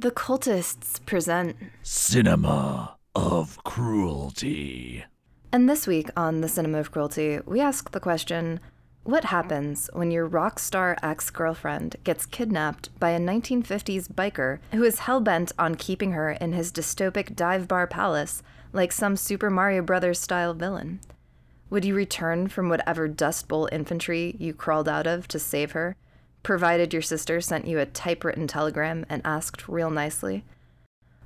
The cultists present Cinema of Cruelty. And this week on The Cinema of Cruelty, we ask the question What happens when your rock star ex girlfriend gets kidnapped by a 1950s biker who is hell bent on keeping her in his dystopic dive bar palace like some Super Mario Bros. style villain? Would you return from whatever Dust Bowl infantry you crawled out of to save her, provided your sister sent you a typewritten telegram and asked real nicely?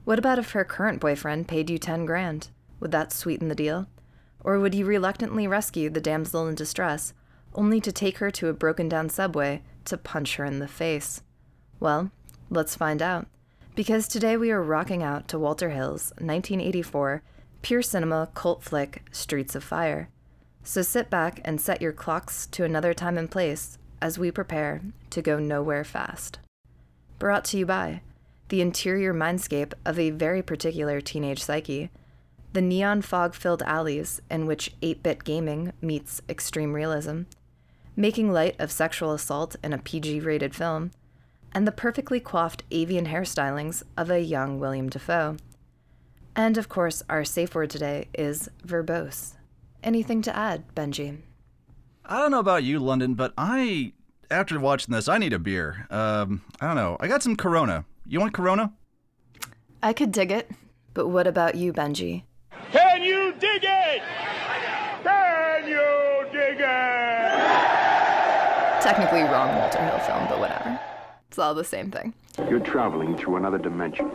What about if her current boyfriend paid you 10 grand? Would that sweeten the deal? Or would you reluctantly rescue the damsel in distress, only to take her to a broken down subway to punch her in the face? Well, let's find out. Because today we are rocking out to Walter Hill's 1984 pure cinema cult flick Streets of Fire. So sit back and set your clocks to another time and place as we prepare to go nowhere fast. Brought to you by the interior mindscape of a very particular teenage psyche, the neon fog filled alleys in which 8 bit gaming meets extreme realism, making light of sexual assault in a PG rated film, and the perfectly coiffed avian hairstylings of a young William Dafoe. And of course, our safe word today is verbose. Anything to add, Benji? I don't know about you, London, but I, after watching this, I need a beer. Um, I don't know. I got some Corona. You want Corona? I could dig it, but what about you, Benji? Can you dig it? Can you dig it? Technically wrong Walter Hill film, but whatever. It's all the same thing. You're traveling through another dimension.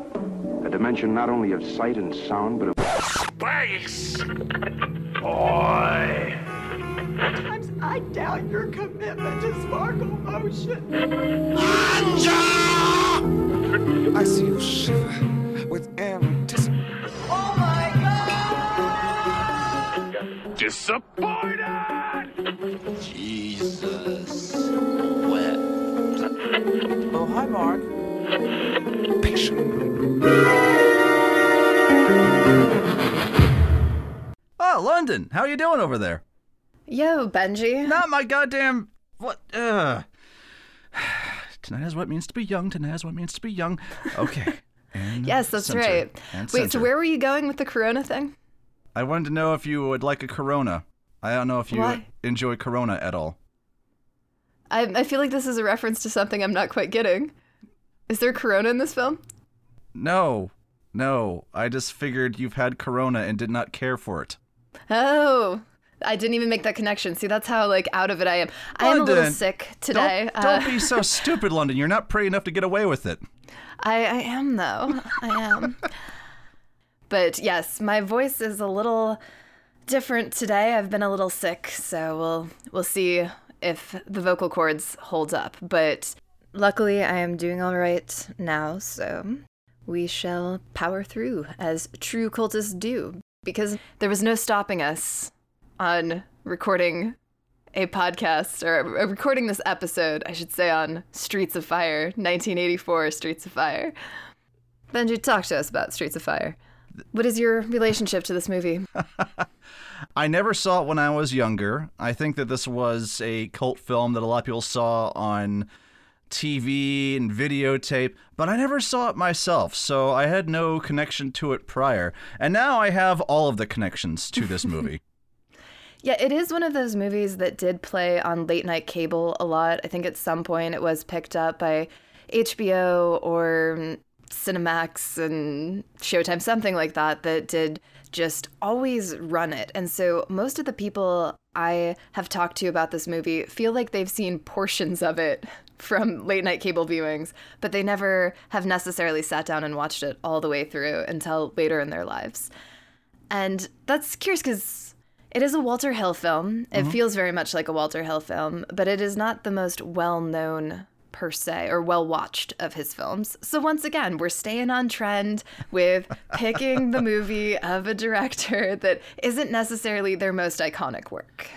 A dimension not only of sight and sound, but of Space! Boy! Sometimes I doubt your commitment to sparkle motion. Anja! I see you shiver with anticipation. Oh my god! Disappointed! Jesus wept. Oh, hi, Mark. Patient. Oh, London, how are you doing over there? Yo, Benji. Not my goddamn what? Uh. Tonight is what it means to be young. Tonight is what it means to be young. Okay. Yes, that's censor. right. And Wait, censor. so where were you going with the Corona thing? I wanted to know if you would like a Corona. I don't know if you Why? enjoy Corona at all. I, I feel like this is a reference to something I'm not quite getting. Is there Corona in this film? No, no. I just figured you've had Corona and did not care for it. Oh, I didn't even make that connection. See, that's how like out of it I am. I am a little sick today. Don't, Uh, don't be so stupid, London. You're not pretty enough to get away with it. I, I am though. I am. but yes, my voice is a little different today. I've been a little sick, so we'll we'll see if the vocal cords hold up. But luckily, I am doing all right now, so we shall power through as true cultists do. Because there was no stopping us on recording a podcast or uh, recording this episode, I should say, on Streets of Fire, 1984 Streets of Fire. Benji, talk to us about Streets of Fire. What is your relationship to this movie? I never saw it when I was younger. I think that this was a cult film that a lot of people saw on TV and videotape, but I never saw it myself, so I had no connection to it prior. And now I have all of the connections to this movie. Yeah, it is one of those movies that did play on late night cable a lot. I think at some point it was picked up by HBO or Cinemax and Showtime, something like that, that did just always run it. And so most of the people I have talked to about this movie feel like they've seen portions of it from late night cable viewings, but they never have necessarily sat down and watched it all the way through until later in their lives. And that's curious because it is a Walter Hill film. It mm-hmm. feels very much like a Walter Hill film, but it is not the most well known per se or well watched of his films. So once again, we're staying on trend with picking the movie of a director that isn't necessarily their most iconic work.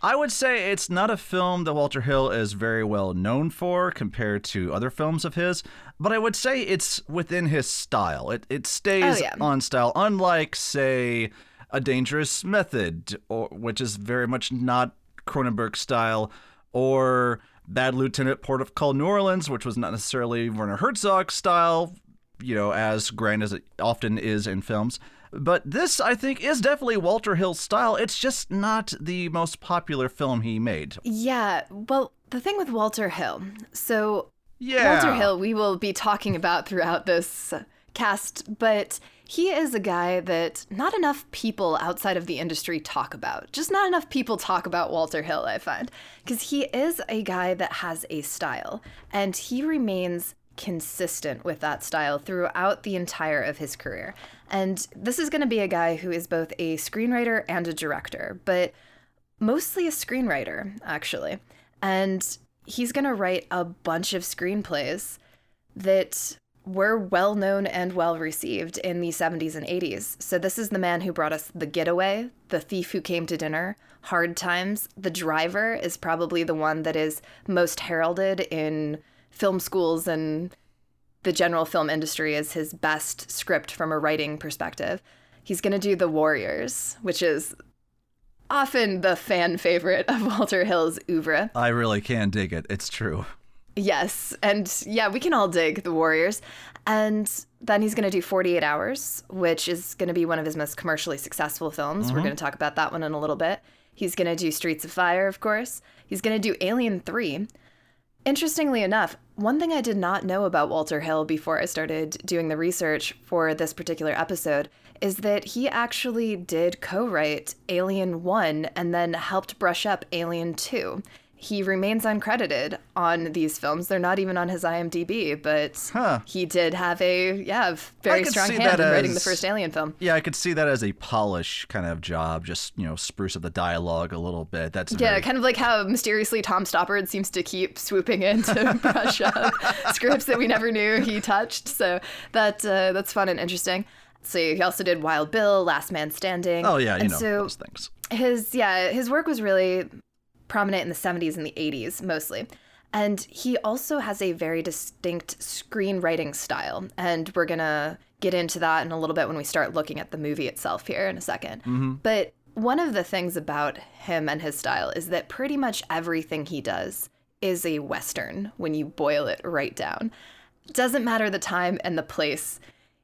I would say it's not a film that Walter Hill is very well known for compared to other films of his, but I would say it's within his style. It it oh, stays Oh, yeah. on style, unlike say a Dangerous Method, or which is very much not Cronenberg style, or Bad Lieutenant Port of Call New Orleans, which was not necessarily Werner Herzog style. you know, as grand as it often is in films. But this, I think, is definitely Walter Hill's style. It's just not the most popular film he made. Yeah, well, the thing with Walter Hill, so Yeah. Walter Hill, we will be talking about throughout this cast, but he is a guy that not enough people outside of the industry talk about. Just not enough people talk about Walter Hill, I find. Because he is a guy that has a style, and he remains consistent with that style throughout the entire of his career. And this is going to be a guy who is both a screenwriter and a director, but mostly a screenwriter, actually. And he's going to write a bunch of screenplays that were well known and well received in the 70s and 80s. So, this is the man who brought us The Getaway, The Thief Who Came to Dinner, Hard Times. The Driver is probably the one that is most heralded in film schools and the general film industry as his best script from a writing perspective. He's going to do The Warriors, which is often the fan favorite of Walter Hill's oeuvre. I really can dig it. It's true. Yes, and yeah, we can all dig The Warriors. And then he's going to do 48 Hours, which is going to be one of his most commercially successful films. We're mm-hmm. going to talk about that one in a little bit. He's going to do Streets of Fire, of course. He's going to do Alien 3. Interestingly enough, one thing I did not know about Walter Hill before I started doing the research for this particular episode is that he actually did co write Alien 1 and then helped brush up Alien 2. He remains uncredited on these films. They're not even on his IMDb, but Huh. he did have a yeah very strong hand in writing the first Alien film. Yeah, I could see that as a polish kind of job, just, you know, spruce up the dialogue a little bit. That's Yeah, very- kind of like how mysteriously Tom Stoppard seems to keep swooping in to brush up scripts that we never knew he touched. So that uh, that's fun and interesting. So he also did Wild Bill, Last Man Standing. Oh, yeah, you and know, so those things. his yeah his work was really prominent in the 70s and the 80s mostly. And he also has a very distinct screenwriting style and we're gonna get into that in a little bit when we start looking at the movie itself here in a 2nd mm-hmm. but one of the things about him and his style is that pretty much everything he does is a western when you boil it right down. Doesn't matter the time and the place.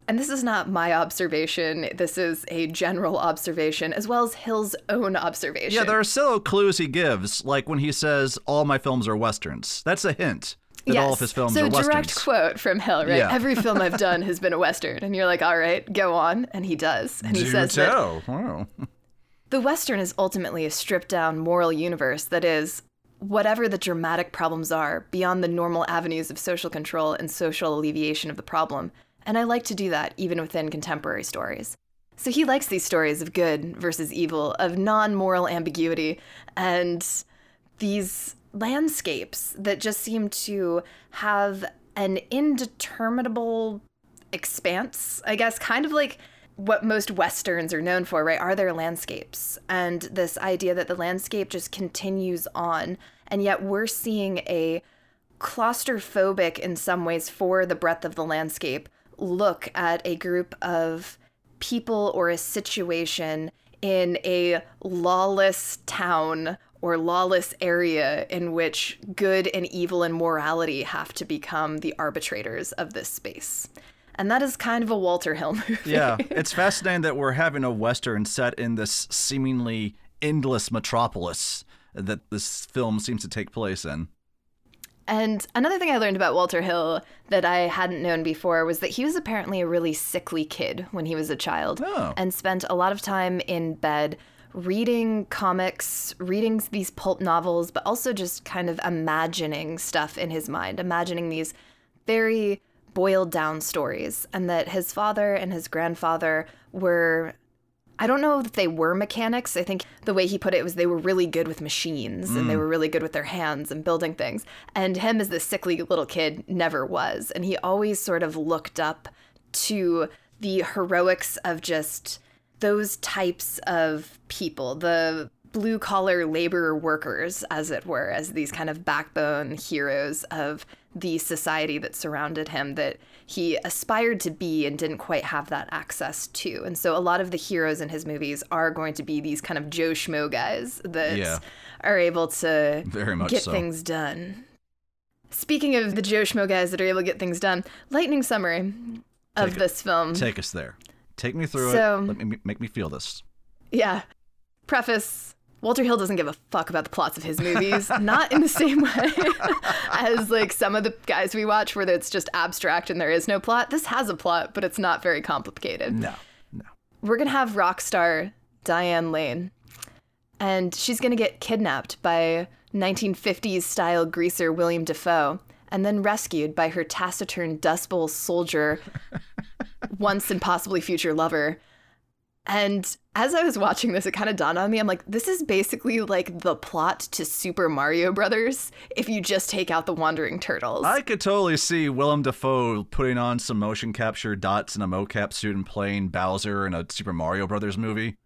And this is not my observation. This is a general observation, as well as Hill's own observation. Yeah, there are several clues he gives, like when he says, all my films are westerns. That's a hint that all of his films so are westerns. direct quote from Hill, right? Yeah. Every film I've done has been a western, and you're like, all right, go on, and he does, and he Do says that. Wow. the Western is ultimately a stripped down moral universe that is whatever the dramatic problems are beyond the normal avenues of social control and social alleviation of the problem. And I like to do that even within contemporary stories. So he likes these stories of good versus evil, of non moral ambiguity, and these landscapes that just seem to have an indeterminable expanse, I guess, kind of like what most westerns are known for, right? Are their landscapes. And this idea that the landscape just continues on, and yet we're seeing a claustrophobic, in some ways, for the breadth of the landscape, look at a group of people or a situation in a lawless town or lawless area in which good and evil and morality have to become the arbitrators of this space. And that is kind of a Walter Hill movie. Yeah, it's fascinating that we're having a western set in this seemingly endless metropolis that this film seems to take place in. And another thing I learned about Walter Hill that I hadn't known before was that he was apparently a really sickly kid when he was a child Oh. and spent a lot of time in bed reading comics, reading these pulp novels, but also just kind of imagining stuff in his mind, imagining these very boiled down stories. And that his father and his grandfather were I don't know that they were mechanics. I think the way he put it was they were really good with machines and they mm. were really good with their hands and building things. And him as the sickly little kid never was. And he always sort of looked up to the heroics of just those types of people, the blue collar labor workers, as it were, as these kind of backbone heroes of the society that surrounded him that he aspired to be and didn't quite have that access to. And so a lot of the heroes in his movies are going to be these kind of Joe Schmo guys that Yeah. are able to Very much get so. things done. Speaking of the Joe Schmo guys that are able to get things done, Lightning Summary. of Take it. this film. Take us there. Take me through So- it. Let me make me feel this. Yeah. Preface Walter Hill doesn't give a fuck about the plots of his movies, not in the same way as like some of the guys we watch where it's just abstract and there is no plot. This has a plot, but it's not very complicated. No. No. We're going to have rock star Diane Lane, and she's going to get kidnapped by 1950s style greaser William Dafoe and then rescued by her taciturn Dust Bowl soldier, once and possibly future lover. And as I was watching this, it kind of dawned on me. I'm like, this is basically like the plot to Super Mario Brothers if you just take out the Wandering Turtles. I could totally see Willem Dafoe putting on some motion capture dots in a mocap suit and playing Bowser in a Super Mario Brothers movie.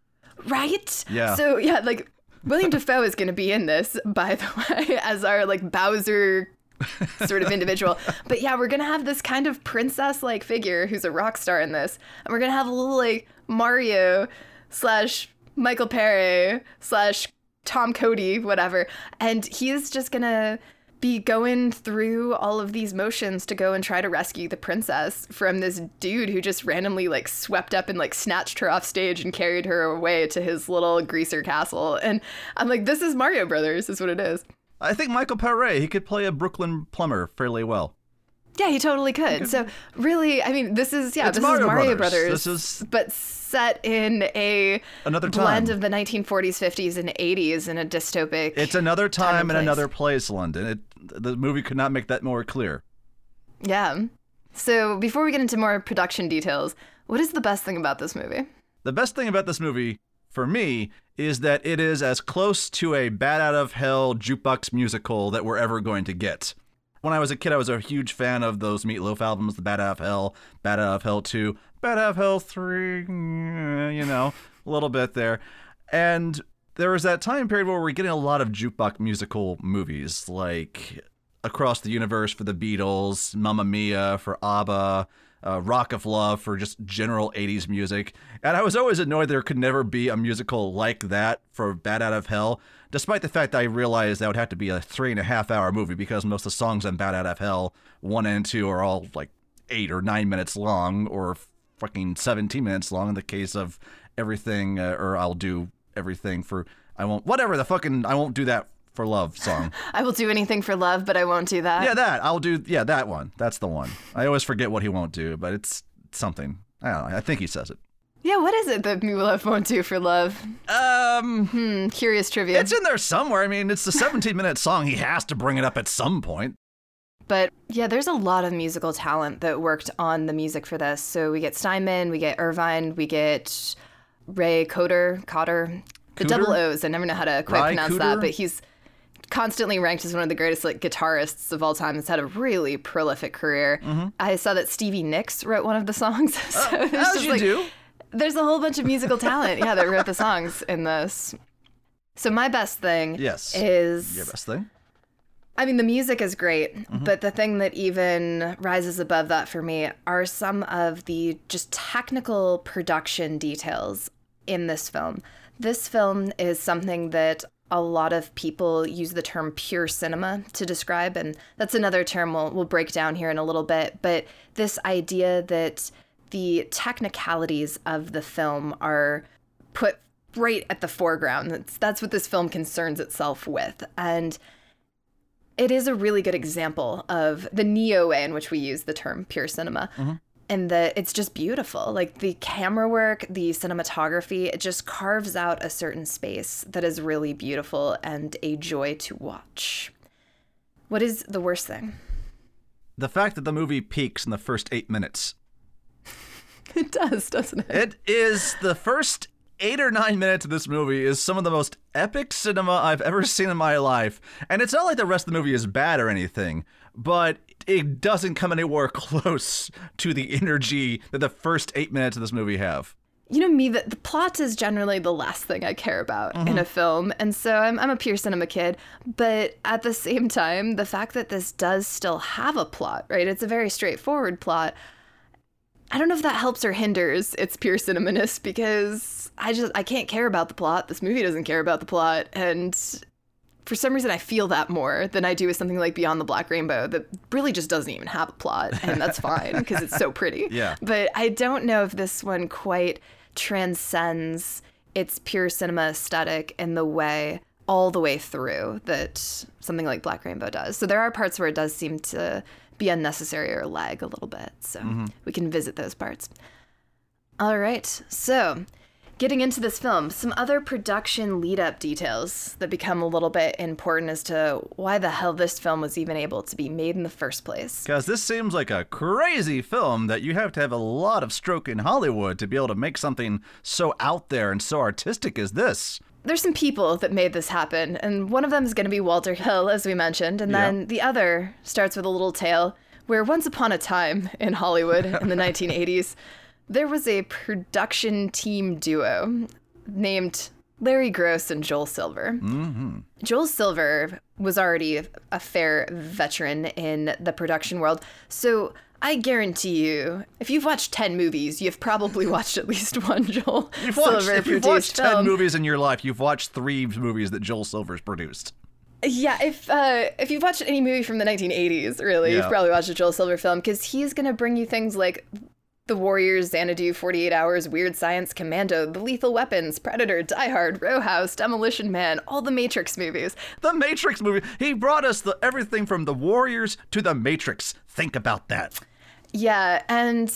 Right? Yeah. So yeah, like William Dafoe is gonna be in this, by the way, as our like Bowser sort of individual. But yeah, we're gonna have this kind of princess like figure who's a rock star in this. And we're gonna have a little like Mario slash Michael Paré slash Tom Cody, whatever. And he's just gonna be going through all of these motions to go and try to rescue the princess from this dude who just randomly like swept up and like snatched her off stage and carried her away to his little greaser castle. And I'm like, this is Mario Brothers, is what it is. I think Michael Paré, he could play a Brooklyn plumber fairly well. Yeah, he totally could. So really, I mean, this is yeah, It's this Mario is Mario Brothers. Brothers. This is- but set in a Another time. blend of the 1940s, 50s, and 80s in a dystopic. It's another Time time and and another place, London. It, the movie could not make that more clear. yeah. So before we get into more production details, what is the best thing about this movie? The best thing about this movie, for me, is that it is as close to a Bat Out of Hell jukebox musical that we're ever going to get. When I was a kid, I was a huge fan of those Meatloaf albums, the Bat Out of Hell, Bat Out of Hell 2, Bat Out of Hell 3, mm, you know, a little bit there. And there was that time period where we're getting a lot of jukebox musical movies, like Across the Universe for the Beatles, Mamma Mia for ABBA, uh, Rock of Love for just general 80s music. And I was always annoyed there could never be a musical like that for Bat Out of Hell, despite the fact that I realized that would have to be a three and a half hour movie because most of the songs on Bat Out of Hell, one and two, are all like eight or nine minutes long or fucking 17 minutes long in the case of everything, uh, or I'll do everything for, I won't, whatever the fucking, I won't do that for love song. I will do anything for love, but I won't do that. Yeah, that. I'll do. Yeah, that one. That's the one. I always forget what he won't do, but it's something. I don't know. I think he says it. Yeah, what is it that Meatloaf won't do for love? Um, Hmm, curious trivia. it's in there somewhere. I mean, it's a 17 minute song. He has to bring it up at some point. But yeah, there's a lot of musical talent that worked on the music for this. So we get Steinman, we get Iovine, we get Ray Coder, Cotter, the Cooter? double O's. I never know how to quite pronounce Cooter? that, but he's constantly ranked as one of the greatest like guitarists of all time. Has had a really prolific career. I saw that Stevie Nicks wrote one of the songs. so Mm-hmm. As you like, do. There's a whole bunch of musical talent, yeah, that wrote the songs in this. So my best thing Yes. is Your best thing. I mean, the music is great, Mm-hmm. but the thing that even rises above that for me are some of the just technical production details in this film. This film is something that a lot of people use the term pure cinema to describe, and that's another term we'll, we'll break down here in a little bit. But this idea that the technicalities of the film are put right at the foreground. That's, that's what this film concerns itself with. And it is a really good example of the neo way in which we use the term pure cinema. Mm-hmm. And that it's just beautiful. Like the camera work, the cinematography, it just carves out a certain space that is really beautiful and a joy to watch. What is the worst thing? The fact that the movie peaks in the first eight minutes. It does, doesn't it? It is the first eight or nine minutes of this movie is some of the most epic cinema I've ever seen in my life. And it's not like the rest of the movie is bad or anything, but it doesn't come anywhere close to the energy that the first eight minutes of this movie have. you know me, the, the plot is generally the last thing I care about in mm-hmm. a film. And so I'm, I'm a pure cinema kid. But at the same time, the fact that this does still have a plot, right? It's a very straightforward plot. I don't know if that helps or hinders its pure cinemaness because I just I can't care about the plot. This movie doesn't care about the plot. And for some reason, I feel that more than I do with something like Beyond the Black Rainbow that really just doesn't even have a plot, and that's fine because it's so pretty. Yeah. But I don't know if this one quite transcends its pure cinema aesthetic in the way all the way through that something like Black Rainbow does. So there are parts where it does seem to be unnecessary or lag a little bit. So mm-hmm. we can visit those parts. All right. So getting into this film, some other production lead up details that become a little bit important as to why the hell this film was even able to be made in the first place. Because this seems like a crazy film that you have to have a lot of stroke in Hollywood to be able to make something so out there and so artistic as this. There's some people that made this happen, and one of them is going to be Walter Hill, as we mentioned, and Yeah. then the other starts with a little tale where once upon a time in Hollywood in the 1980s, there was a production team duo named Larry Gross and Joel Silver. Mm-hmm. Joel Silver was already a fair veteran in the production world, so I guarantee you, if you've watched 10 movies, you've probably watched at least one Joel You've watched, Silver if you've watched 10 film. movies in your life, you've watched three movies that Joel Silver's produced. Yeah, if uh, if you've watched any movie from the 1980s, really, Yeah. you've probably watched a Joel Silver film because he's gonna bring you things like The Warriors, Xanadu, 48 Hours, Weird Science, Commando, The Lethal Weapons, Predator, Die Hard, Road House, Demolition Man, all the Matrix movies. The Matrix movie. He brought us the everything from the Warriors to the Matrix. Think about that. Yeah, and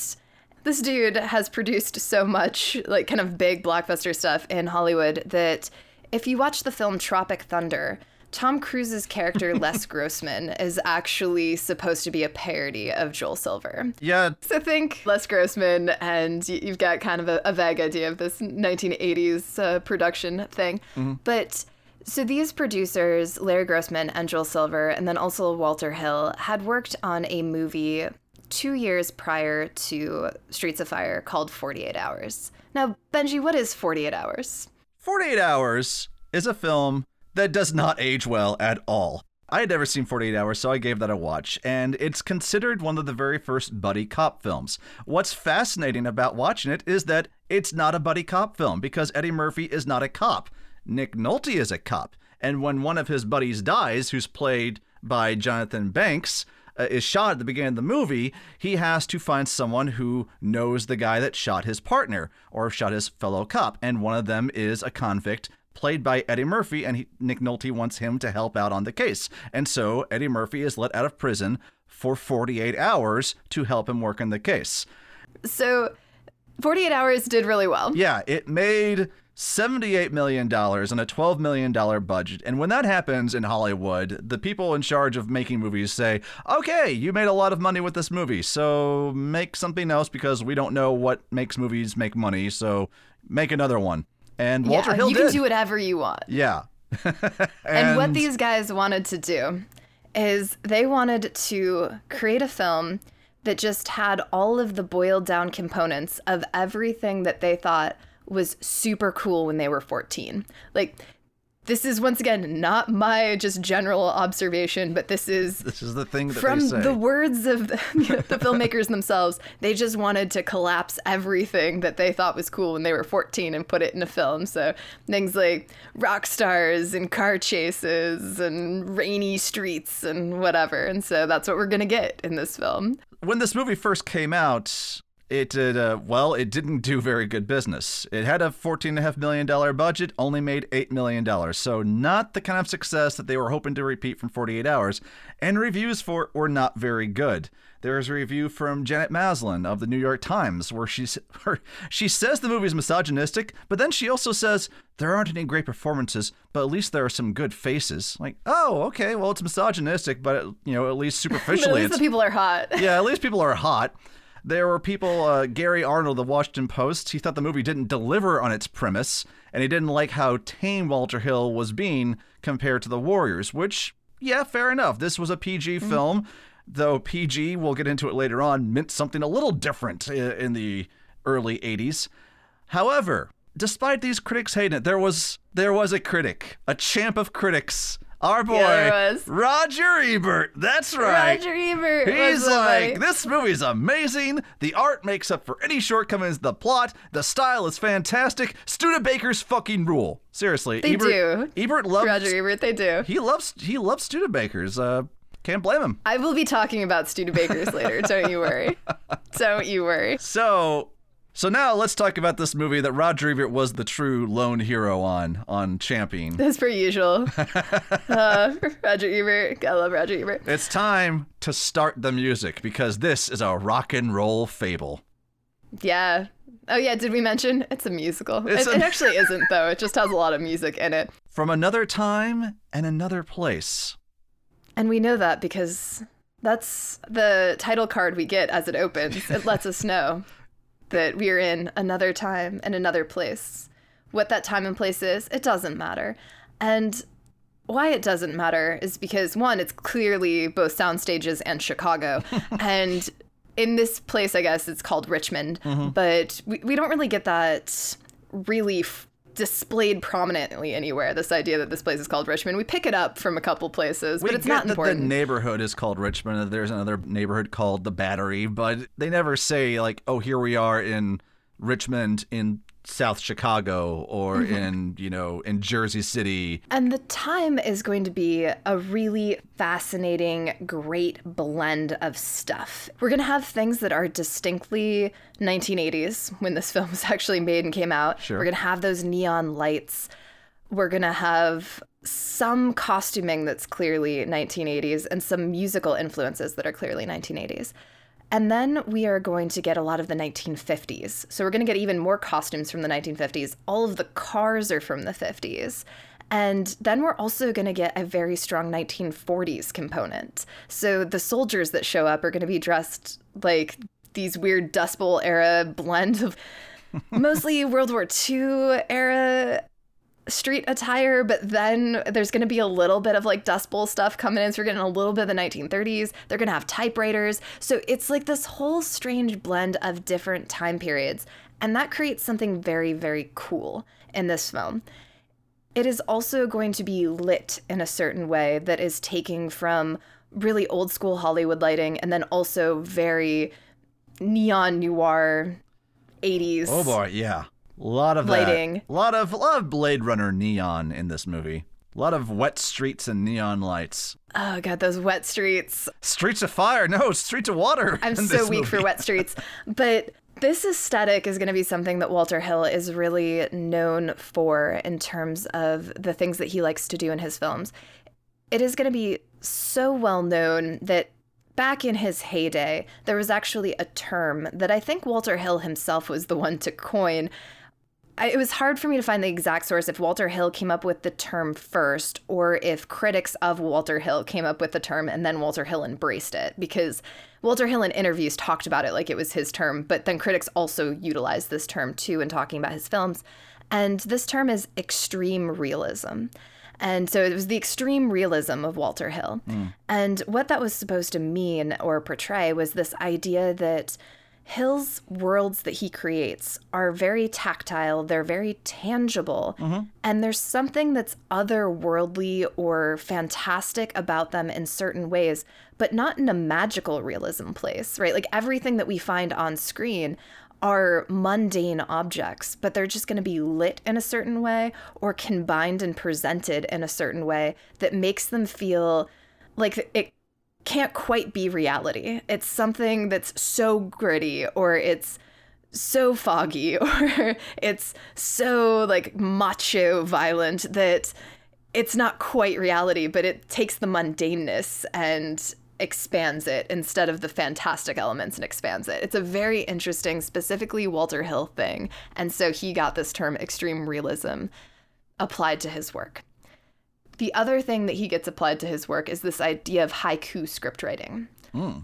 this dude has produced so much like kind of big blockbuster stuff in Hollywood that if you watch the film Tropic Thunder, Tom Cruise's character Les Grossman is actually supposed to be a parody of Joel Silver. Yeah, So think Les Grossman, and you've got kind of a, a vague idea of this 1980s uh, production thing. But so these producers, Larry Grossman and Joel Silver, and then also Walter Hill, had worked on a movie two years prior to Streets of Fire called 48 Hours. Now, Benji, what is 48 Hours? 48 Hours is a film that does not age well at all. I had never seen 48 Hours, so I gave that a watch, and it's considered one of the very first buddy cop films. What's fascinating about watching it is that it's not a buddy cop film because Eddie Murphy is not a cop. Nick Nolte is a cop, and when one of his buddies dies, who's played by Jonathan Banks, uh, is shot at the beginning of the movie, he has to find someone who knows the guy that shot his partner or shot his fellow cop, and one of them is a convict played by Eddie Murphy, and he, Nick Nolte wants him to help out on the case. And so Eddie Murphy is let out of prison for 48 hours to help him work on the case. So 48 Hours did really well. Yeah, it made $78 million on a $12 million budget. And when that happens in Hollywood, the people in charge of making movies say, okay, you made a lot of money with this movie, so make something else because we don't know what makes movies make money, so make another one. And Walter yeah, Hill you did. can do whatever you want. Yeah. And what these guys wanted to do is they wanted to create a film that just had all of the boiled down components of everything that they thought was super cool when they were 14. Like, this is once again not my just general observation, but this is This is the thing that from the words of the, the filmmakers themselves, they just wanted to collapse everything that they thought was cool when they were 14 and put it in a film. So things like rock stars and car chases and rainy streets and whatever. And so that's what we're going to get in this film. when this movie first came out, it did, uh, well, it didn't do very good business. It had a $14.5 million budget, only made $8 million. So, not the kind of success that they were hoping to repeat from 48 Hours. And reviews for it were not very good. There's a review from Janet Maslin of the New York Times where she, where she says the movie is misogynistic, but then she also says there aren't any great performances, but at least there are some good faces. Like, oh, okay, well, it's misogynistic, but, you know, at least But at superficially least it's the people are hot. yeah, at least people are hot. There were people, uh, Gary Arnold, of the Washington Post, he thought the movie didn't deliver on its premise, and he didn't like how tame Walter Hill was being compared to the Warriors, which, yeah, fair enough. This was a PG film, though PG, we'll get into it later on, meant something a little different in the early 80s. However, despite these critics hating it, there was there was a critic, a champ of critics Our boy, Yeah. Roger Ebert. That's right. Roger Ebert. He's like, this movie's amazing. The art makes up for any shortcomings. The plot, the style is fantastic. Studebaker's fucking rule. Seriously, They Ebert, do. Ebert loves. Roger Ebert, they do. He loves. He loves Studebakers. Uh, can't blame him. I will be talking about Studebakers later. Don't you worry. Don't you worry. So, so now let's talk about this movie that Roger Ebert was the true lone hero on on Champion. As per usual. Uh, Roger Ebert. I love Roger Ebert. It's time to start the music because this is a rock and roll fable. Yeah. Oh yeah, did we mention it's a musical? It's it, a- it actually isn't though. It just has a lot of music in it. From another time and another place. And we know that because that's the title card we get as it opens. It lets us know that we're in another time and another place. What that time and place is, it doesn't matter. And why it doesn't matter is because one, it's clearly both sound stages and Chicago. and in this place, I guess it's called Richmond, mm-hmm. but we, we don't really get that really f- displayed prominently anywhere. This idea that this place is called Richmond, we pick it up from a couple places, but we it's get not that important. the neighborhood is called Richmond. There's another neighborhood called the Battery, but they never say like, "Oh, here we are in Richmond in South Chicago or Mm-hmm. in you know in Jersey City." And the time is going to be a really fascinating, great blend of stuff. We're going to have things that are distinctly 1980s when this film was actually made and came out. Sure. We're going to have those neon lights. We're going to have some costuming that's clearly 1980s and some musical influences that are clearly 1980s. And then we are going to get a lot of the 1950s. So we're going to get even more costumes from the 1950s. All of the cars are from the 50s. And then we're also going to get a very strong 1940s component. So the soldiers that show up are going to be dressed like these weird Dust Bowl era blend of mostly World War II era street attire, but then there's going to be a little bit of like Dust Bowl stuff coming in. So we're getting a little bit of the 1930s. They're going to have typewriters. So it's like this whole strange blend of different time periods. And that creates something very, very cool in this film. It is also going to be lit in a certain way that is taking from really old school Hollywood lighting and then also very neon noir 80s. Oh boy, yeah, a lot of Lighting. that. A lot of a lot of Blade Runner neon in this movie. A lot of wet streets and neon lights. Oh god, those wet streets. Streets of fire, no, streets of water. I'm so weak for wet streets. But this aesthetic is going to be something that Walter Hill is really known for in terms of the things that he likes to do in his films. It is going to be so well known that back in his heyday, there was actually a term that I think Walter Hill himself was the one to coin. I, it was hard for me to find the exact source if Walter Hill came up with the term first or if critics of Walter Hill came up with the term and then Walter Hill embraced it because Walter Hill in interviews talked about it like it was his term, but then critics also utilized this term too in talking about his films. And this term is extreme realism. And so it was the extreme realism of Walter Hill. Hmm. And what that was supposed to mean or portray was this idea that Hill's worlds that he creates are very tactile, they're very tangible, mm-hmm. and there's something that's otherworldly or fantastic about them in certain ways, but not in a magical realism place, right? Like everything that we find on screen are mundane objects, but they're just going to be lit in a certain way or combined and presented in a certain way that makes them feel like it can't quite be reality. It's something that's so gritty or it's so foggy or it's so like macho violent that it's not quite reality, but it takes the mundaneness and expands it instead of the fantastic elements and expands it. It's a very interesting, specifically Walter Hill thing. And so he got this term extreme realism applied to his work. The other thing that he gets applied to his work is this idea of haiku script writing. Hmm.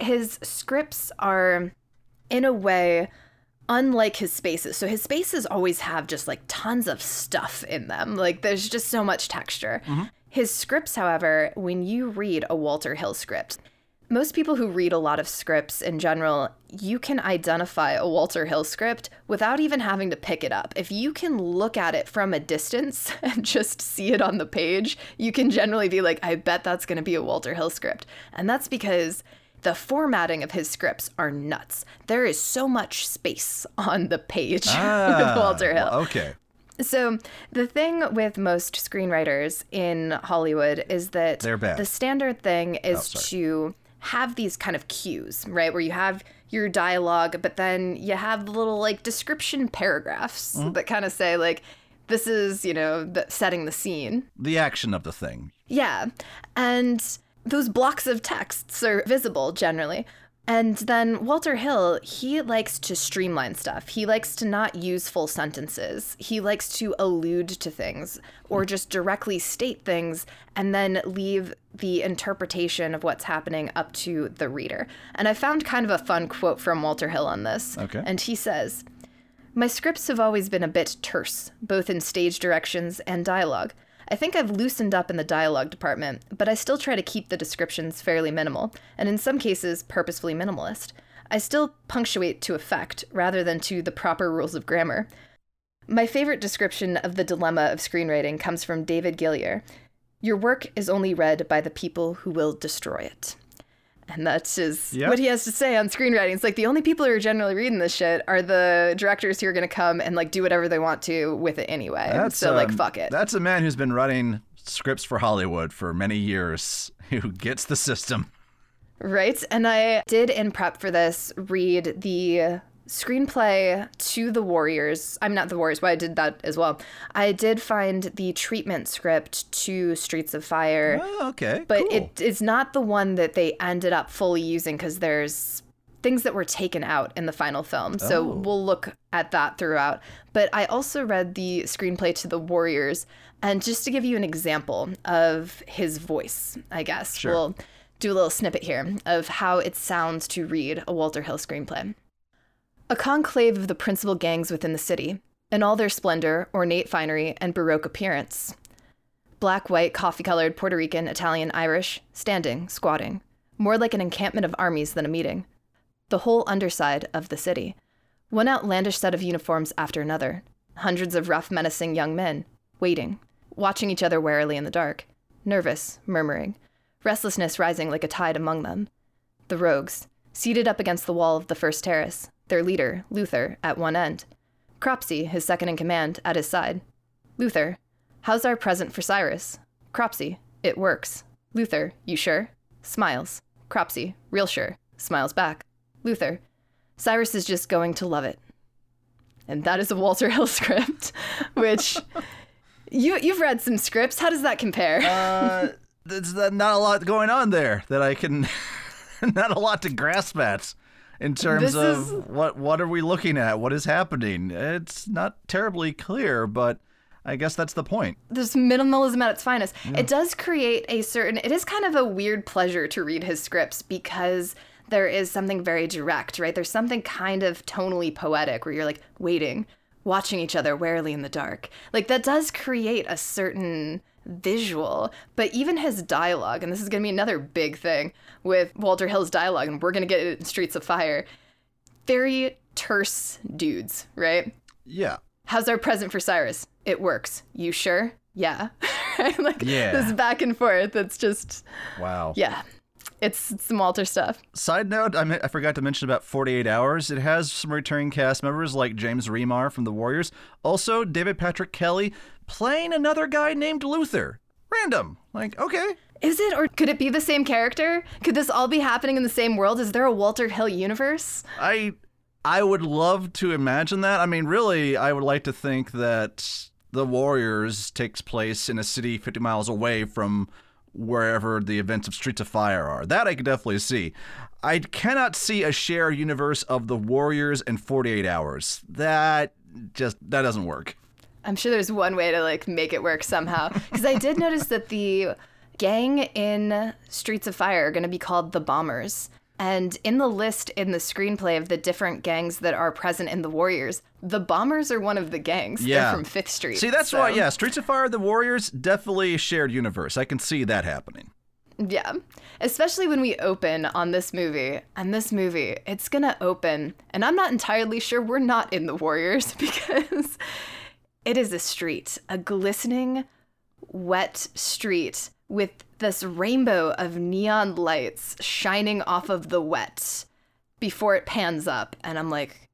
His scripts are, in a way, unlike his spaces. So his spaces always have just like tons of stuff in them. Like there's just so much texture. Mm-hmm. His scripts, however, when you read a Walter Hill script, most people who read a lot of scripts in general, you can identify a Walter Hill script without even having to pick it up. If you can look at it from a distance and just see it on the page, you can generally be like, I bet that's going to be a Walter Hill script. And that's because the formatting of his scripts are nuts. There is so much space on the page with Walter Hill. Ah, Okay. So the thing with most screenwriters in Hollywood is that They're bad. the standard thing is sorry. to have these kind of cues, right? Where you have your dialogue, but then you have the little like description paragraphs Mm-hmm. that kind of say like this is, you know, the, setting the scene. The action of the thing. Yeah. And those blocks of texts are visible generally. And then Walter Hill, he likes to streamline stuff. He likes to not use full sentences. He likes to allude to things or just directly state things and then leave the interpretation of what's happening up to the reader. And I found kind of a fun quote from Walter Hill on this. Okay. And he says, my scripts have always been a bit terse, both in stage directions and dialogue. I think I've loosened up in the dialogue department, but I still try to keep the descriptions fairly minimal, and in some cases, purposefully minimalist. I still punctuate to effect rather than to the proper rules of grammar. My favorite description of the dilemma of screenwriting comes from David Giler. Your work is only read by the people who will destroy it. And that's just Yeah. what he has to say on screenwriting. It's like the only people who are generally reading this shit are the directors who are going to come and like do whatever they want to with it anyway. That's, so like um, fuck it. That's a man who's been writing scripts for Hollywood for many years, who gets the system. Right. And I did, in prep for this, read the screenplay to The Warriors. I'm not The Warriors, but I did that as well. I did find the treatment script to Streets of Fire, Oh, okay. but cool. it is not the one that they ended up fully using because there's things that were taken out in the final film. So Oh. we'll look at that throughout. But I also read the screenplay to The Warriors. And just to give you an example of his voice, I guess, Sure. we'll do a little snippet here of how it sounds to read a Walter Hill screenplay. A conclave of the principal gangs within the city, in all their splendor, ornate finery, and Baroque appearance. Black, white, coffee colored, Puerto Rican, Italian, Irish, standing, squatting, more like an encampment of armies than a meeting. The whole underside of the city. One outlandish set of uniforms after another. Hundreds of rough, menacing young men, waiting, watching each other warily in the dark, nervous, murmuring, restlessness rising like a tide among them. The rogues, seated up against the wall of the first terrace, their leader, Luther, at one end. Cropsey, his second in command, at his side. Luther, how's our present for Cyrus? Cropsey, it works. Luther, you sure? Smiles. Cropsey, real sure. Smiles back. Luther, Cyrus is just going to love it. And that is a Walter Hill script, which you you've read some scripts. How does that compare? uh, there's not a lot going on there that I can, not a lot to grasp at in terms This of is- what what are we looking at, what is happening. It's not terribly clear, but I guess that's the point. There's minimalism at its finest. It does create a certain. It is kind of a weird pleasure to read his scripts because there is something very direct, right? There's something kind of tonally poetic where you're like waiting, watching each other warily in the dark. Like that does create a certain visual, but even his dialogue, and this is going to be another big thing with Walter Hill's dialogue, and we're going to get it in Streets of Fire. Very terse dudes, right? Yeah. How's our present for Cyrus? It works. You sure? Yeah. like Yeah. this back and forth. It's just Wow. yeah. It's, it's some Walter stuff. Side note, I, I forgot to mention about 48 Hours. It has some returning cast members like James Remar from The Warriors. Also, David Patrick Kelly playing another guy named Luther. Random. Like, okay. Is it or could it be the same character? Could this all be happening in the same world? Is there a Walter Hill universe? I I would love to imagine that. I mean, really, I would like to think that The Warriors takes place in a city 50 miles away from wherever the events of Streets of Fire are. That I could definitely see. I cannot see a shared universe of The Warriors and 48 Hours. That just that doesn't work. I'm sure there's one way to like make it work somehow. Because I did notice that the gang in Streets of Fire are going to be called the Bombers. And in the list in the screenplay of the different gangs that are present in the Warriors, the Bombers are one of the gangs. Yeah. They're from Fifth Street. See, that's so- why, yeah, Streets of Fire, The Warriors, definitely a shared universe. I can see that happening. Yeah. Especially when we open on this movie. And this movie, it's going to open. And I'm not entirely sure we're not in the Warriors because it is a street, a glistening, wet street with this rainbow of neon lights shining off of the wet before it pans up. And I'm like,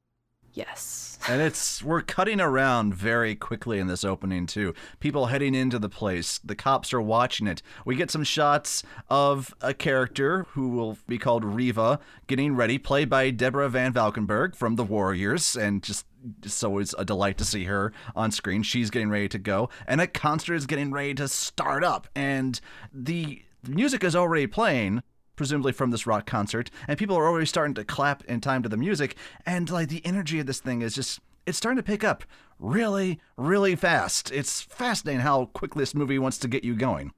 yes. And it's we're cutting around very quickly in this opening too. People heading into the place. The cops are watching it. We get some shots of a character who will be called Riva getting ready, played by Deborah Van Valkenburg from The Warriors, and just it's always a delight to see her on screen. She's getting ready to go, and a concert is getting ready to start up, and the music is already playing presumably from this rock concert, and people are already starting to clap in time to the music, and like the energy of this thing is just it's starting to pick up really, really fast. It's fascinating how quickly this movie wants to get you going.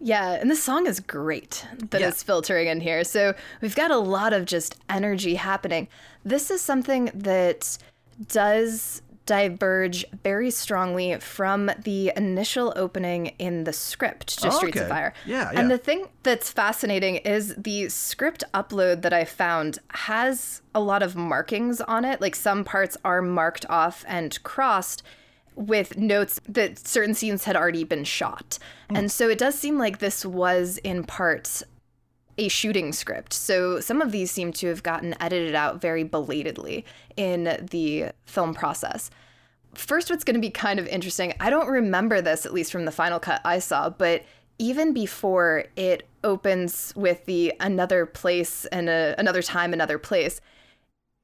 Yeah, and the song is great that Yeah. is filtering in here. So we've got a lot of just energy happening. This is something that does diverge very strongly from the initial opening in the script to Oh, Streets of. Fire. Yeah, And the thing that's fascinating is the script upload that I found has a lot of markings on it. Like some parts are marked off and crossed with notes that certain scenes had already been shot. Hmm. And so it does seem like this was in part a shooting script. So some of these seem to have gotten edited out very belatedly in the film process. First, what's going to be kind of interesting, I don't remember this, at least from the final cut I saw, but even before it opens with the another place and a, another time, another place,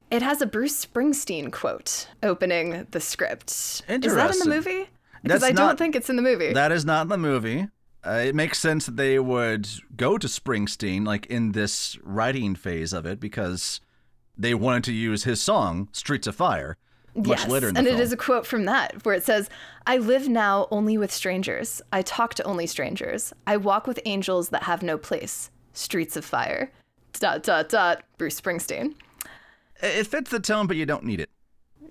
it has a Bruce Springsteen quote opening the script. Is that in the movie? Because That's I don't not- think it's in the movie. That is not in the movie. Uh, it makes sense that they would go to Springsteen like in this writing phase of it because they wanted to use his song "Streets of Fire" much yes, later and film. it is a quote from that where it says, "I live now only with strangers. I talk to only strangers. I walk with angels that have no place. Streets of fire." Dot dot dot. Bruce Springsteen. It fits the tone, but you don't need it.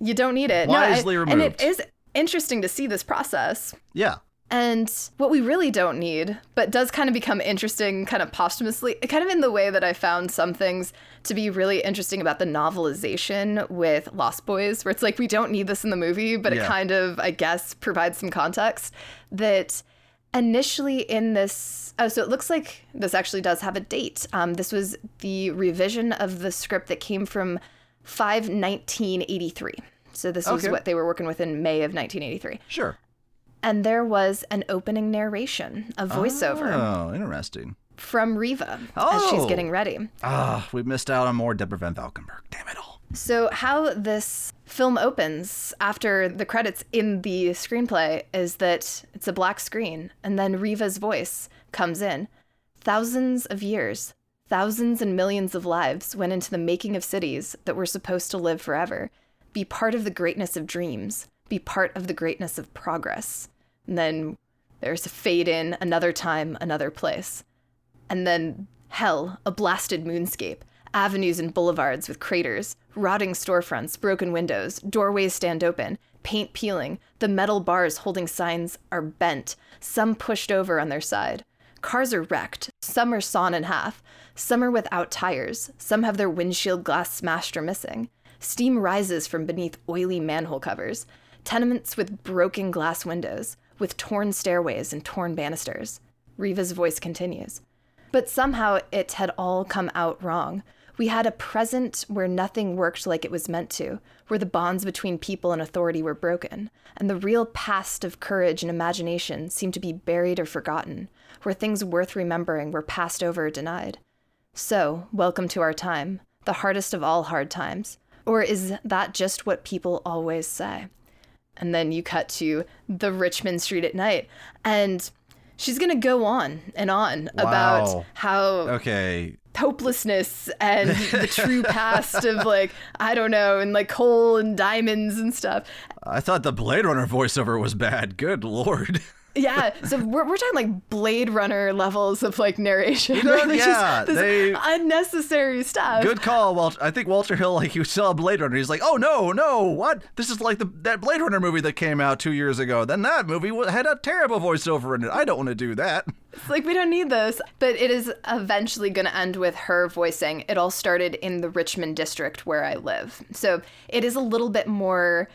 You don't need it. Wisely no, I- and it is interesting to see this process. Yeah. And what we really don't need, but does kind of become interesting kind of posthumously, kind of in the way that I found some things to be really interesting about the novelization with Lost Boys, where it's like we don't need this in the movie, but it kind of, I guess, provides some context. That initially in this, oh, so it looks like this actually does have a date. Um, this was the revision of the script that came from 5 1983. So this was what they were working with in May of 1983 Sure. And there was an opening narration, a voiceover Oh, interesting. from Riva as she's Oh. getting ready. Ah, we missed out on more Deborah Van Valkenburgh. Damn it all. So, how this film opens after the credits in the screenplay is that it's a black screen, and then Riva's voice comes in. Thousands of years, thousands and millions of lives went into the making of cities that were supposed to live forever. Be part of the greatness of dreams, be part of the greatness of progress. And then there's a fade in, another time, another place. And then hell, a blasted moonscape, avenues and boulevards with craters, rotting storefronts, broken windows, doorways stand open, paint peeling, the metal bars holding signs are bent, some pushed over on their side. Cars are wrecked, some are sawn in half, some are without tires, some have their windshield glass smashed or missing. Steam rises from beneath oily manhole covers, tenements with broken glass windows, with torn stairways and torn banisters. Riva's voice continues. But somehow it had all come out wrong. We had a present where nothing worked like it was meant to, where the bonds between people and authority were broken, and the real past of courage and imagination seemed to be buried or forgotten, where things worth remembering were passed over or denied. So, welcome to our time, the hardest of all hard times. Or is that just what people always say? And then you cut to the Richmond Street at night, and she's gonna go on and on about how Okay. hopelessness and the true past of like I don't know and like coal and diamonds and stuff. I thought the Blade Runner voiceover was bad. Good lord. Yeah, so we're, we're talking like Blade Runner levels of like narration. know, right? It's just yeah, this they- unnecessary stuff. Good call, Walter. I think Walter Hill, like, he saw Blade Runner. He's like, oh, no, no, what? This is like the that Blade Runner movie that came out two years ago. Then that movie had a terrible voiceover in it. I don't want to do that. It's like we don't need this. But it is eventually going to end with her voicing. It all started in the Richmond district where I live. So it is a little bit more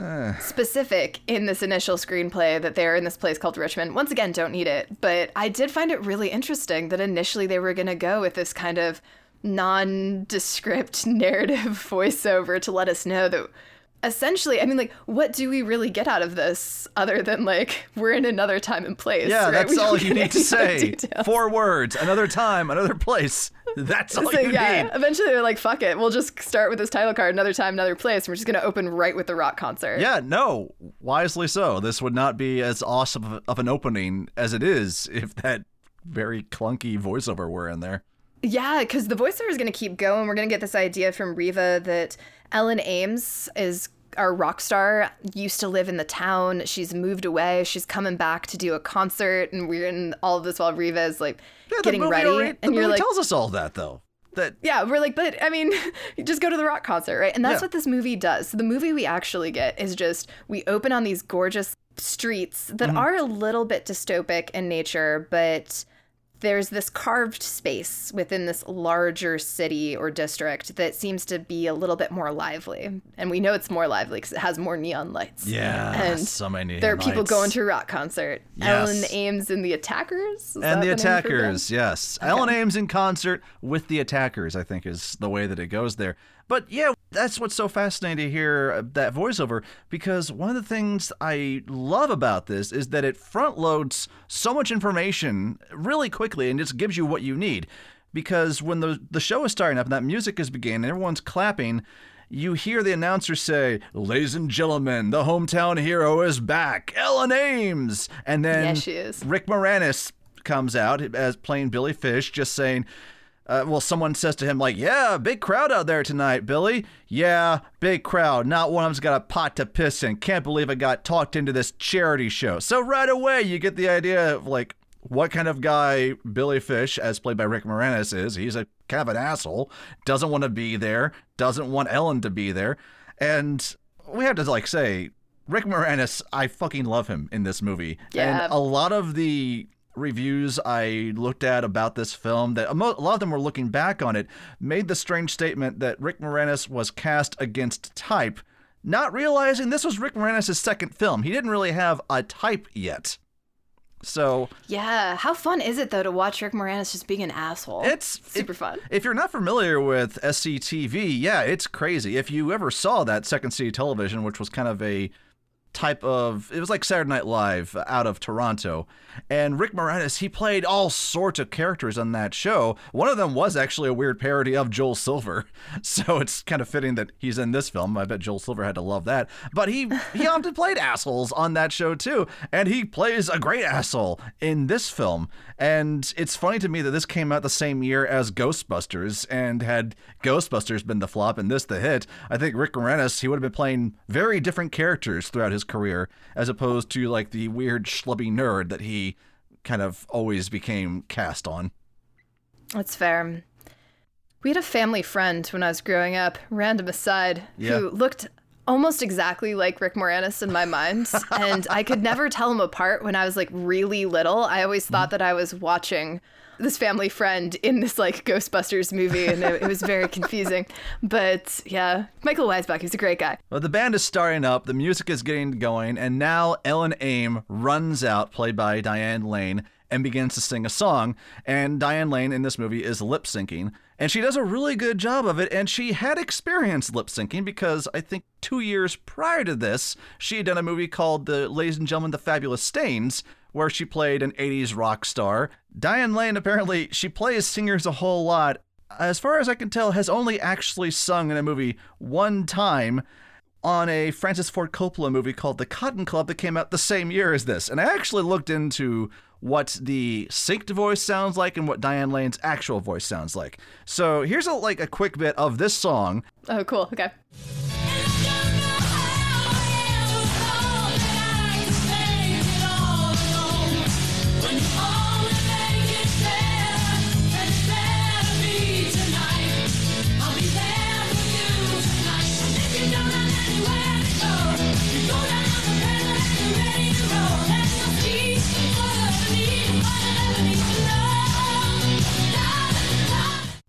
Eh. specific in this initial screenplay that they're in this place called Richmond. Once again, don't need it. But I did find it really interesting that initially they were going to go with this kind of nondescript narrative voiceover to let us know that essentially, I mean, like, what do we really get out of this other than like we're in another time and place? Yeah, right? that's all you need to say. details. Four words, another time, another place. That's all So, you yeah, need. eventually they're like, fuck it. We'll just start with this title card, another time, another place. And we're just going to open right with the rock concert. Yeah, no, wisely so. This would not be as awesome of- of an opening as it is if that very clunky voiceover were in there. Yeah, because the voiceover is going to keep going. We're going to get this idea from Riva that Ellen Ames is our rock star, used to live in the town. She's moved away. She's coming back to do a concert. And we're in all of this while Riva is like Yeah, getting movie ready. the and you're movie like, tells us all that though. That yeah, we're like, but I mean, just go to the rock concert, right? And that's Yeah. what this movie does. So the movie we actually get is just we open on these gorgeous streets that Mm-hmm. are a little bit dystopic in nature, but there's this carved space within this larger city or district that seems to be a little bit more lively. And we know it's more lively because it has more neon lights. yeah, And so many. there are people lights. going to a rock concert. Yes. Ellen Ames and the Attackers? Is and the attackers, yes. Ellen Ames in concert with the attackers, I think is the way that it goes there. But yeah, that's what's so fascinating to hear uh, that voiceover because one of the things I love about this is that it front loads so much information really quickly and just gives you what you need. Because when the the show is starting up and that music is beginning and everyone's clapping, you hear the announcer say, Ladies and gentlemen, the hometown hero is back, Ellen Ames. And then Yeah. Rick Moranis comes out as playing Billy Fish, just saying, uh, well, someone says to him, like, yeah, big crowd out there tonight, Billy. Yeah, big crowd. Not one of them's got a pot to piss in. Can't believe I got talked into this charity show. So right away, you get the idea of, like, what kind of guy Billy Fish, as played by Rick Moranis, is. He's a kind of an asshole, doesn't want to be there, doesn't want Ellen to be there. And we have to, like, say, Rick Moranis, I fucking love him in this movie. Yeah. And a lot of the reviews I looked at about this film that a mo- a lot of them were looking back on it made the strange statement that Rick Moranis was cast against type, not realizing this was Rick Moranis' second film. He didn't really have a type yet. So Yeah, how fun is it though to watch Rick Moranis just being an asshole? it's super it- fun. If you're not familiar with SCTV, yeah, it's crazy. If you ever saw that Second City Television, which was kind of a type of it was like Saturday Night Live out of Toronto. And Rick Moranis, he played all sorts of characters on that show. One of them was actually a weird parody of Joel Silver. So it's kind of fitting that he's in this film. I bet Joel Silver had to love that. But he he often played assholes on that show too. And he plays a great asshole in this film. And it's funny to me that this came out the same year as Ghostbusters and had Ghostbusters been the flop and this the hit, I think Rick Moranis, he would have been playing very different characters throughout his career as opposed to like the weird schlubby nerd that he kind of always became cast on. That's fair. We had a family friend when I was growing up, random aside, Yeah. who looked almost exactly like Rick Moranis in my mind. and I could never tell him apart when I was like really little. I always mm-hmm. thought that I was watching this family friend in this like Ghostbusters movie, and it, it was very confusing. But yeah, Michael Weisbach, he's a great guy. Well, the band is starting up, the music is getting going, and now Ellen Aim runs out, played by Diane Lane, and begins to sing a song. And Diane Lane in this movie is lip syncing, and she does a really good job of it. And she had experience lip syncing because I think two years prior to this, she had done a movie called The Ladies and Gentlemen, The Fabulous Stains, where she played an 80s rock star. Diane Lane apparently she plays singers a whole lot. As far as I can tell, has only actually sung in a movie one time on a Francis Ford Coppola movie called The Cotton Club that came out the same year as this. And I actually looked into what the synced voice sounds like and what Diane Lane's actual voice sounds like. So here's a like a quick bit of this song. Oh, cool. Okay.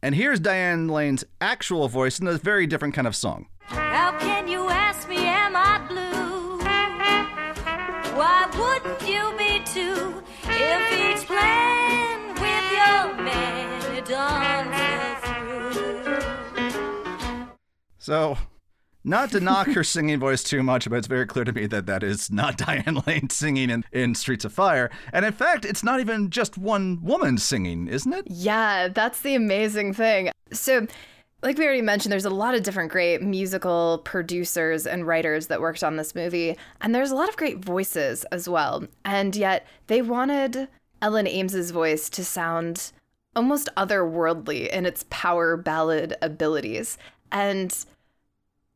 And here's Diane Lane's actual voice in a very different kind of song. How can you ask me, am I blue? Why wouldn't you be too if each plan with your man had done through? So, not to knock her singing voice too much, but it's very clear to me that that is not Diane Lane singing in, in Streets of Fire. And in fact, it's not even just one woman singing, isn't it? Yeah, that's the amazing thing. So, like we already mentioned, there's a lot of different great musical producers and writers that worked on this movie, and there's a lot of great voices as well. And yet, they wanted Ellen Ames's voice to sound almost otherworldly in its power ballad abilities. And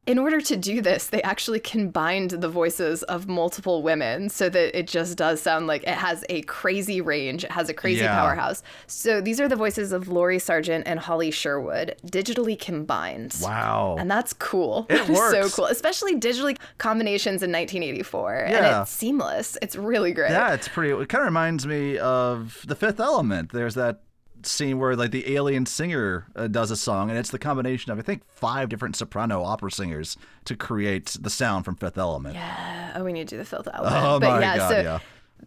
in order to do this, they actually combined the voices of multiple women so that it just does sound like it has a crazy range, it has a crazy Yeah. powerhouse. So these are the voices of Laurie Sargent and Holly Sherwood, digitally combined. Wow. And that's cool. It works. so cool, especially digitally combinations in 1984. And it's seamless. It's really great. Yeah, it's pretty. It kind of reminds me of The Fifth Element. There's that scene where like the alien singer uh, does a song, and it's the combination of I think five different soprano opera singers to create the sound from Fifth Element. Yeah. Oh, we need to do the Fifth element. Oh but my yeah, God, so yeah.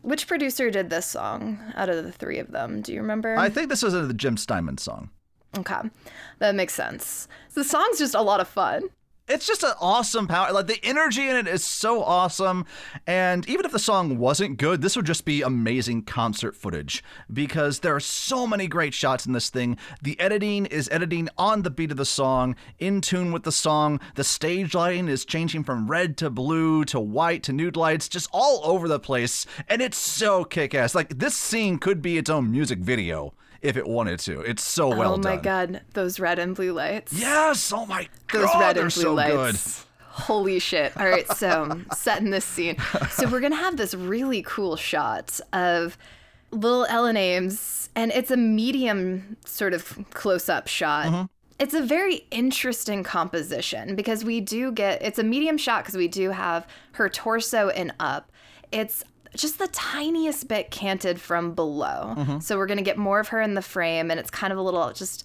which producer did this song out of the three of them? Do you remember? I think this was a the Jim Steinman song. Okay, that makes sense. The song's just a lot of fun. It's just an awesome power. Like the energy in it is so awesome. And even if the song wasn't good, this would just be amazing concert footage because there are so many great shots in this thing. The editing is editing on the beat of the song, in tune with the song. The stage lighting is changing from red to blue to white to nude lights, just all over the place. And it's so kick ass. Like this scene could be its own music video if it wanted to. It's so oh well done. oh my done. god, those red and blue lights. Yes. Oh my god. those god. red and blue so lights. Holy shit. All right, so setting this scene. So we're gonna have this really cool shot of little Ellen Ames, and it's a medium sort of close-up shot. Mm-hmm. It's a very interesting composition because we do get it's a medium shot because we do have her torso and up. It's just the tiniest bit canted from below. Mm-hmm. So we're going to get more of her in the frame and it's kind of a little just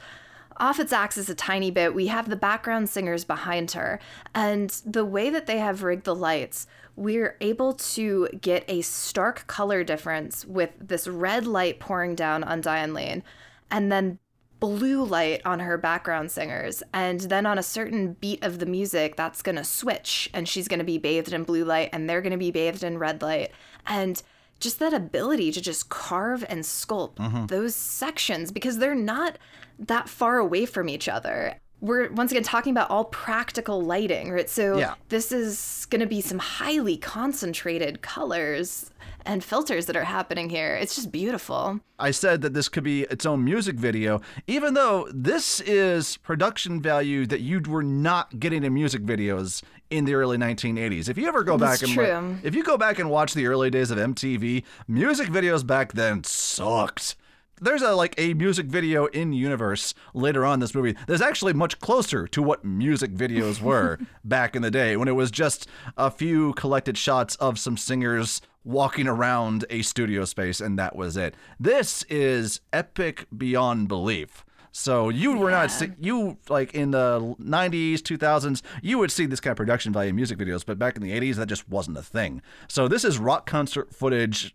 off its axis a tiny bit. We have the background singers behind her, and the way that they have rigged the lights, we're able to get a stark color difference with this red light pouring down on Diane Lane, and then blue light on her background singers. And then on a certain beat of the music, that's going to switch, and she's going to be bathed in blue light, and they're going to be bathed in red light. And just that ability to just carve and sculpt mm-hmm. those sections because they're not that far away from each other. We're once again talking about all practical lighting, right? So Yeah. this is going to be some highly concentrated colors and filters that are happening here. It's just beautiful. I said that this could be its own music video, even though this is production value that you were not getting in music videos in the early 1980s. If you ever go That's back and wa- true. if you go back and watch the early days of MTV, music videos back then sucked. There's a like a music video in universe later on in this movie. That's actually much closer to what music videos were back in the day when it was just a few collected shots of some singers walking around a studio space and that was it. This is epic beyond belief. So you were not you like in the 90s, 2000s, you would see this kind of production value in music videos, but back in the 80s that just wasn't a thing. So this is rock concert footage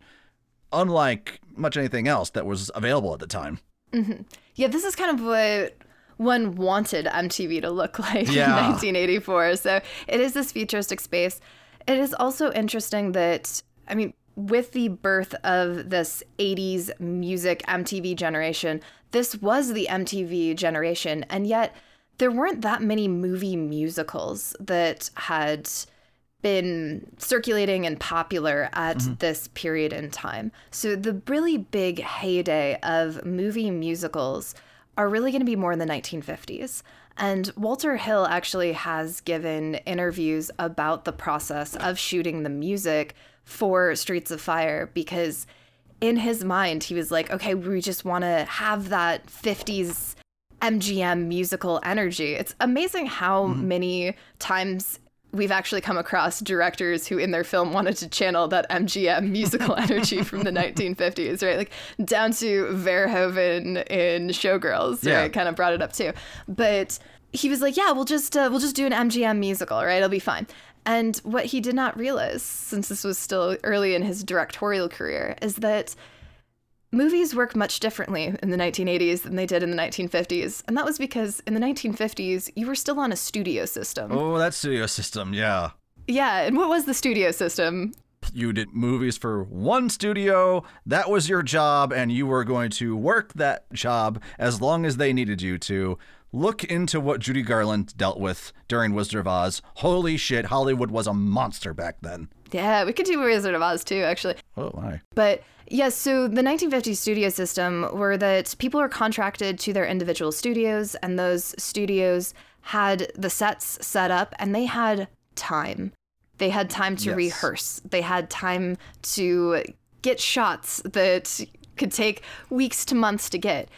unlike much anything else that was available at the time. Mm-hmm. Yeah, this is kind of what one wanted MTV to look like Yeah. in 1984. So it is this futuristic space. It is also interesting that, I mean, with the birth of this 80s music MTV generation, this was the MTV generation. And yet there weren't that many movie musicals that had been circulating and popular at mm-hmm. this period in time. So the really big heyday of movie musicals are really going to be more in the 1950s. And Walter Hill actually has given interviews about the process of shooting the music for Streets of Fire because in his mind he was like, okay, we just want to have that 50s MGM musical energy. It's amazing how mm-hmm. many times we've actually come across directors who in their film wanted to channel that MGM musical energy from the 1950s, right? Like down to Verhoeven in Showgirls, Yeah. right? Kind of brought it up too. But he was like, "Yeah, we'll just uh, we'll just do an MGM musical, right? It'll be fine." And what he did not realize, since this was still early in his directorial career, is that movies work much differently in the 1980s than they did in the 1950s. And that was because in the 1950s, you were still on a studio system. Oh, that studio system, yeah. Yeah, and what was the studio system? You did movies for one studio, that was your job, and you were going to work that job as long as they needed you to. Look into what Judy Garland dealt with during Wizard of Oz. Holy shit, Hollywood was a monster back then. Yeah, we could do Wizard of Oz too, actually. Oh, my. But yes, so the 1950s studio system were that people were contracted to their individual studios, and those studios had the sets set up and they had time. They had time to Yes. rehearse, they had time to get shots that could take weeks to months to get.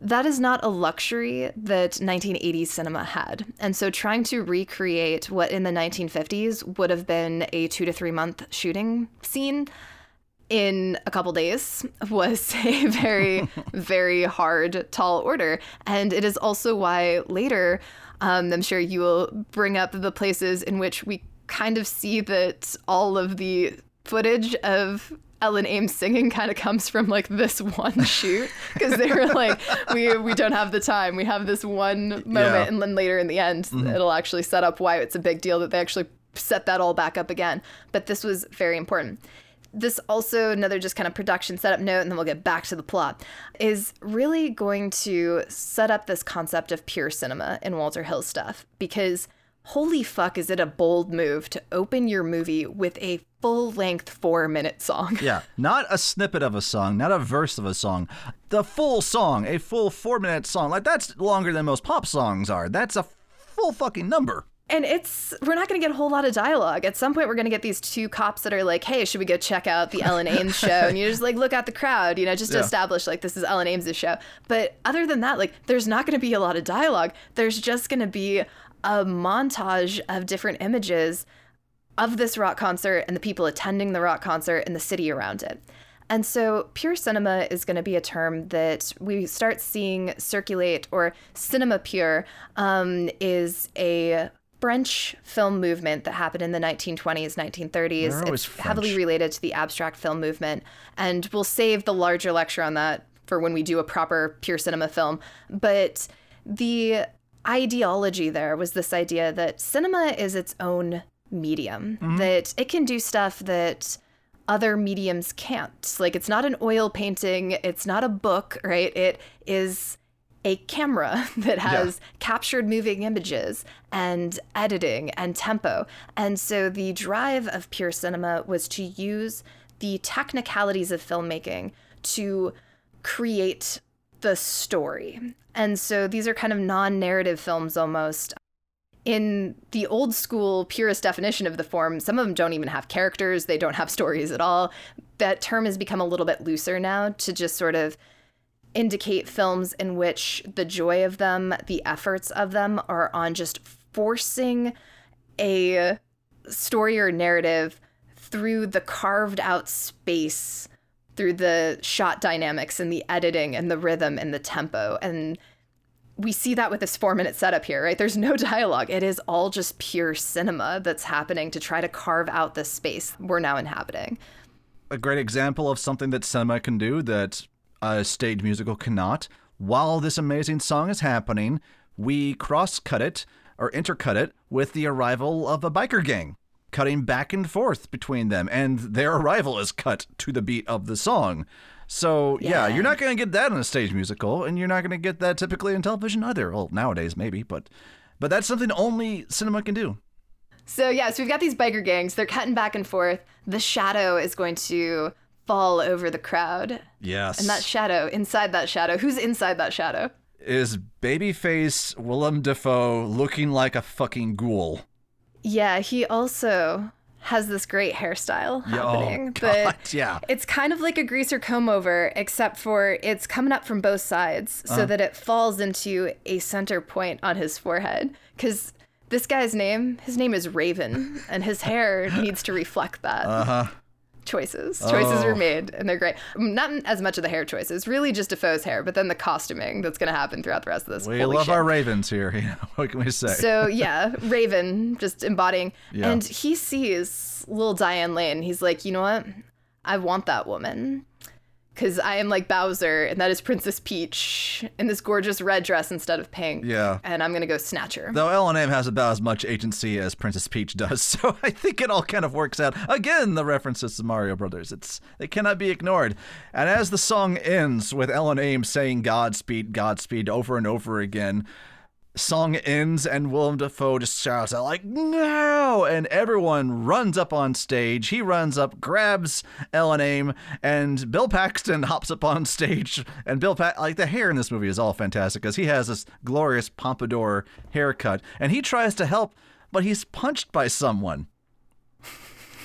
That is not a luxury that 1980s cinema had. And so trying to recreate what in the 1950s would have been a two to three month shooting scene in a couple days was a very, very hard, tall order. And it is also why later, um, I'm sure you will bring up the places in which we kind of see that all of the footage of Ellen Ames singing kind of comes from like this one shoot because they were like, we we don't have the time. We have this one moment, Yeah. and then later in the end, it'll actually set up why it's a big deal that they actually set that all back up again. But this was very important. This also another just kind of production setup note, and then we'll get back to the plot. Is really going to set up this concept of pure cinema in Walter Hill stuff because holy fuck, is it a bold move to open your movie with a full length four minute song? Yeah, not a snippet of a song, not a verse of a song, the full song, a full four minute song. Like, that's longer than most pop songs are. That's a full fucking number. And it's we're not going to get a whole lot of dialogue. At some point, we're going to get these two cops that are like, "Hey, should we go check out the Ellen Ames show?" And you just like look at the crowd, you know, just to Yeah. establish like this is Ellen Ames' show. But other than that, like there's not going to be a lot of dialogue. There's just going to be a montage of different images of this rock concert and the people attending the rock concert and the city around it. And so, pure cinema is going to be a term that we start seeing circulate, or cinema pure um, is a French film movement that happened in the 1920s, 1930s. They're always It's heavily related to the abstract film movement. And we'll save the larger lecture on that for when we do a proper pure cinema film. But the ideology there was this idea that cinema is its own medium, mm-hmm. that it can do stuff that other mediums can't. Like it's not an oil painting, it's not a book, right? It is a camera that has captured moving images and editing and tempo. And so the drive of pure cinema was to use the technicalities of filmmaking to create the story. And so these are kind of non narrative films almost. In the old school purist definition of the form, some of them don't even have characters, they don't have stories at all. That term has become a little bit looser now to just sort of indicate films in which the joy of them, the efforts of them are on just forcing a story or narrative through the carved out space, through the shot dynamics and the editing and the rhythm and the tempo. And we see that with this four minute setup here, right? There's no dialogue. It is all just pure cinema that's happening to try to carve out the space we're now inhabiting. a great example of something that cinema can do that a stage musical cannot. While this amazing song is happening, we cross cut it or intercut it with the arrival of a biker gang, cutting back and forth between them, and their arrival is cut to the beat of the song. So, yeah, Yeah. you're not going to get that in a stage musical, and you're not going to get that typically in television either. Well, nowadays, maybe, but. But that's something only cinema can do. So yeah, so we've got these biker gangs. They're cutting back and forth. The shadow is going to fall over the crowd, Yes. and that shadow, inside that shadow, who's inside that shadow? is babyface Willem Dafoe looking like a fucking ghoul. Yeah, he also has this great hairstyle oh, happening, God, but yeah. it's kind of like a greaser comb over, except for it's coming up from both sides, Uh-huh. so that it falls into a center point on his forehead. Because This guy's name, his name is Raven, and his hair needs to reflect that. Uh huh. Choices. Choices were Oh. made, and they're great. Not as much of the hair choices, really just Dafoe's hair, but then the costuming that's going to happen throughout the rest of this. We Holy love shit. our ravens here. You know, what can we say? So yeah, Raven just embodying, Yeah. and he sees little Diane Lane. He's like, you know what? I want that woman, because I am like Bowser, and that is Princess Peach in this gorgeous red dress instead of pink. Yeah. and I'm gonna go snatch her. Though Ellen Aim has about as much agency as Princess Peach does, so I think it all kind of works out. Again, the references to Mario Brothers. It's they cannot be ignored. And as the song ends with Ellen Aim saying Godspeed, Godspeed over and over again, song ends and Willem Dafoe just shouts out like no! And everyone runs up on stage. He runs up grabs Ellen Aim and Bill Paxton hops up on stage. And Bill pa- like the hair in this movie is all fantastic because he has this glorious pompadour haircut. And he tries to help but he's punched by someone.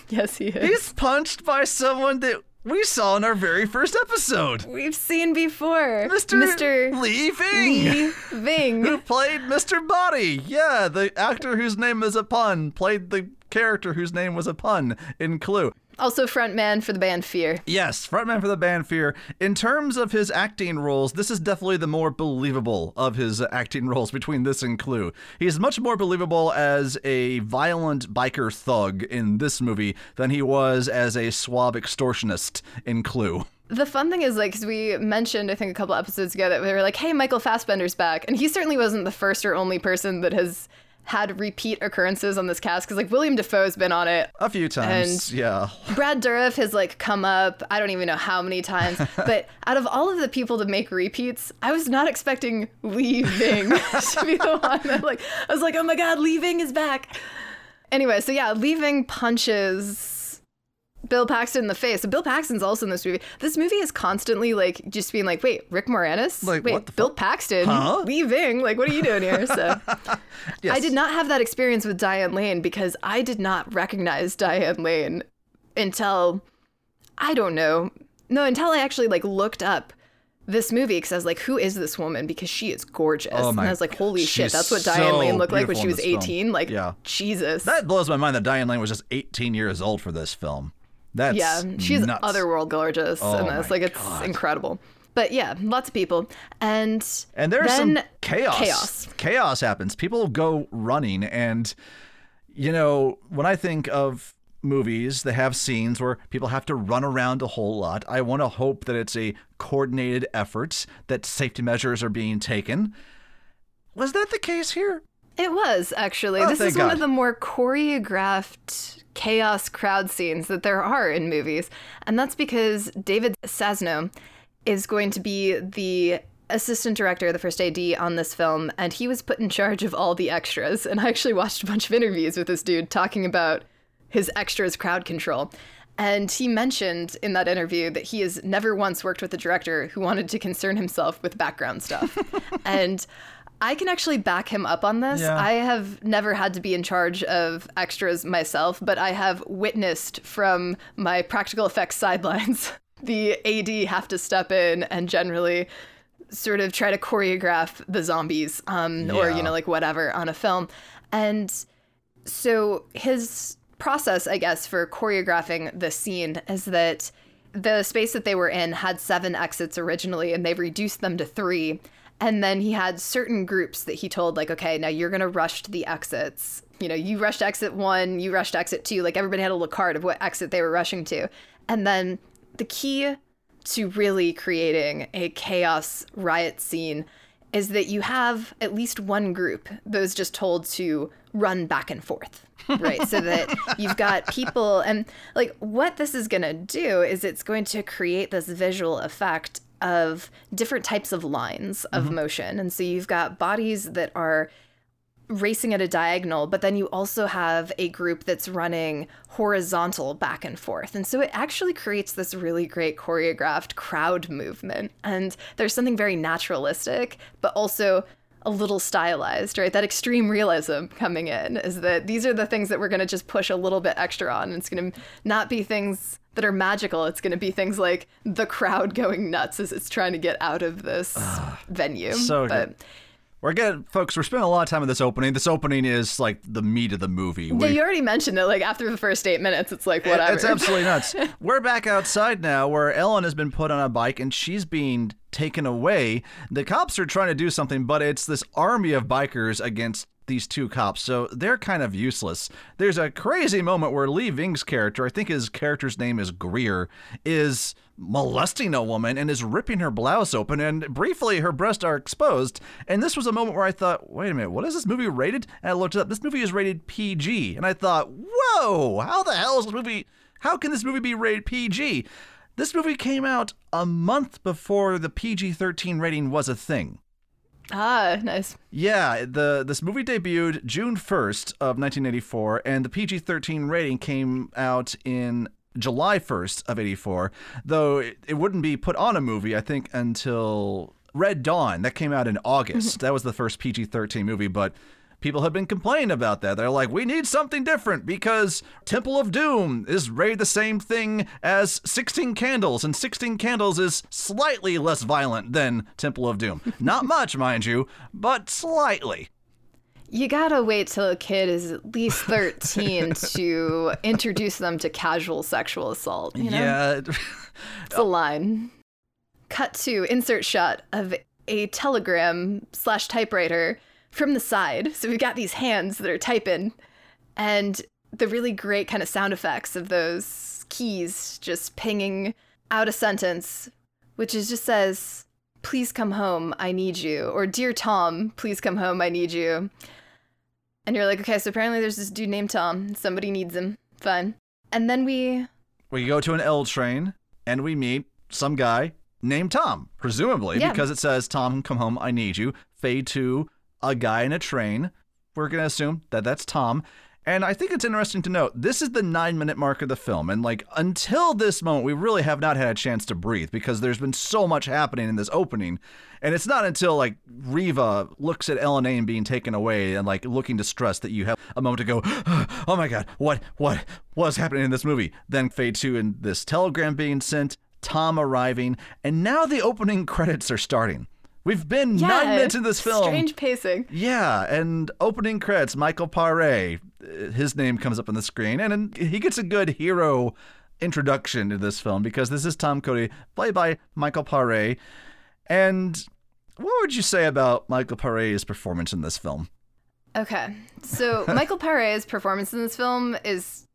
Yes, he is. he's punched by someone that we saw in our very first episode We've seen before, Mr. Mr. Lee Ving Lee who played Mr. Body. Yeah, the actor whose name is a pun played the character whose name was a pun in Clue. Also frontman for the band Fear. Yes, frontman for the band Fear. In terms of his acting roles, this is definitely the more believable of his acting roles between this and Clue. He's much more believable as a violent biker thug in this movie than he was as a swab extortionist in Clue. The fun thing is, like, 'cause we mentioned, I think, a couple episodes ago that we were like, hey, Michael Fassbender's back. And he certainly wasn't the first or only person that has had repeat occurrences on this cast, because, like, William Dafoe's been on it. A few times, And- yeah. Brad Dourif has, like, come up, I don't even know how many times. but out of all of the people to make repeats, I was not expecting Lee Ving to be the one that, like, I was like, oh my God, Lee Ving is back. Anyway, so yeah, Lee Ving punches Bill Paxton in the face. So Bill Paxton's also in this movie. This movie is constantly like just being like, wait, Rick Moranis? Like, wait, Bill? Paxton? Huh? Lee Ving? Like, what are you doing here? So Yes. I did not have that experience with Diane Lane because I did not recognize Diane Lane until I don't know. No, until I actually like looked up this movie because I was like, who is this woman? Because she is gorgeous. Oh and I was like, holy God, shit, she's that's what Diane Lane looked like when she was this film. 18. Like, Yeah. Jesus. That blows my mind that Diane Lane was just 18 years old for this film. That's yeah, she's nuts. otherworld gorgeous Oh in this. Like it's God. incredible. But yeah, lots of people. And And there's then some chaos. Chaos. Chaos happens. People go running, and you know when I think of movies that have scenes where people have to run around a whole lot, I want to hope that it's a coordinated effort, that safety measures are being taken. Was that the case here? It was actually. Oh, this is one of the more choreographed chaos crowd scenes that there are in movies. And that's because David Sasno is going to be the assistant director, the first AD on this film, and he was put in charge of all the extras. And I actually watched a bunch of interviews with this dude talking about his extras crowd control. And he mentioned in that interview that he has never once worked with a director who wanted to concern himself with background stuff. and I can actually back him up on this. Yeah. I have never had to be in charge of extras myself, but I have witnessed from my practical effects sidelines the AD have to step in and generally sort of try to choreograph the zombies um, or, you know, like whatever on a film. And so his process, I guess, for choreographing the scene is that the space that they were in had seven exits originally, and they reduced them to three. And then he had certain groups that he told, like, okay, now you're gonna rush to the exits. You know, you rushed exit one, you rushed exit two. Like everybody had a little card of what exit they were rushing to. And then the key to really creating a chaos riot scene is that you have at least one group that is just told to run back and forth. right so that you've got people and like what this is going to do is it's going to create this visual effect of different types of lines of mm-hmm. motion and so you've got bodies that are racing at a diagonal, but then you also have a group that's running horizontal back and forth. And so it actually creates this really great choreographed crowd movement. And there's something very naturalistic, but also a little stylized, right? That extreme realism coming in is that these are the things that we're going to just push a little bit extra on. It's going to not be things that are magical. It's going to be things like the crowd going nuts as it's trying to get out of this ah, venue. so but good. We're again, folks. We're spending a lot of time on this opening. This opening is like the meat of the movie. Yeah, We- you already mentioned it. Like after the first eight minutes, it's like whatever. It's absolutely nuts. We're back outside now where Ellen has been put on a bike and she's being taken away. The cops are trying to do something, but it's this army of bikers against these two cops, so they're kind of useless. There's a crazy moment where Lee Ving's character, I think his character's name is Greer, is molesting a woman and is ripping her blouse open, and briefly her breasts are exposed. And this was a moment where I thought, wait a minute, what is this movie rated? And I looked it up. This movie is rated PG, and I thought, whoa, how the hell is this movie? How can this movie be rated PG? This movie came out a month before the PG 13 rating was a thing. Ah, nice. Yeah, the this movie debuted June 1st of 1984 and the PG-13 rating came out in July 1st of 84, though it, it wouldn't be put on a movie I think until Red Dawn that came out in August. that was the first PG-13 movie, but people have been complaining about that. They're like, "We need something different because Temple of Doom is rated the same thing as 16 Candles and 16 Candles is slightly less violent than Temple of Doom. Not much, mind you, but slightly." You gotta wait till a kid is at least 13 to introduce them to casual sexual assault. You know? Yeah. It's a line. Cut to insert shot of a telegram slash typewriter from the side. So we've got these hands that are typing, and the really great kind of sound effects of those keys just pinging out a sentence, which is just says, Please come home, I need you. Or Dear Tom, please come home, I need you. And you're like, okay, so apparently there's this dude named Tom. Somebody needs him. Fine. And then we we go to an L train and we meet some guy named Tom, presumably Yeah. because it says Tom, come home, I need you. Fade to a guy in a train. We're gonna assume that that's Tom. And I think it's interesting to note this is the nine minute mark of the film. And like until this moment, we really have not had a chance to breathe because there's been so much happening in this opening. And it's not until like Riva looks at Ellen Aim being taken away and like looking distressed that you have a moment to go, oh my God, what, what, what's happening in this movie? Then fade to and this telegram being sent, Tom arriving, and now the opening credits are starting. We've been yeah, nine minutes in this film. Strange pacing. Yeah, and opening credits, Michael Paré, uh, his name comes up on the screen, and he gets a good hero introduction to this film because this is Tom Cody, played by Michael Paré. And what would you say about Michael Paré's performance in this film? Okay. So Michael Paré's performance in this film is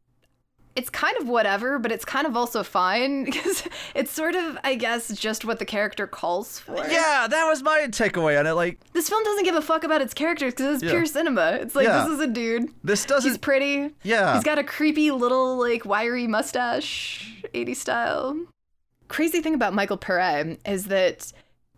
it's kind of whatever, but it's kind of also fine because it's sort of, I guess, just what the character calls for. Yeah, that was my takeaway on it. Like, This film doesn't give a fuck about its characters because it's Yeah. pure cinema. It's like Yeah. this is a dude. this doesn't. He's pretty. Yeah. He's got a creepy little like wiry mustache, 80s style. Crazy thing about Michael Paré is that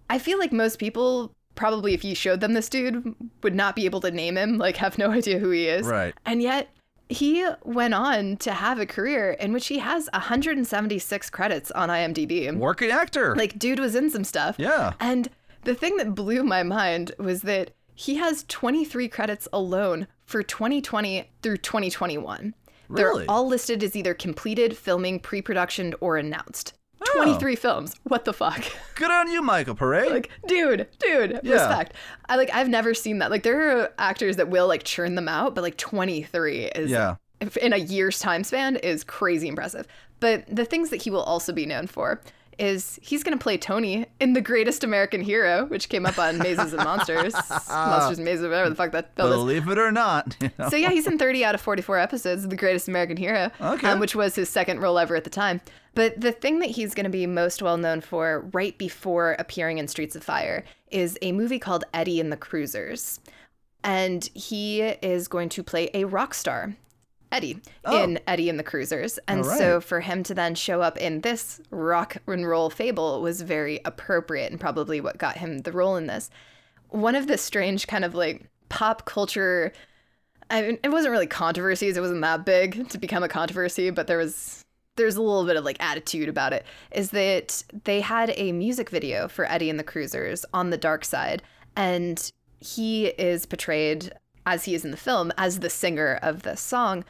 I feel like most people probably if you showed them this dude would not be able to name him, like have no idea who he is. Right. And yet he went on to have a career in which he has 176 credits on IMDb. Working actor. Like dude was in some stuff. Yeah. And the thing that blew my mind was that he has 23 credits alone for 2020 through 2021. Really? They're all listed as either completed, filming, pre-production, or announced. Oh. 23 films. What the fuck? Good on you, Michael Paré. like, dude, dude, Yeah. respect. I like I've never seen that. Like there are actors that will like churn them out, but like 23 is Yeah. if- in a year's time span is crazy impressive. But the things that he will also be known for is he's going to play Tony in The Greatest American Hero, which came up on Mazes and Monsters. Monsters and Mazes, whatever the fuck that film is. Believe it or not. you know. So yeah, he's in 30 out of 44 episodes of The Greatest American Hero, Okay. um, which was his second role ever at the time. But the thing that he's going to be most well known for right before appearing in Streets of Fire is a movie called Eddie and the Cruisers. And he is going to play a rock star, Eddie, oh. in Eddie and the Cruisers. And Oh. All so for him to then show up in this rock and roll fable was very appropriate and probably what got him the role in this. One of the strange kind of like pop culture I mean, it wasn't really controversies. It wasn't that big to become a controversy, but there was there's a little bit of like attitude about it. Is that they had a music video for Eddie and the Cruisers on the dark side, and he is portrayed as he is in the film as the singer of this song.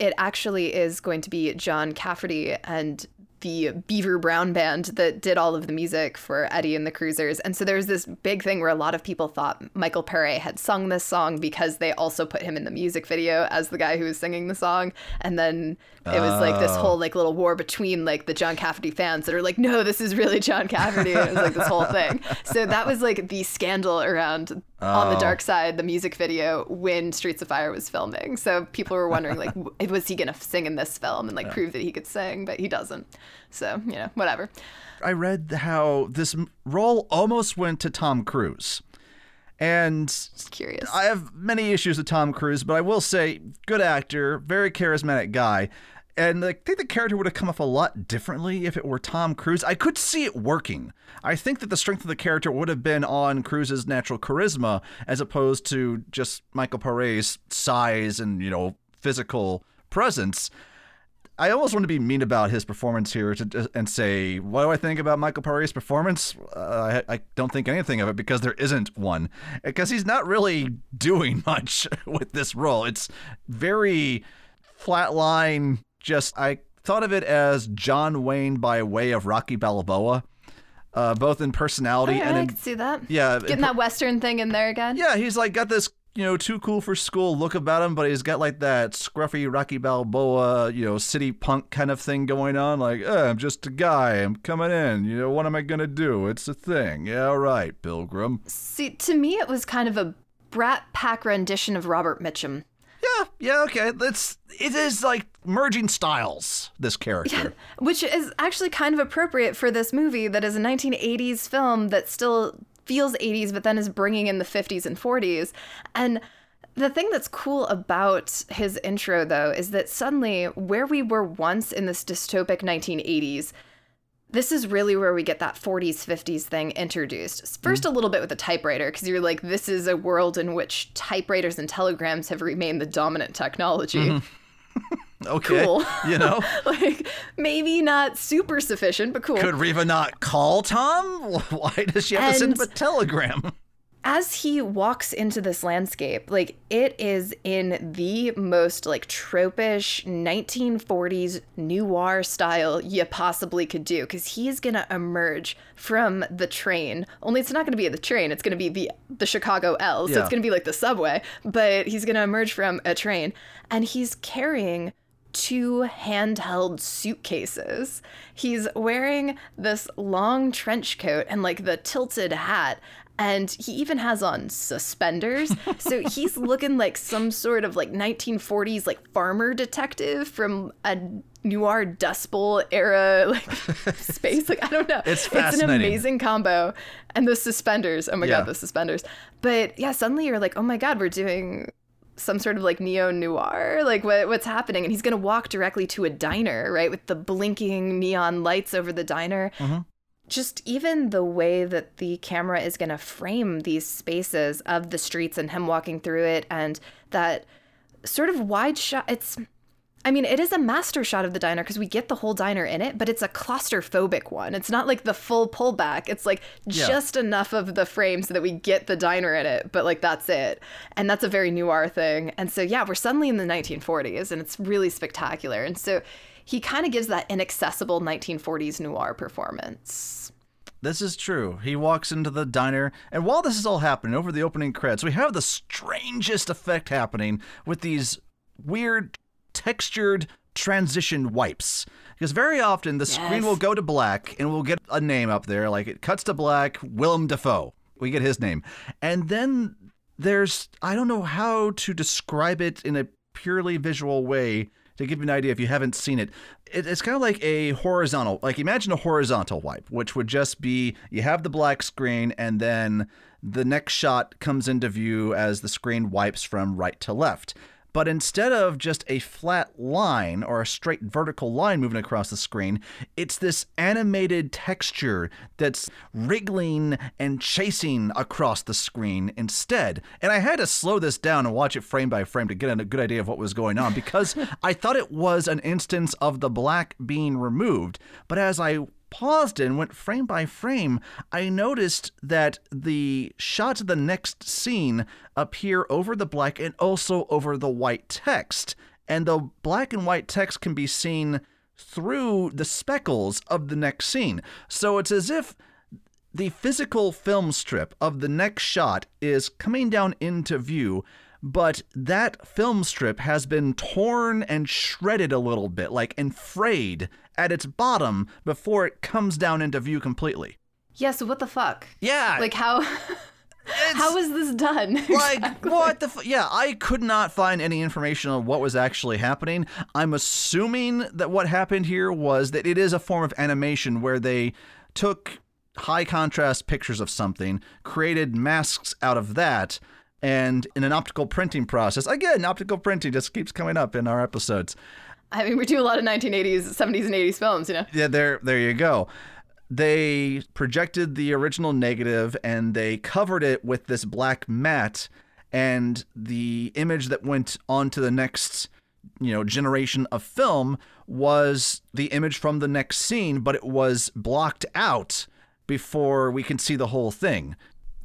It actually is going to be John Cafferty, and the Beaver Brown band that did all of the music for Eddie and the Cruisers. And so there was this big thing where a lot of people thought Michael Paré had sung this song because they also put him in the music video as the guy who was singing the song. And then it was like this whole oh. like little war between like the John Cafferty fans that are like, no, this is really John Cafferty. it was like this whole thing. So that was like the scandal around on the dark oh. side, the music video when Streets of Fire was filming. So people were wondering like, was he gonna sing in this film and like prove that he could sing, but he doesn't. So you know, whatever. I read how this role almost went to Tom Cruise. And Just curious. I have many issues with Tom Cruise, but I will say, good actor, very charismatic guy. And I think the character would have come off a lot differently if it were Tom Cruise. I could see it working. I think that the strength of the character would have been on Cruise's natural charisma as opposed to just Michael Paré's size and, you know, physical presence. I almost want to be mean about his performance here to, and say, what do I think about Michael Paré's performance? Uh, I, I don't think anything of it because there isn't one. Because he's not really doing much with this role. It's very flatline. Just, I thought of it as John Wayne by way of Rocky Balboa, uh, both in personality Alright, and I in can see that. yeah, in Getting that Western thing in there again. yeah, he's like got this, you know, too cool for school look about him, but he's got like that scruffy Rocky Balboa, you know, city punk kind of thing going on. Like, eh, I'm just a guy. I'm coming in. You know, what am I gonna do? It's a thing. Yeah, all right, Pilgrim. See, to me, it was kind of a Brat Pack rendition of Robert Mitchum. Yeah, yeah, okay. That's it is like merging styles. This character. which is actually kind of appropriate for this movie that is a 1980s film that still feels 80s but then is bringing in the 50s and 40s and the thing that's cool about his intro though is that suddenly where we were once in this dystopic 1980s this is really where we get that 40s 50s thing introduced. Hmm. First a little bit with the typewriter because you're like this is a world in which typewriters and telegrams have remained the dominant technology mm-hmm. Okay. Cool. You know, like maybe not super sufficient, but cool. could Riva not call Tom? Why does she have to send him a telegram? As he walks into this landscape, like it is in the most like tropish 1940s noir style you possibly could do because he's gonna emerge from the train. Only it's not gonna be the train; it's gonna be the the Chicago L. So Yeah. it's gonna be like the subway, but he's gonna emerge from a train, and he's carrying two handheld suitcases. He's wearing this long trench coat and like the tilted hat. And he even has on suspenders. So he's looking like some sort of like 1940s like farmer detective from a noir Dust Bowl era like space. Like I don't know. It's It's an amazing combo. And the suspenders. Oh my Yeah. god, the suspenders. But yeah, suddenly you're like, oh my god, we're doing some sort of like neo noir like what, what's happening and he's going to walk directly to a diner right with the blinking neon lights over the diner. Mm-hmm. Just even the way that the camera is going to frame these spaces of the streets and him walking through it and that sort of wide shot it's I mean, it is a master shot of the diner because we get the whole diner in it, but it's a claustrophobic one. It's not like the full pullback. It's like Yeah. just enough of the frame so that we get the diner in it, but like that's it. And that's a very noir thing. And so, yeah, we're suddenly in the 1940s and it's really spectacular. And so he kind of gives that inaccessible 1940s noir performance. This is true. He walks into the diner, and while this is all happening over the opening credits, we have the strangest effect happening with these weird textured transition wipes. Because very often the screen will go to black and we'll get a name up there, like it cuts to black, Willem Dafoe. We get his name. And then there's, I don't know how to describe it in a purely visual way to give you an idea if you haven't seen it. it it's kind of like a horizontal, like imagine a horizontal wipe, which would just be you have the black screen and then the next shot comes into view as the screen wipes from right to left. But instead of just a flat line or a straight vertical line moving across the screen, it's this animated texture that's wriggling and chasing across the screen instead. And I had to slow this down and watch it frame by frame to get a good idea of what was going on because I thought it was an instance of the black being removed. But as I paused and went frame by frame, I noticed that the shot of the next scene appear over the black and also over the white text. And the black and white text can be seen through the speckles of the next scene. So it's as if the physical film strip of the next shot is coming down into view, but that film strip has been torn and shredded a little bit, like and frayed at its bottom before it comes down into view completely. Yeah, so what the fuck? Yeah. Like how how is this done? Like what the f- yeah, I could not find any information on what was actually happening. I'm assuming that what happened here was that it is a form of animation where they took high contrast pictures of something, created masks out of that, and in an optical printing process. Again, optical printing just keeps coming up in our episodes. I mean, we do a lot of 1980s, 70s, and 80s films, you know. Yeah, there there you go. They projected the original negative and they covered it with this black mat and the image that went on to the next you know generation of film was the image from the next scene but it was blocked out before we can see the whole thing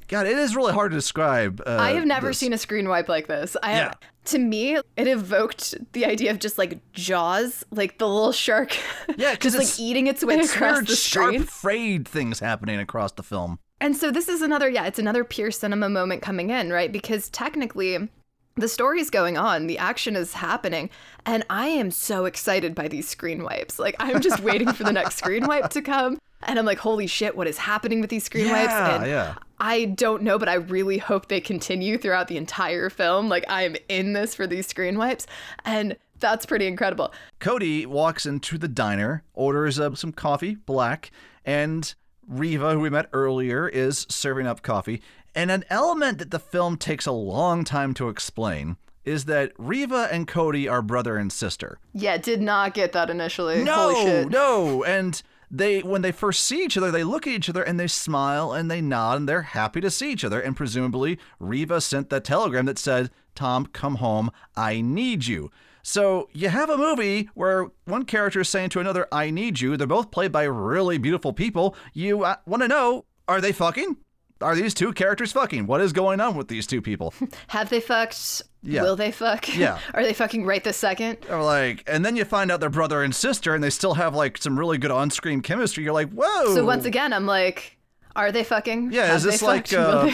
god it is really hard to describe uh, I have never this. seen a screen wipe like this. I Yeah. To me, it evoked the idea of just like Jaws, like the little shark, Yeah, just like eating its way it's across weird, the sharp frayed things happening across the film And so this is another, yeah, it's another pure cinema moment coming in, right? Because technically, the story's going on, the action is happening, and I am so excited by these screen wipes. Like I'm just waiting for the next screen wipe to come, and I'm like, holy shit, what is happening with these screen wipes? Yeah, And yeah. I don't know, but I really hope they continue throughout the entire film. Like I am in this for these screen wipes, and that's pretty incredible. Cody walks into the diner, orders up some coffee, black, and Riva, who we met earlier, is serving up coffee. And an element that the film takes a long time to explain is that Riva and Cody are brother and sister. Yeah, did not get that initially. Holy No, shit. no. And they when they first see each other, they look at each other and they smile and they nod and they're happy to see each other. And presumably Riva sent the telegram that said, Tom, come home. I need you. So you have a movie where one character is saying to another, I need you. They're both played by really beautiful people. You uh, want to know, are they fucking? Are these two characters fucking? What is going on with these two people? Have they fucked? Yeah. Will they fuck? Yeah. Are they fucking right this second? Or like, and then you find out they're brother and sister, and they still have like some really good on-screen chemistry. You're like, whoa. So once again, I'm like, are they fucking? Yeah, Have is this like? Uh,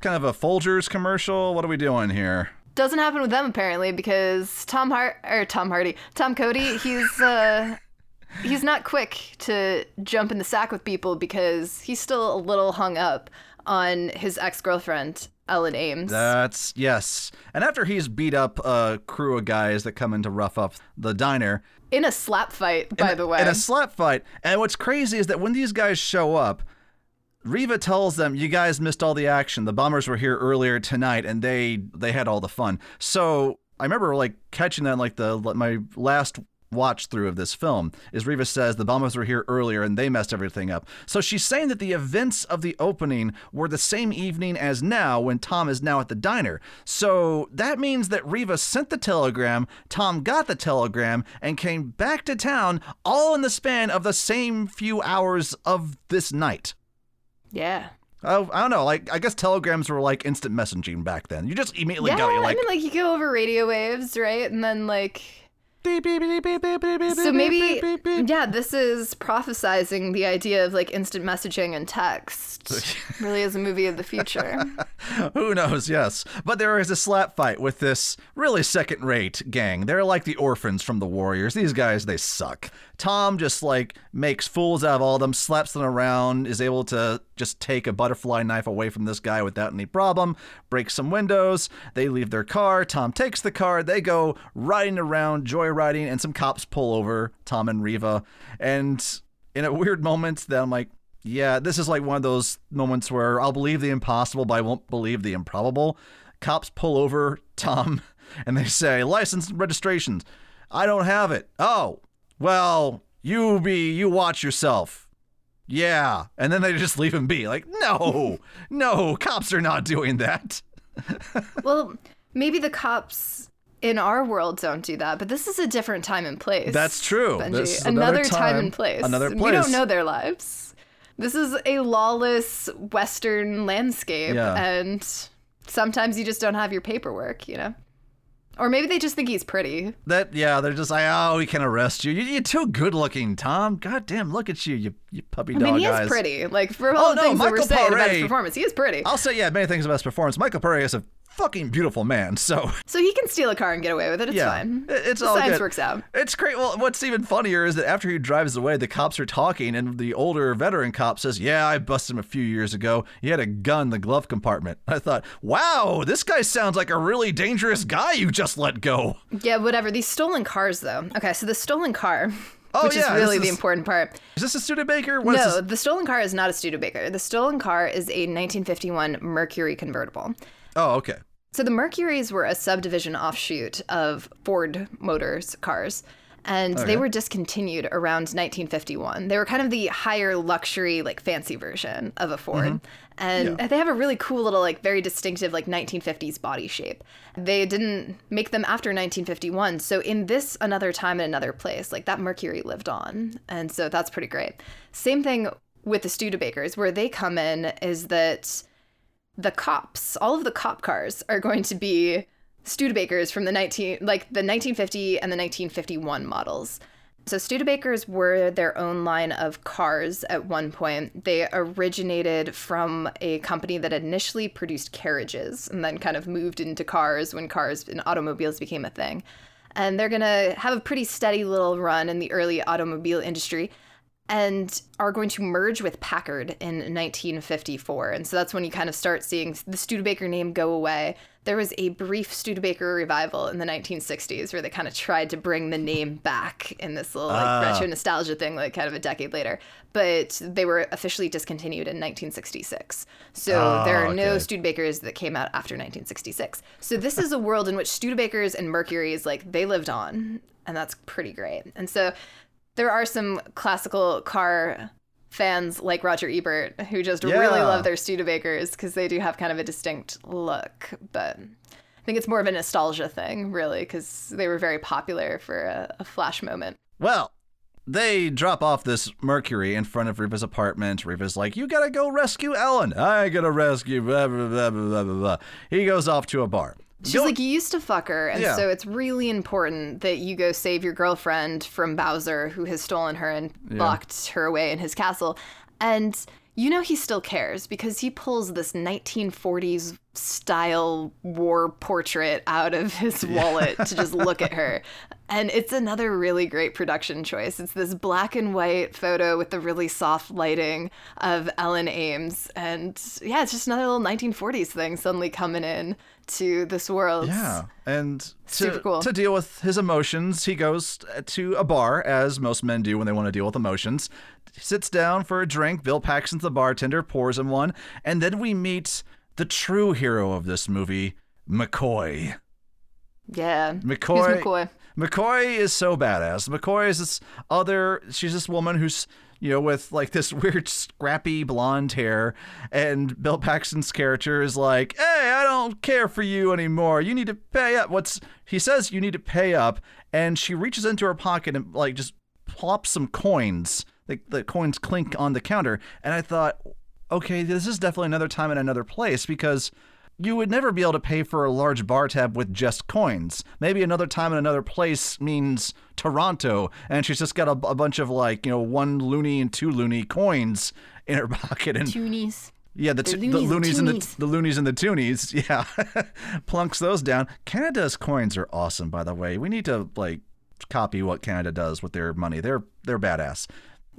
kind of a Folgers commercial? What are we doing here? Doesn't happen with them apparently because Tom Hart or Tom Hardy, Tom Cody, he's uh he's not quick to jump in the sack with people because he's still a little hung up on his ex-girlfriend Ellen Aim. That's yes. And after he's beat up a crew of guys that come in to rough up the diner, in a slap fight, by the way. in a slap fight. And what's crazy is that when these guys show up, Riva tells them, "You guys missed all the action. The bombers were here earlier tonight, and they they had all the fun." So I remember like catching that in, like the my last watch through of this film is Riva says the bombers were here earlier and they messed everything up. So she's saying that the events of the opening were the same evening as now when Tom is now at the diner. So that means that Riva sent the telegram, Tom got the telegram, and came back to town all in the span of the same few hours of this night. yeah. Oh, I don't know. Like, I guess telegrams were like instant messaging back then. You just immediately Yeah, got it. You're I mean, like you go over radio waves, right? And then like So maybe, yeah, this is prophesizing the idea of like instant messaging and text. really is a movie of the future. Who knows? Yes, but there is a slap fight with this really second-rate gang. They're like the orphans from the Warriors. These guys, they suck. Tom just like makes fools out of all of them, slaps them around, is able to just take a butterfly knife away from this guy without any problem, breaks some windows. They leave their car. Tom takes the car. They go riding around, joyriding, and some cops pull over Tom and Riva. And in a weird moment, that I'm like, yeah, this is like one of those moments where I'll believe the impossible, but I won't believe the improbable. Cops pull over Tom and they say, license and registrations. I don't have it. Oh, well, you be, you watch yourself. Yeah. And then they just leave him be. Like, no, no, cops are not doing that. well, maybe the cops in our world don't do that, but this is a different time and place. That's true. Another, another time, time, and place. another place. We don't know their lives. This is a lawless Western landscape, Yeah. and sometimes you just don't have your paperwork, you know? Or maybe they just think he's pretty. That yeah, they're just like, oh, we can arrest you. You- You're too good looking, Tom. God damn, look at you, you, you puppy I dog mean, he eyes. is pretty. Like for oh, all Oh, the no, things that we're Michael saying about his performance, he is pretty. I'll say yeah, many things about his performance. Michael Paré is a fucking beautiful man. So So he can steal a car and get away with it. It's yeah, fine. it's the all science good. works out. It's great. Well, what's even funnier is that after he drives away, the cops are talking, and the older veteran cop says, "Yeah, I busted him a few years ago. He had a gun in the glove compartment." I thought, "Wow, this guy sounds like a really dangerous guy you just let go." Yeah, whatever. These stolen cars, though. Okay, so the stolen car, Oh, which yeah, is really this the important part. Is this a Studebaker? What is no, the stolen car is not a Studebaker. The stolen car is a 1951 Mercury convertible. Oh, okay. So the Mercuries were a subdivision offshoot of Ford Motors cars. And Okay. they were discontinued around 1951. They were kind of the higher luxury, like fancy version of a Ford. Mm-hmm. And they have a really cool little, like very distinctive, like 1950s body shape. They didn't make them after 1951. So in this another time and another place, like that Mercury lived on. And so that's pretty great. Same thing with the Studebakers, where they come in is that the cops, all of the cop cars are going to be Studebakers from the 19 like the 1950 and the 1951 models. So Studebakers were their own line of cars at one point. They originated from a company that initially produced carriages and then kind of moved into cars when cars and automobiles became a thing. And they're going to have a pretty steady little run in the early automobile industry and are going to merge with Packard in 1954. And so that's when you kind of start seeing the Studebaker name go away. There was a brief Studebaker revival in the 1960s where they kind of tried to bring the name back in this little like Ah. retro nostalgia thing, like kind of a decade later. But they were officially discontinued in 1966. So Ah, there are no okay. Studebakers that came out after 1966. So this is a world in which Studebakers and Mercuries, like, they lived on. And that's pretty great. And so there are some classical car fans like Roger Ebert who just really love their Studebakers because they do have kind of a distinct look. But I think it's more of a nostalgia thing, really, because they were very popular for a, a flash moment. Well, they drop off this Mercury in front of Riva's apartment. Riva's like, "You gotta go rescue Ellen. I gotta rescue." Blah blah blah blah blah. blah. He goes off to a bar. She's like, you used to fuck her, and Yeah. so it's really important that you go save your girlfriend from Bowser, who has stolen her and locked her away in his castle. And you know he still cares because he pulls this 1940s style war portrait out of his wallet to just look at her. And it's another really great production choice. It's this black and white photo with the really soft lighting of Ellen Aim. And yeah, it's just another little 1940s thing suddenly coming in to this world. Yeah, and to, Super cool. to deal with his emotions, he goes to a bar, as most men do when they want to deal with emotions. He sits down for a drink. Bill Paxton's the bartender, pours him one, and then we meet the true hero of this movie, McCoy. Yeah. McCoy. McCoy? McCoy is so badass. McCoy is this other. She's this woman who's you know with like this weird scrappy blonde hair, and Bill Paxton's character is like, "Hey, I don't care for you anymore. You need to pay up." What's he says? You need to pay up, and she reaches into her pocket and like just plops some coins. The, the coins clink on the counter, and I thought, okay, this is definitely another time in another place because you would never be able to pay for a large bar tab with just coins. Maybe another time in another place means Toronto, and she's just got a, a bunch of like you know one loony and two loony coins in her pocket, and Toonies. yeah, the, t- the loonies and and the, the loonies and the toonies, yeah, plunks those down. Canada's coins are awesome, by the way. We need to like copy what Canada does with their money. They're they're badass.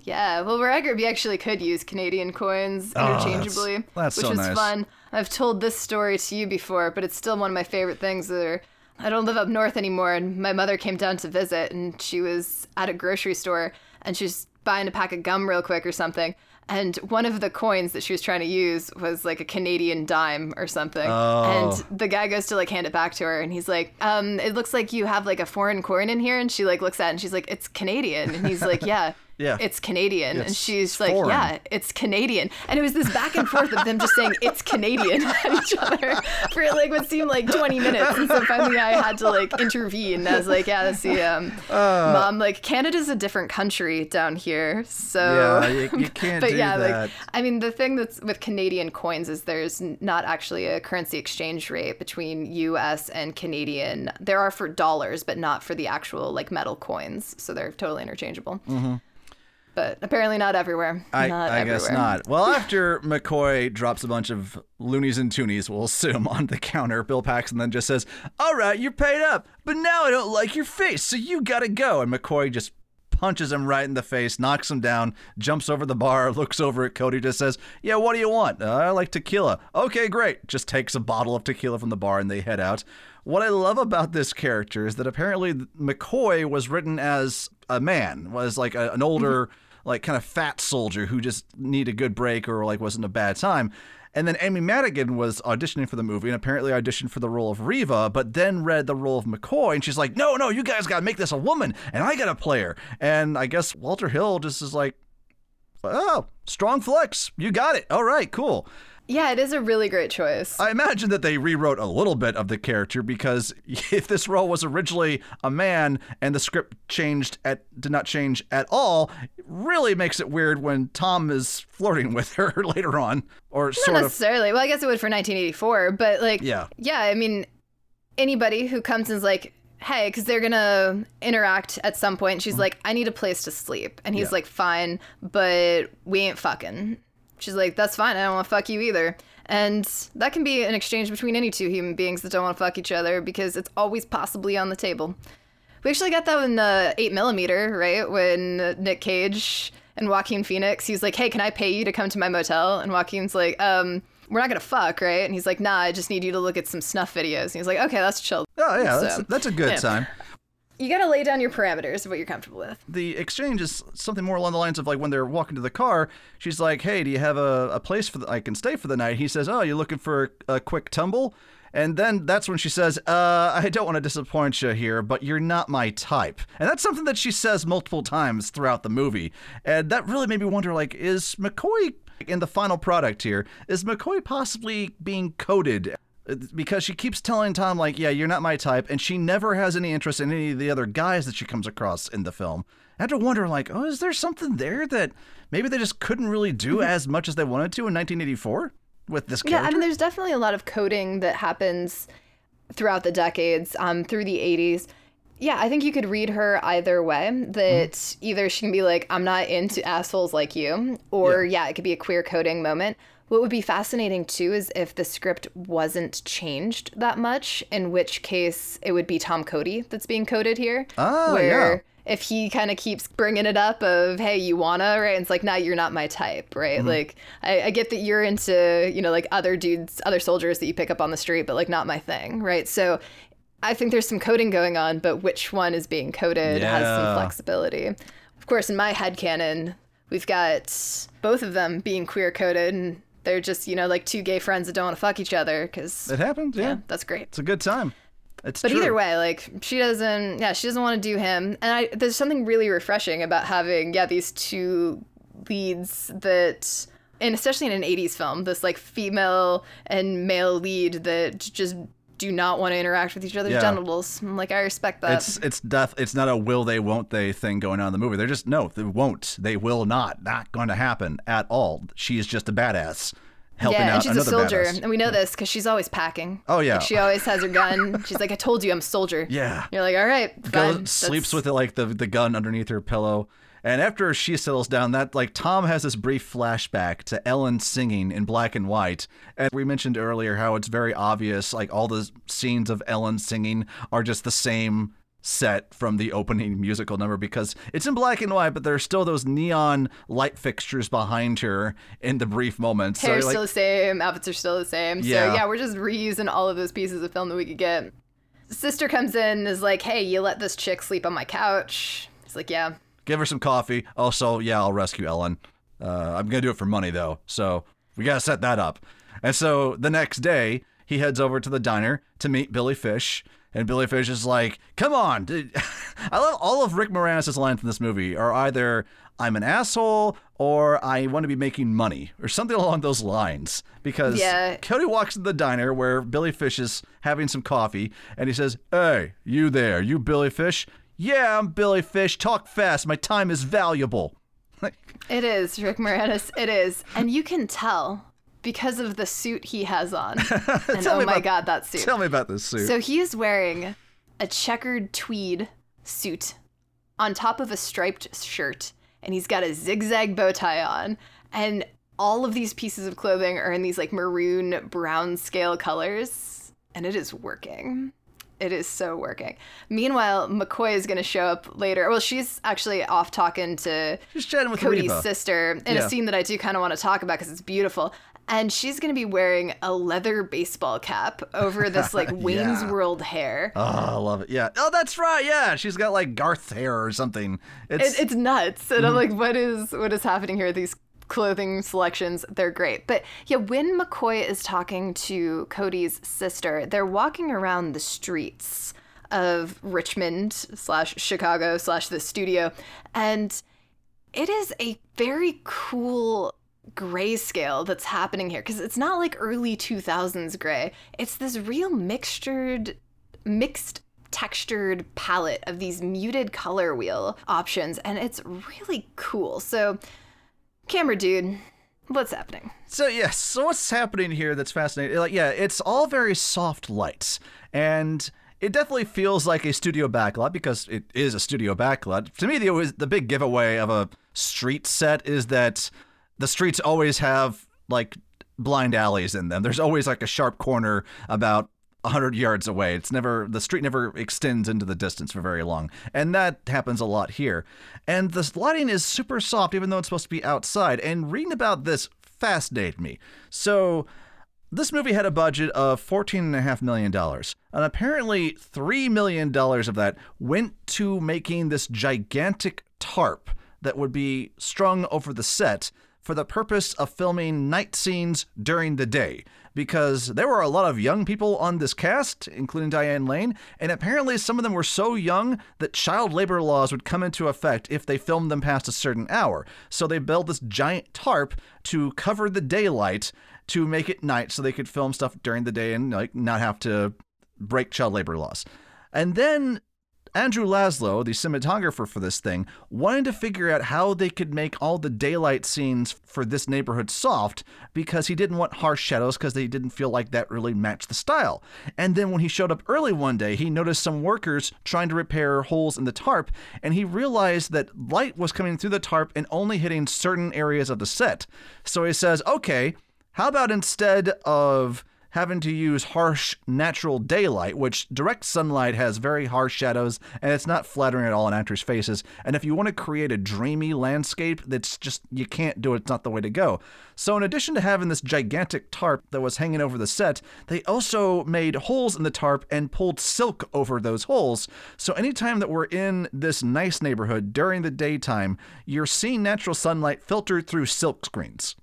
Yeah, well, Raggerby actually could use Canadian coins Oh, that's- interchangeably, that's which so was nice. fun. I've told this story to you before, but it's still one of my favorite things. That are, I don't live up north anymore, and my mother came down to visit, and she was at a grocery store, and she's buying a pack of gum real quick or something. And one of the coins that she was trying to use was like a Canadian dime or something. Oh. And the guy goes to like hand it back to her, and he's like, um, "It looks like you have like a foreign coin in here." And she like looks at it, and she's like, "It's Canadian." And he's like, "Yeah." Yeah. it's Canadian. and she's like, foreign. yeah, it's Canadian. And it was this back and forth of them just saying it's Canadian at each other for like what seemed like 20 minutes. And so finally I had to like intervene. I was like, yeah, that's the um, Uh. mom. Like Canada's a different country down here, so Yeah, you- you can't but do yeah, that. like I mean, the thing that's with Canadian coins is there's not actually a currency exchange rate between U.S. and Canadian. There are for dollars, but not for the actual like metal coins. So they're totally interchangeable. But apparently not everywhere. I, not I guess not. Well, after McCoy drops a bunch of loonies and toonies, we'll assume, on the counter, Bill Paxton then just says, All right, you're paid up, but now I don't like your face, so you gotta go. And McCoy just punches him right in the face, knocks him down, jumps over the bar, looks over at Cody, just says, Yeah, what do you want? "Uh, I like tequila. Okay, great. Just takes a bottle of tequila from the bar and they head out. What I love about this character is that apparently McCoy was written as a man, was like a, an older, mm-hmm. like kind of fat soldier who just needed a good break or like wasn't a bad time. And then Amy Madigan was auditioning for the movie and apparently auditioned for the role of Reva, but then read the role of McCoy and she's like, no, no, you guys got to make this a woman and I got to play her. And I guess Walter Hill just is like, oh, strong flex. You got it. All right, cool. Yeah, it is a really great choice. I imagine that they rewrote a little bit of the character because if this role was originally a man and the script changed at did not change at all, it really makes it weird when Tom is flirting with her later on or Not sort of necessarily. Well, I guess it would for 1984, but like, Yeah. yeah. I mean, anybody who comes and is like, hey, because they're gonna interact at some point. She's like, I need a place to sleep, and he's Mm-hmm. Yeah. like, fine, but we ain't fucking. She's like, that's fine. I don't want to fuck you either. And that can be an exchange between any two human beings that don't want to fuck each other because it's always possibly on the table. We actually got that in uh, 8 millimeter, right? When Nick Cage and Joaquin Phoenix, he's like, hey, can I pay you to come to my motel? And Joaquin's like, um, we're not gonna fuck, right? And he's like, nah, I just need you to look at some snuff videos. And he's like, okay, that's chill. Oh yeah, that's, So, that's a good yeah. time. You gotta lay down your parameters of what you're comfortable with. the exchange is something more along the lines of like when they're walking to the car, she's like, "Hey, do you have a, a place for the, I can stay for the night?" He says, "Oh, you're looking for a, quick tumble." And then that's when she says, uh, I don't want to disappoint you here, but you're not my type. And that's something that she says multiple times throughout the movie. And that really made me wonder, like, is McCoy in the final product here, is McCoy possibly being coded because she keeps telling Tom, like, yeah, you're not my type, and she never has any interest in any of the other guys that she comes across in the film. I had to wonder, like, oh, is there something there that maybe they just couldn't really do as much as they wanted to in 1984 with this Yeah, character? I mean, there's definitely a lot of coding that happens throughout the decades, um, through the 80s. Yeah, I think you could read her either way. That either she can be like, I'm not into assholes like you, or yeah. it could be a queer coding moment. What would be fascinating too is if the script wasn't changed that much, in which case it would be Tom Cody that's being coded here. Ah, where yeah. if he kind of keeps bringing it up of hey you wanna right and it's like nah you're not my type right Mm-hmm. like I, I get that you're into you know like other dudes other soldiers that you pick up on the street but like not my thing right so i think there's some coding going on but which one is being coded has some flexibility of course in my head canon we've got both of them being queer coded and they're just you know like two gay friends that don't want to fuck each other because it happens, yeah. yeah that's great It's a good time. It's but true. either way, like she doesn't, yeah, she doesn't want to do him. And I, there's something really refreshing about having, yeah, these two leads that, and especially in an 80s film, this like female and male lead that just do not want to interact with each other's Yeah. genitals. I'm like, I respect that. It's it's death. It's not a will they won't they thing going on in the movie. They're just no, they won't. They will not. Not going to happen at all. She is just a badass helping yeah, out and she's a soldier, badass. and we know this because she's always packing. Oh, yeah. Like, she always has her gun. she's like, I told you, I'm a soldier. Yeah. You're like, all right, Goes- fine. sleeps with it like the the gun underneath her pillow. And after she settles down, that like Tom has this brief flashback to Ellen singing in black and white. And we mentioned earlier how it's very obvious, like all the scenes of Ellen singing are just the same set from the opening musical number because it's in black and white, but there's still those neon light fixtures behind her in the brief moments. So, Hair's like, still the same, outfits are still the same. Yeah. So yeah, we're just reusing all of those pieces of film that we could get. Sister comes in and is like, "Hey, you let this chick sleep on my couch." He's like, "Yeah." Give her some coffee. Also, yeah, I'll rescue Ellen. Uh, I'm gonna do it for money though, so we gotta set that up. And so the next day, he heads over to the diner to meet Billy Fish, And Billy Fish is like, come on. dude." I love all of Rick Moranis' lines from this movie are either I'm an asshole or I want to be making money or something along those lines. Because Yeah. Cody walks into the diner where Billy Fish is having some coffee and he says, Hey, you there, you Billy Fish? Yeah, I'm Billy Fish. Talk fast. My time is valuable. It is, Rick Moranis. It is. And you can tell because of the suit he has on. And oh my about- God, that suit. Tell me about this suit. So he is wearing a checkered tweed suit on top of a striped shirt, and he's got a zigzag bow tie on. And all of these pieces of clothing are in these like maroon brown scale colors, and it is working. It is so working. Meanwhile, McCoy is going to show up later. Well, she's actually off talking to Just chatting with Cody's Reba. sister in Yeah. a scene that I do kind of want to talk about because it's beautiful. And she's going to be wearing a leather baseball cap over this like Wayne's Yeah. World hair. Oh, I love it. Yeah. Oh, that's right. Yeah. She's got like Garth hair or something. It's, it, it's nuts and Mm-hmm. i'm like what is what is happening here these clothing selections they're great. But yeah when mccoy is talking to cody's sister they're walking around the streets of richmond slash chicago slash the studio and it is a very cool grayscale that's happening here because it's not like early 2000s gray. It's this real mixtured mixed textured palette of these muted color wheel options and it's really cool. So camera dude what's happening So yes, so what's happening here that's fascinating? Like, yeah, it's all very soft lights, and it definitely feels like a studio backlot because it is a studio backlot. To me, the the big giveaway of a street set is that the streets always have like blind alleys in them. There's always like a sharp corner about 100 yards away. It's never the street never extends into the distance for very long. And that happens a lot here. And the lighting is super soft even though it's supposed to be outside. And reading about this fascinated me. So this movie had a budget of $14.5 million. And apparently, $3 million of that went to making this gigantic tarp that would be strung over the set for the purpose of filming night scenes during the day. Because there were a lot of young people on this cast, including Diane Lane, and apparently some of them were so young that child labor laws would come into effect if they filmed them past a certain hour. So they built this giant tarp to cover the daylight to make it night so they could film stuff during the day and like not have to break child labor laws. And then Andrew Laszlo, the cinematographer for this thing, wanted to figure out how they could make all the daylight scenes for this neighborhood soft because he didn't want harsh shadows because they didn't feel like that really matched the style. And then when he showed up early one day, he noticed some workers trying to repair holes in the tarp, and he realized that light was coming through the tarp and only hitting certain areas of the set. So he says, okay, how about instead of having to use harsh natural daylight, which direct sunlight has very harsh shadows and it's not flattering at all on actors' faces. And if you want to create a dreamy landscape, that's just, you can't do it, it's not the way to go. So, in addition to having this gigantic tarp that was hanging over the set, they also made holes in the tarp and pulled silk over those holes. So, anytime that we're in this nice neighborhood during the daytime, you're seeing natural sunlight filtered through silk screens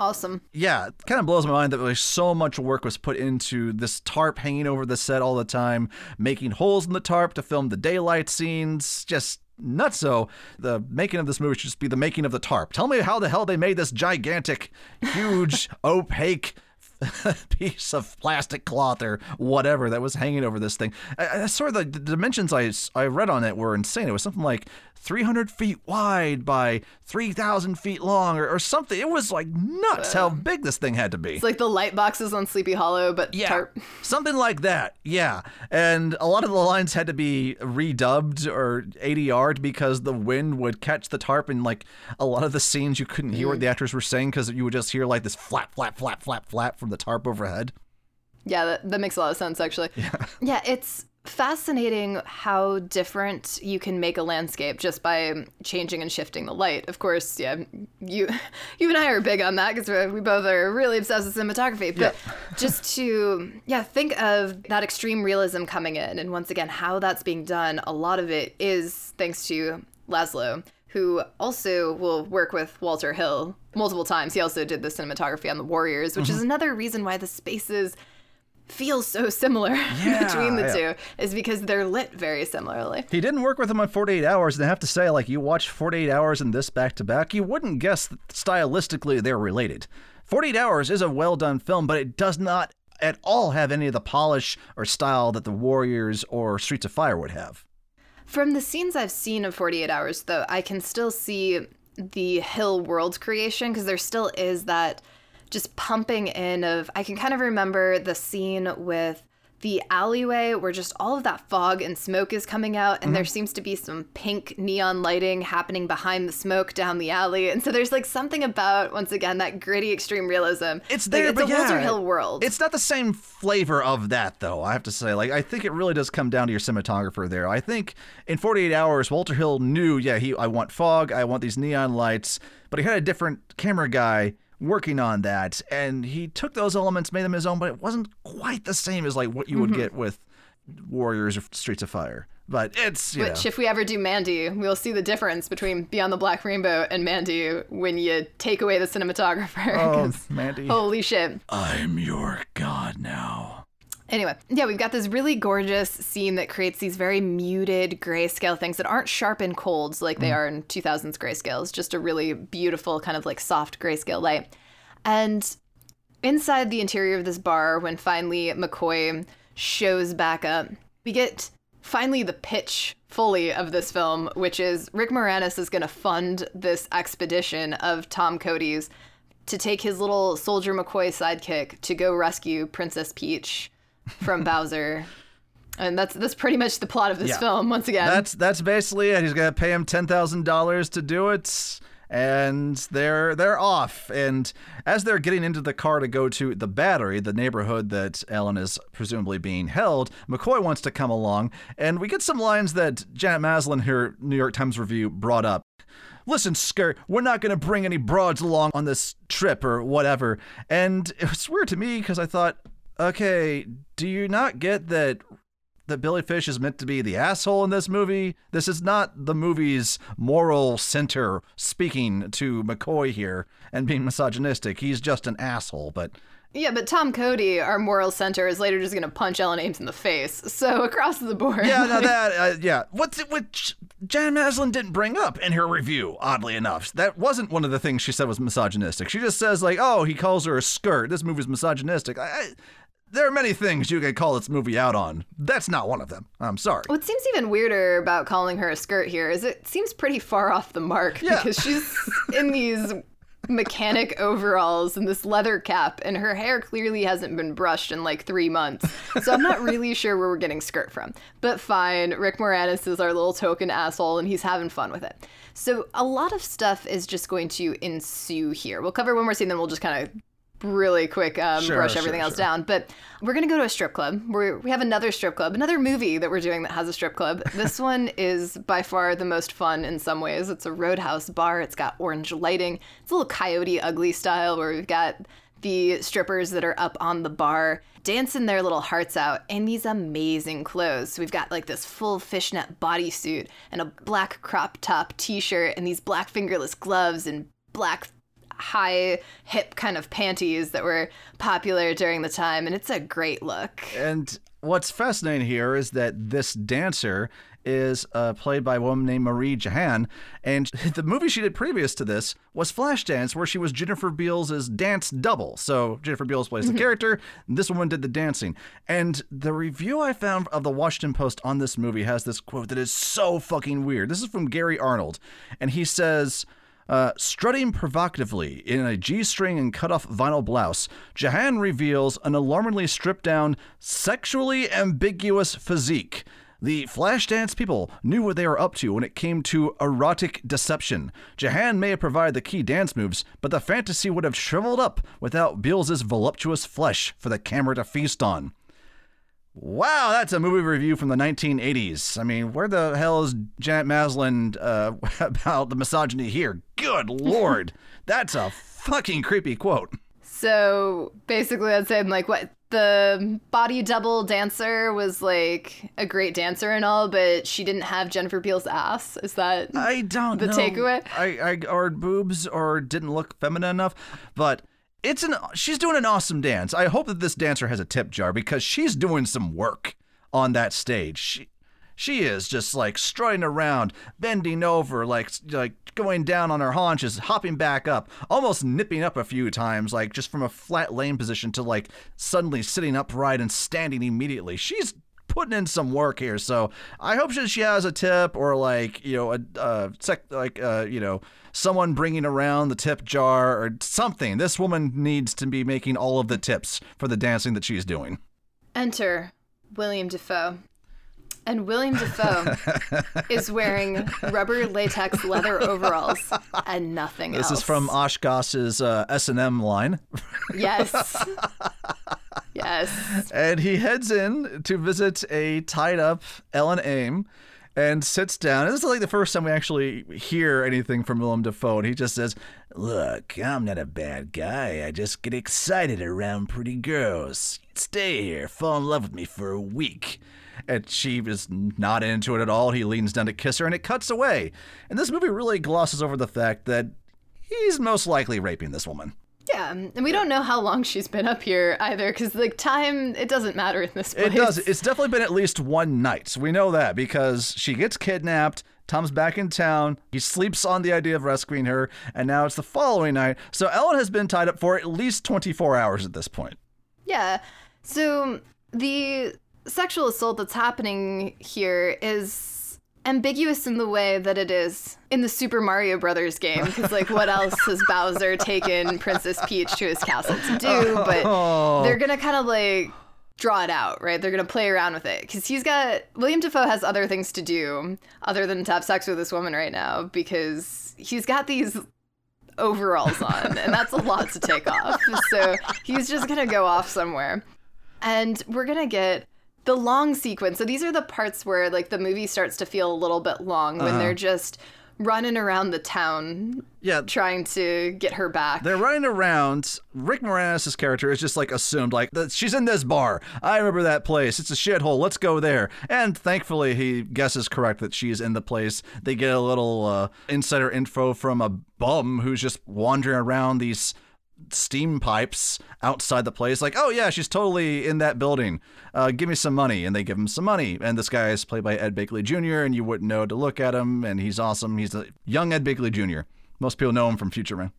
awesome yeah, it kind of blows my mind that like so much work was put into this tarp hanging over the set all the time, making holes in the tarp to film the daylight scenes. Just nuts. So the making of this movie should just be the making of the tarp. Tell me how the hell they made this gigantic, huge, opaque piece of plastic cloth or whatever that was hanging over this thing. I, I sort of the, the dimensions I, I read on it were insane. It was something like 300 feet wide by 3,000 feet long or, or something. It was like nuts how big this thing had to be. it's like the light boxes on sleepy hollow but Yeah, tarp something like that. Yeah, and a lot of the lines had to be redubbed or ADR'd because the wind would catch the tarp, and like a lot of the scenes you couldn't hear what mm. the actors were saying because you would just hear like this flap, flap, flap, flap, flap from the tarp overhead. Yeah, that, that makes a lot of sense actually. Yeah. yeah, it's fascinating how different you can make a landscape just by changing and shifting the light. Of course, yeah, you you and I are big on that because we both are really obsessed with cinematography. But just to yeah, think of that extreme realism coming in and once again how that's being done, a lot of it is thanks to Laszlo who also will work with Walter Hill multiple times. He also did the cinematography on The Warriors, which is mm-hmm. another reason why the spaces feel so similar between the yeah. two is because they're lit very similarly. He didn't work with him on 48 Hours, and I have to say, like, you watch 48 Hours and this back to back, you wouldn't guess that stylistically they're related. 48 Hours is a well done film, but it does not at all have any of the polish or style that The Warriors or Streets of Fire would have. From the scenes I've seen of 48 Hours, though, I can still see the Hill world creation because there still is that just pumping in of. I can kind of remember the scene with the alleyway where just all of that fog and smoke is coming out, and there mm-hmm. seems to be some pink neon lighting happening behind the smoke down the alley. And so there's like something about, once again, that gritty extreme realism. It's Like, there, it's but a yeah, Walter Hill world. It's not the same flavor of that, though. I have to say, like, I think it really does come down to your cinematographer there. I think in 48 Hours, Walter Hill knew, yeah, he, I want fog, I want these neon lights, but he had a different camera guy working on that, and he took those elements, made them his own, but it wasn't quite the same as like what you would mm-hmm. get with Warriors or Streets of Fire. But it's you Which, know. if we ever do Mandy, we'll see the difference between Beyond the Black Rainbow and Mandy when you take away the cinematographer. Oh, Mandy. Holy shit. I'm your god now. Anyway, yeah, we've got this really gorgeous scene that creates these very muted grayscale things that aren't sharp and cold like they mm. are in 2000s grayscale. It's just a really beautiful, kind of like soft grayscale light. And inside the interior of this bar, when finally McCoy shows back up, we get finally the pitch fully of this film, which is Rick Moranis is going to fund this expedition of Tom Cody's to take his little soldier McCoy sidekick to go rescue Princess Peach from Bowser. And that's that's pretty much the plot of this Yeah. film once again. That's that's basically it. He's gonna pay him ten thousand dollars to do it, and they're they're off. And as they're getting into the car to go to the battery, the neighborhood that Ellen is presumably being held, McCoy wants to come along, and we get some lines that Janet Maslin, her New York Times review, brought up. Listen, Skirt, we're not going to bring any broads along on this trip or whatever. And it was weird to me because I thought, okay, do you not get that that Billy Fish is meant to be the asshole in this movie. This is not the movie's moral center speaking to McCoy here and being misogynistic. He's just an asshole, but yeah, but Tom Cody, our moral center, is later just going to punch Ellen Aim in the face. So across the board. yeah, no, that uh, yeah. What's it which Jan Maslin didn't bring up in her review? Oddly enough, that wasn't one of the things she said was misogynistic. She just says like, "Oh, he calls her a skirt. This movie's misogynistic." I, I, there are many things you could call this movie out on. That's not one of them. I'm sorry. What seems even weirder about calling her a skirt here is it seems pretty far off the mark Yeah. because she's in these mechanic overalls and this leather cap, and her hair clearly hasn't been brushed in like three months. So I'm not really sure where we're getting skirt from. But fine, Rick Moranis is our little token asshole, and he's having fun with it. So a lot of stuff is just going to ensue here. We'll cover one more scene, then we'll just kind of really quick um, Sure, brush sure, everything else sure. down. But we're going to go to a strip club. We're, we have another strip club, another movie that we're doing that has a strip club. This one is by far the most fun in some ways. It's a roadhouse bar. It's got orange lighting. It's a little coyote ugly style where we've got the strippers that are up on the bar dancing their little hearts out in these amazing clothes. So we've got like this full fishnet bodysuit and a black crop top t-shirt and these black fingerless gloves and black high hip kind of panties that were popular during the time and it's a great look. And what's fascinating here is that this dancer is uh, played by a woman named Marie Jahan, and the movie she did previous to this was Flashdance, where she was Jennifer Beals' dance double. So Jennifer Beals plays the character, and this woman did the dancing. And the review I found of the Washington Post on this movie has this quote that is so fucking weird. This is from Gary Arnold, and he says. Uh, strutting provocatively in a G string and cut off vinyl blouse, Jahan reveals an alarmingly stripped down, sexually ambiguous physique. The Flashdance people knew what they were up to when it came to erotic deception. Jahan may have provided the key dance moves, but the fantasy would have shriveled up without Beals' voluptuous flesh for the camera to feast on. Wow, that's a movie review from the 1980s. I mean, where the hell is Janet Maslin uh, about the misogyny here? Good lord, that's a fucking creepy quote. So basically that's saying like what the body double dancer was like a great dancer and all, but she didn't have Jennifer Beals ass. Is that I don't The know. takeaway? I, I or boobs or didn't look feminine enough, but it's an she's doing an awesome dance. I hope that this dancer has a tip jar because she's doing some work on that stage. She she is just like strutting around, bending over, like like going down on her haunches, hopping back up, almost nipping up a few times, like just from a flat lane position to like suddenly sitting upright and standing immediately. She's putting in some work here, so I hope that she has a tip or like you know a uh, sec like uh, you know someone bringing around the tip jar or something. This woman needs to be making all of the tips for the dancing that she's doing. Enter Willem Dafoe. And Willem Dafoe is wearing rubber latex leather overalls and nothing This else. This is from Oshkosh's uh, S&M line. Yes. yes. and he heads in to visit a tied up Ellen Aim and sits down. This is like the first time we actually hear anything from Willem Dafoe. And he just says, Look, I'm not a bad guy. I just get excited around pretty girls. Stay here, fall in love with me for a week. And she is not into it at all. He leans down to kiss her and it cuts away. And this movie really glosses over the fact that he's most likely raping this woman. Yeah, um, and we don't know how long she's been up here either, because like time, it doesn't matter in this place. It does. It's definitely been at least one night. So we know that because she gets kidnapped. Tom's back in town. He sleeps on the idea of rescuing her, and now it's the following night. So Ellen has been tied up for at least 24 hours at this point. Yeah. So the sexual assault that's happening here is ambiguous in the way that it is in the Super Mario Brothers game because like what else has Bowser taken Princess Peach to his castle to do but oh. they're going to kind of like draw it out, right? They're going to play around with it cuz he's got Willem Dafoe has other things to do other than to have sex with this woman right now because he's got these overalls on, and that's a lot to take off. So he's just gonna go off somewhere. And we're gonna get the long sequence. So these are the parts where like the movie starts to feel a little bit long when they're just running around the town Yeah. trying to get her back. They're running around. Rick Moranis' character is just like assumed, like, she's in this bar. I remember that place. It's a shithole. Let's go there. And thankfully, he guesses correct that she's in the place. They get a little uh, insider info from a bum who's just wandering around these steam pipes outside the place. Like, oh, yeah, she's totally in that building. Uh, give me some money. And they give him some money. And this guy is played by Ed Begley Jr., and you wouldn't know to look at him. And he's awesome. He's a young Ed Begley Jr. Most people know him from Future Man.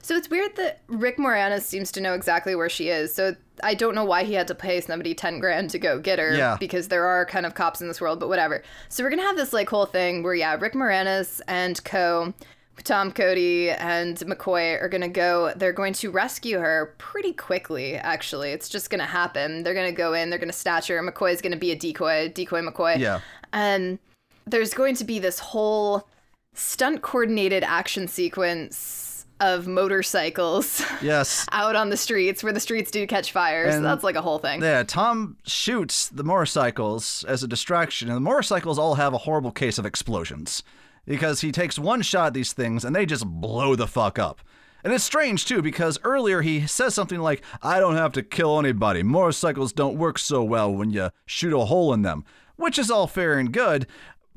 So it's weird that Rick Moranis seems to know exactly where she is. So I don't know why he had to pay somebody 10 grand to go get her Yeah. because there are kind of cops in this world, but whatever. So we're going to have this like whole thing where yeah, Rick Moranis and co Tom Cody and McCoy are going to go they're going to rescue her pretty quickly actually. It's just going to happen. They're going to go in, they're going to snatch her. McCoy's going to be a decoy, decoy McCoy. Yeah. And there's going to be this whole stunt coordinated action sequence of motorcycles Yes. out on the streets where the streets do catch fire. so that's like a whole thing. Yeah, Tom shoots the motorcycles as a distraction, and the motorcycles all have a horrible case of explosions because he takes one shot at these things and they just blow the fuck up. And it's strange too because earlier he says something like, I don't have to kill anybody. Motorcycles don't work so well when you shoot a hole in them, which is all fair and good,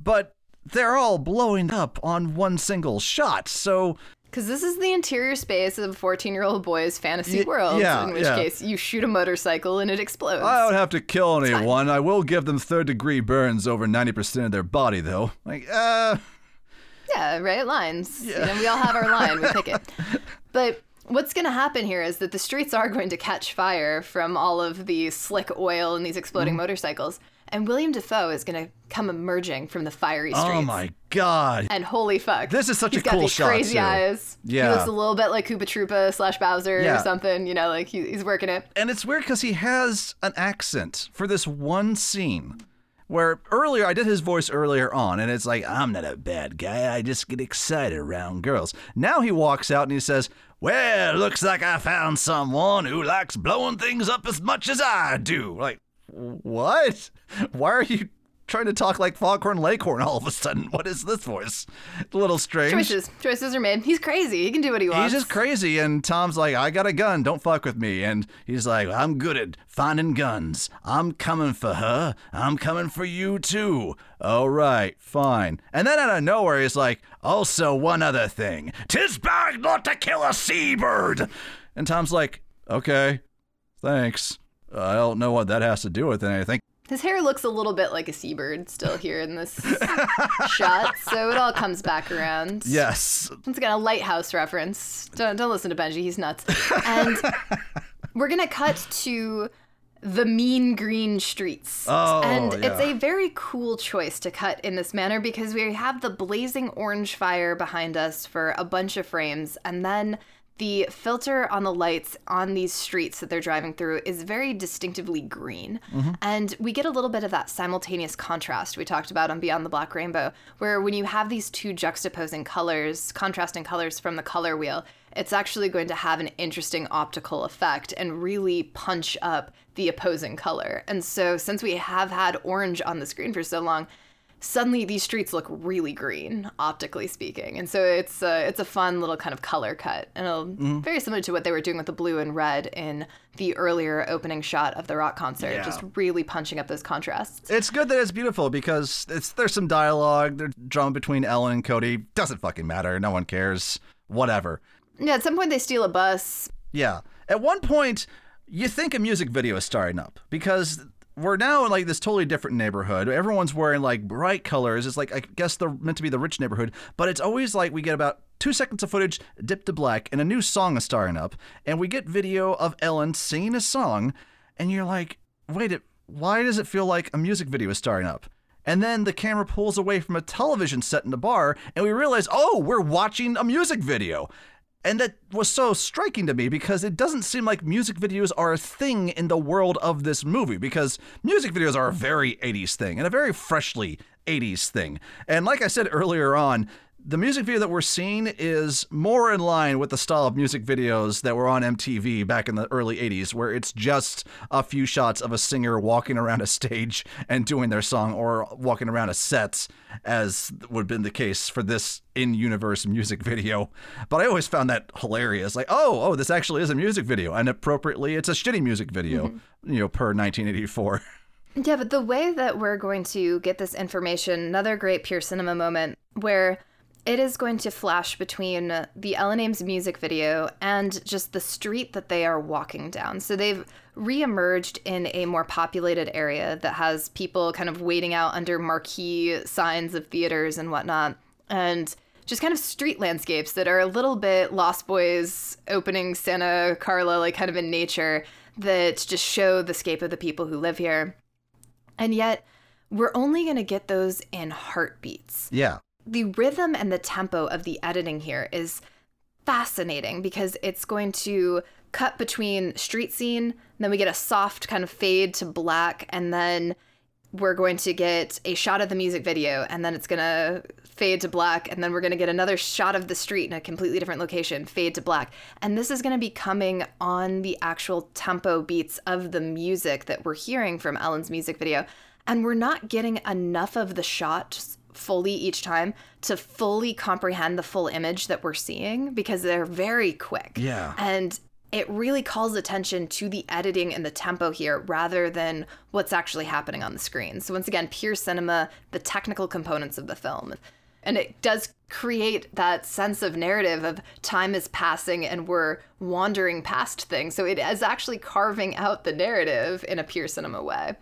but they're all blowing up on one single shot. So Because this is the interior space of a 14 year old boy's fantasy Ye- world, yeah, in which yeah. case you shoot a motorcycle and it explodes. I don't have to kill anyone. I will give them third degree burns over 90% of their body, though. Like, uh. Yeah, right? Lines. You know, we all have our line, we pick it. But what's going to happen here is that the streets are going to catch fire from all of the slick oil and these exploding Mm-hmm. motorcycles. And William Dafoe is going to come emerging from the fiery streets. Oh my god. And holy fuck. This is such He's a got cool these shot, crazy too. eyes. He looks a little bit like Koopa Troopa slash Bowser Yeah. or something. You know, like he, he's working it. And it's weird because he has an accent for this one scene. Where earlier, I did his voice earlier on, and it's like, I'm not a bad guy. I just get excited around girls. Now he walks out and he says, Well, looks like I found someone who likes blowing things up as much as I do. Like, what? Why are you trying to talk like Foghorn Leghorn all of a sudden? What is this voice? It's a little strange. Choices. Choices are made. He's crazy. He can do what he wants. He's just crazy, and Tom's like, I got a gun, don't fuck with me. And he's like, I'm good at finding guns. I'm coming for her. I'm coming for you too. All right, fine. And then out of nowhere, he's like, also one other thing. Tis bad not to kill a seabird. And Tom's like, okay, thanks. I don't know what that has to do with anything. His hair looks a little bit like a seabird still here in this shot, so it all comes back around. Yes. Once again, a lighthouse reference. Don't don't listen to Benji; he's nuts. And we're gonna cut to the mean green streets. Oh, and it's a very cool choice to cut in this manner because we have the blazing orange fire behind us for a bunch of frames, and then the filter on the lights on these streets that they're driving through is very distinctively green. Mm-hmm. And we get a little bit of that simultaneous contrast we talked about on Beyond the Black Rainbow, where when you have these two juxtaposing colors, contrasting colors from the color wheel, it's actually going to have an interesting optical effect and really punch up the opposing color. And so, since we have had orange on the screen for so long, suddenly these streets look really green, optically speaking. And so it's a, it's a fun little kind of color cut, and it'll, mm-hmm. very similar to what they were doing with the blue and red in the earlier opening shot of the rock concert, Yeah. just really punching up those contrasts. It's good that it's beautiful because it's there's some dialogue, there's drama between Ellen and Cody. Doesn't fucking matter. No one cares. Whatever. Yeah, at some point they steal a bus. Yeah. At one point, you think a music video is starting up because we're now in like this totally different neighborhood. Everyone's wearing like bright colors. It's like I guess they're meant to be the rich neighborhood, but it's always like we get about two seconds of footage dipped to black and a new song is starting up, and we get video of Ellen singing a song, and you're like, wait, it, why does it feel like a music video is starting up? And then the camera pulls away from a television set in the bar, and we realize, oh, we're watching a music video. And that was so striking to me because it doesn't seem like music videos are a thing in the world of this movie because music videos are a very 80s thing and a very freshly 80s thing. And like I said earlier on, the music video that we're seeing is more in line with the style of music videos that were on MTV back in the early 80s, where it's just a few shots of a singer walking around a stage and doing their song or walking around a set, as would have been the case for this in universe music video. But I always found that hilarious. Like, oh, oh, this actually is a music video. And appropriately, it's a shitty music video, mm-hmm. you know, per 1984. Yeah, but the way that we're going to get this information, another great pure cinema moment where it is going to flash between the Ellen Aim's music video and just the street that they are walking down. So they've reemerged in a more populated area that has people kind of waiting out under marquee signs of theaters and whatnot. And just kind of street landscapes that are a little bit Lost Boys opening Santa Carla, like kind of in nature, that just show the scape of the people who live here. And yet, we're only going to get those in heartbeats. Yeah. The rhythm and the tempo of the editing here is fascinating because it's going to cut between street scene, then we get a soft kind of fade to black, and then we're going to get a shot of the music video, and then it's going to fade to black, and then we're going to get another shot of the street in a completely different location, fade to black. And this is going to be coming on the actual tempo beats of the music that we're hearing from Ellen's music video. And we're not getting enough of the shots fully each time to fully comprehend the full image that we're seeing because they're very quick. Yeah. And it really calls attention to the editing and the tempo here rather than what's actually happening on the screen. So, once again, pure cinema, the technical components of the film. And it does create that sense of narrative of time is passing and we're wandering past things. So, it is actually carving out the narrative in a pure cinema way.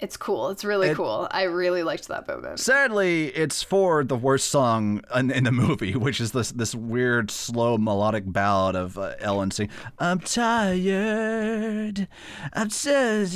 It's cool. It's really It- cool. I really liked that moment. Sadly, it's for the worst song in, in the movie, which is this this weird, slow, melodic ballad of uh, Ellen singing, "I'm tired, I'm so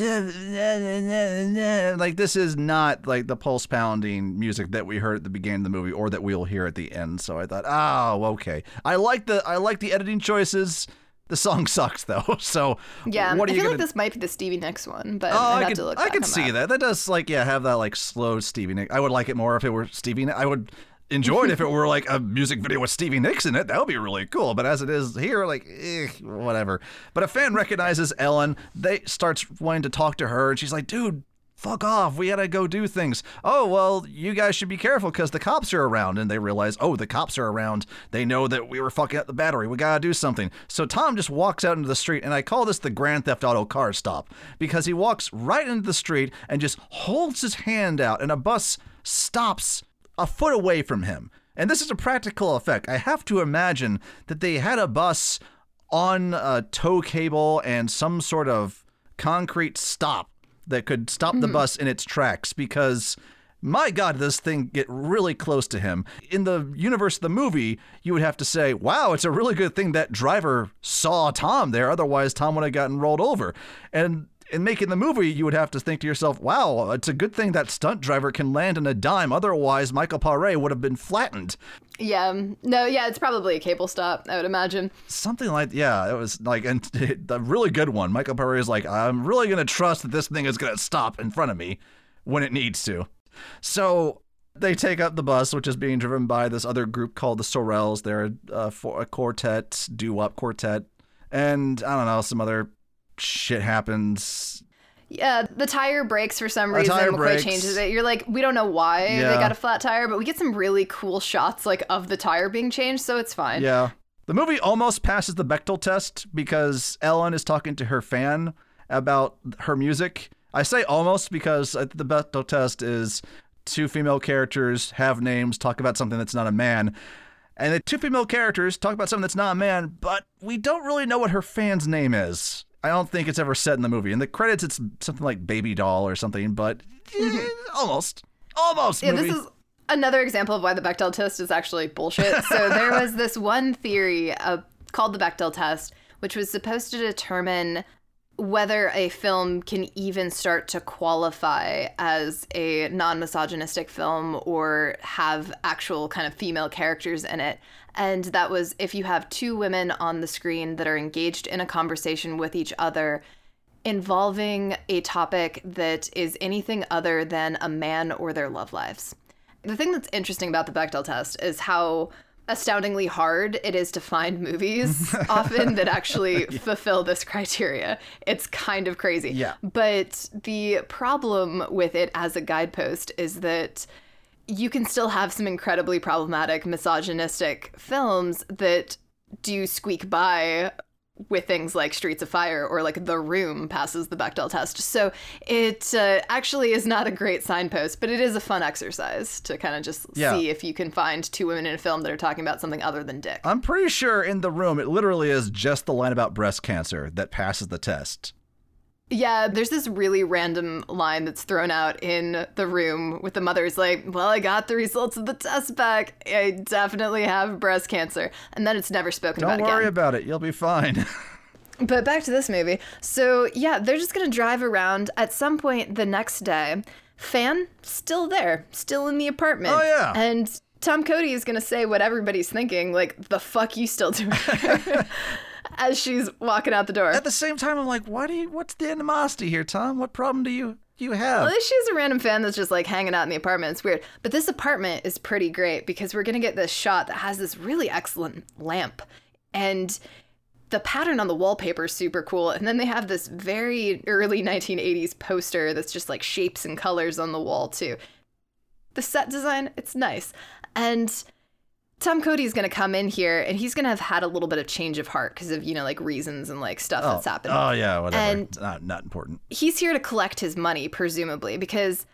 like this is not like the pulse pounding music that we heard at the beginning of the movie or that we'll hear at the end." So I thought, oh, okay. I like the I like the editing choices. The song sucks though. So Yeah, what are I you feel gonna like this might be the Stevie Nicks one, but Oh, I can, to look I on see that. that. does like yeah have that like slow Stevie Nicks. I would like it more if it were Stevie. Nicks. I would enjoy it if it were like a music video with Stevie Nicks in it. That would be really cool. But as it is here, like eh, whatever. But a fan recognizes Ellen. They starts wanting to talk to her, and she's like, "Dude." Fuck off. We gotta go do things. Oh, well, you guys should be careful because the cops are around. And they realize, oh, the cops are around. They know that we were fucking up the battery. We gotta do something. So Tom just walks out into the street. And I call this the Grand Theft Auto car stop because he walks right into the street and just holds his hand out. And a bus stops a foot away from him. And this is a practical effect. I have to imagine that they had a bus on a tow cable and some sort of concrete stop that could stop the mm. bus in its tracks because my god this thing get really close to him. In the universe of the movie you would have to say wow it's a really good thing that driver saw tom there. Otherwise tom would have gotten rolled over. And in making the movie, you would have to think to yourself, wow, it's a good thing that stunt driver can land in a dime. Otherwise, Michael Paré would have been flattened. Yeah. Um, no, yeah, it's probably a cable stop, I would imagine. Something like, yeah, it was like, and the really good one. Michael Paré is like, I'm really going to trust that this thing is going to stop in front of me when it needs to. So they take up the bus, which is being driven by this other group called the Sorels. They're uh, a, a quartet, doo wop quartet. And I don't know, some other shit happens. Yeah, the tire breaks for some reason. tire McCoy breaks. changes it. You're like, we don't know why Yeah. they got a flat tire, but we get some really cool shots like of the tire being changed, so it's fine. Yeah. The movie almost passes the Bechdel test because Ellen is talking to her fan about her music. I say almost because uh, the Bechdel test is two female characters have names, talk about something that's not a man. And the two female characters talk about something that's not a man, but we don't really know what her fan's name is. I don't think it's ever said in the movie. In the credits, it's something like Baby Doll or something, but eh, almost. Almost. Yeah, movie. this is another example of why the Bechdel test is actually bullshit. So there was this one theory uh, called the Bechdel test, which was supposed to determine whether a film can even start to qualify as a non-misogynistic film or have actual kind of female characters in it. And that was if you have two women on the screen that are engaged in a conversation with each other involving a topic that is anything other than a man or their love lives. The thing that's interesting about the Bechdel test is how astoundingly hard it is to find movies often that actually fulfill this criteria. It's kind of crazy. Yeah. But the problem with it as a guidepost is that you can still have some incredibly problematic misogynistic films that do squeak by with things like Streets of Fire or like The Room passes the Bechdel test. So it uh, actually is not a great signpost, but it is a fun exercise to kind of just Yeah. see if you can find two women in a film that are talking about something other than dick. I'm pretty sure in the room it literally is just the line about breast cancer that passes the test. Yeah, there's this really random line that's thrown out in the room with the mother's like, Well, I got the results of the test back. I definitely have breast cancer. And then it's never spoken about again. Don't worry about it. You'll be fine. But back to this movie. So, yeah, they're just going to drive around. At some point the next day, Fan still there, still in the apartment. Oh, yeah. And Tom Cody is going to say what everybody's thinking, like, the fuck you still doing here?" As she's walking out the door. At the same time, I'm like, why do you? What's the animosity here, Tom? What problem do you you have? Well, she's a random fan that's just like hanging out in the apartment. It's weird. But this apartment is pretty great because we're going to get this shot that has this really excellent lamp. And the pattern on the wallpaper is super cool. And then they have this very early 1980s poster that's just like shapes and colors on the wall, too. The set design, it's nice. And Tom Cody's going to come in here and he's going to have had a little bit of change of heart because of, you know, like reasons and like stuff oh, that's happened oh yeah, whatever. And- not not important. he's here to collect his money, presumably, because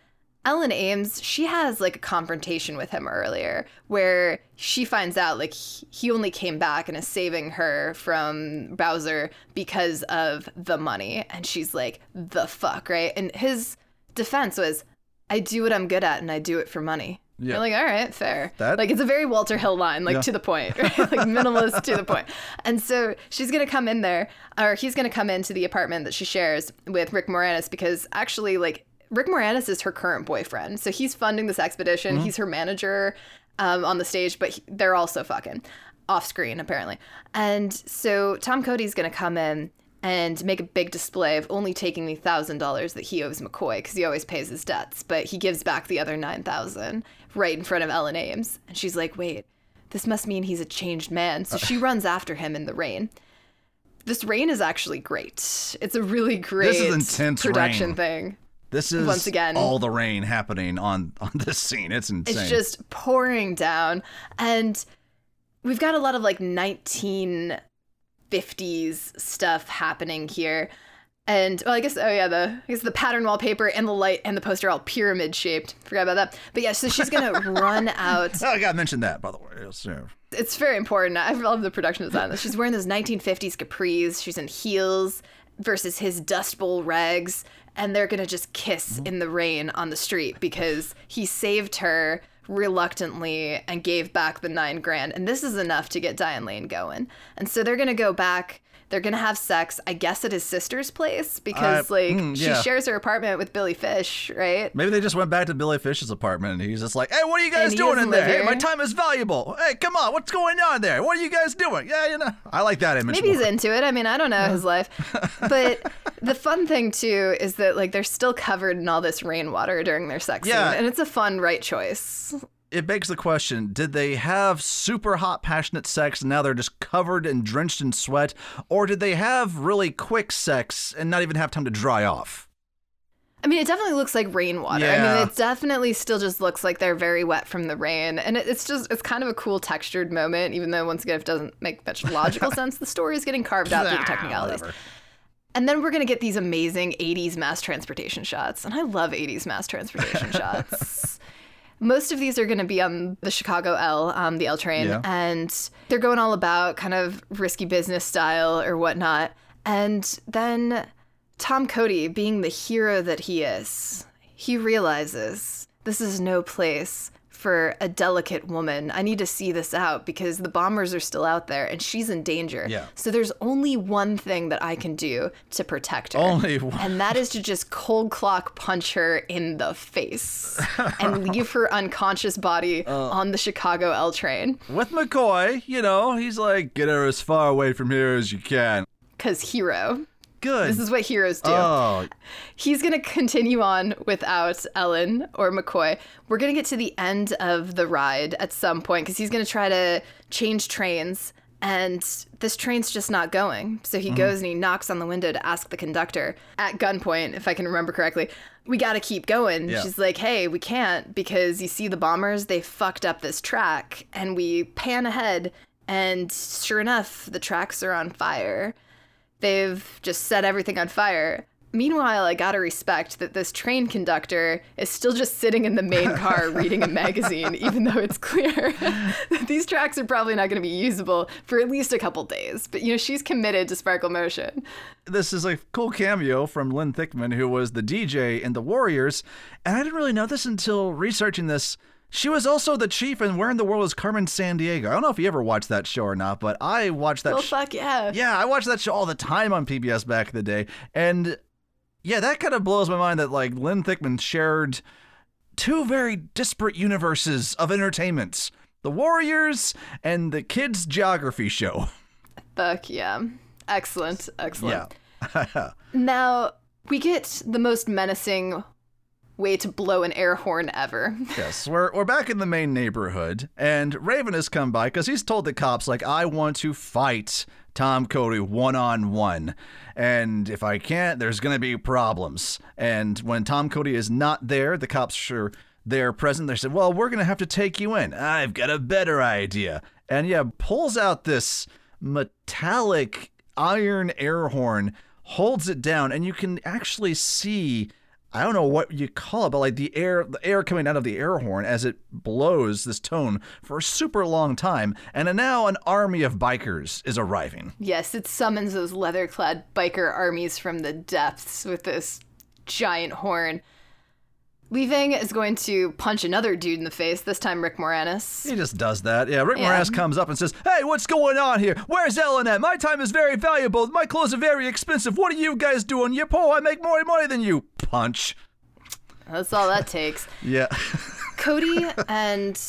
Ellen Ames, she has like a confrontation with him earlier where she finds out like he- he only came back and is saving her from Bowser because of the money. And she's like, the fuck, right? And his defense was, I do what I'm good at and I do it for money. Yeah. You're like, all right, fair. That- like, it's a very Walter Hill line, like Yeah. to the point, right? like minimalist to the point. And so she's gonna come in there, or he's gonna come into the apartment that she shares with Rick Moranis because actually, like, Rick Moranis is her current boyfriend. So he's funding this expedition. He's her manager um, on the stage, but he- they're also fucking off screen, apparently. And so Tom Cody's gonna come in and make a big display of only taking the thousand dollars that he owes McCoy because he always pays his debts, but he gives back the other nine thousand right in front of Ellen Ames, and she's like, "Wait, this must mean he's a changed man." So she uh. runs after him in the rain. This rain is actually great. It's a really great this is intense production rain. thing. This is Once again- all the rain happening on on this scene. It's insane. It's just pouring down. And we've got a lot of like 1950s stuff happening here. And well, I guess oh yeah, the I guess the pattern wallpaper and the light and the poster are all pyramid shaped. Forgot about that. But yeah, so she's gonna run out. Oh, I gotta mention that, by the way. Yes, yeah. It's very important. I love the production design. She's wearing those 1950s capris. She's in heels versus his Dust Bowl rags, and they're gonna just kiss mm-hmm. in the rain on the street because he saved her reluctantly and gave back the nine grand. And this is enough to get Diane Lane going. And so they're gonna go back. They're gonna have sex, I guess, at his sister's place because, Uh, like, mm, she yeah. shares her apartment with Billy Fish, right? Maybe they just went back to Billy Fish's apartment and he's just like, hey, what are you guys And doing in there? Hey, my time is valuable. Hey, come on, what's going on there? What are you guys doing? Yeah, you know. I like that image. Maybe he's into it. I mean, I don't know his life. But the fun thing too is that like they're still covered in all this rainwater during their sex Yeah. scene, and it's a fun right choice. It begs the question did they have super hot passionate sex and now they're just covered and drenched in sweat or did they have really quick sex and not even have time to dry off I mean, it definitely looks like rainwater. Yeah. I mean, it definitely still just looks like they're very wet from the rain, and it, it's just it's kind of a cool textured moment, even though once again it doesn't make much logical sense. The story is getting carved out through the ah, technicalities. whatever. And then we're going to get these amazing 80s mass transportation shots. And I love 80s mass transportation shots. Most of these are going to be on the Chicago L, um, the L train. Yeah. And they're going all about kind of risky business style or whatnot. And then Tom Cody, being the hero that he is, he realizes this is no place for a delicate woman. I need to see this out because the bombers are still out there and she's in danger. Yeah. So there's only one thing that I can do to protect her. Only one. And that is to just cold clock punch her in the face and leave her unconscious body Uh. on the Chicago L train. with mccoy you know he's like get her as far away from here as you can Because hero. Good This is what heroes do. oh He's going to continue on without Ellen or McCoy. We're going to get to the end of the ride at some point because he's going to try to change trains. And this train's just not going. So he mm-hmm. goes and he knocks on the window to ask the conductor at gunpoint, if I can remember correctly, we got to keep going. Yeah. She's like, hey, we can't because you see the bombers, they fucked up this track. And we pan ahead. And sure enough, the tracks are on fire they've just set everything on fire. Meanwhile, I gotta respect that this train conductor is still just sitting in the main car reading a magazine, even though it's clear that these tracks are probably not gonna be usable for at least a couple days. But you know, she's committed to Sparkle Motion. this is a cool cameo from Lynne Thigpen, who was the DJ in the Warriors. And I didn't really know this until researching this. She was also the chief in Where in the World is Carmen Sandiego. I don't know if you ever watched that show or not, but I watched that Well, sh- fuck yeah. Yeah, I watched that show all the time on PBS back in the day. And yeah, that kind of blows my mind that like Lynne Thigpen shared two very disparate universes of entertainment. The Warriors and the kids geography show. Fuck yeah. Excellent. Excellent. Yeah. Now, we get the most menacing way to blow an air horn ever. Yes, we're, we're back in the main neighborhood, and Raven has come by because he's told the cops, like, I want to fight Tom Cody one on one. And if I can't, there's going to be problems. And when Tom Cody is not there, the cops are there present. They said, Well, we're going to have to take you in. I've got a better idea. And yeah, pulls out this metallic iron air horn, holds it down, and you can actually see. I don't know what you call it, but like the air, the air coming out of the air horn as it blows this tone for a super long time, and now an army of bikers is arriving. Yes, it summons those leather clad biker armies from the depths with this giant horn. Raven is going to punch another dude in the face, this time Rick Moranis. He just does that. Yeah, Rick Yeah. Moranis comes up and says, "Hey, what's going on here? Where's Ellen at? My time is very valuable. My clothes are very expensive. What are you guys doing? You're poor. I make more money than you." Punch. That's all that takes. Yeah. Cody and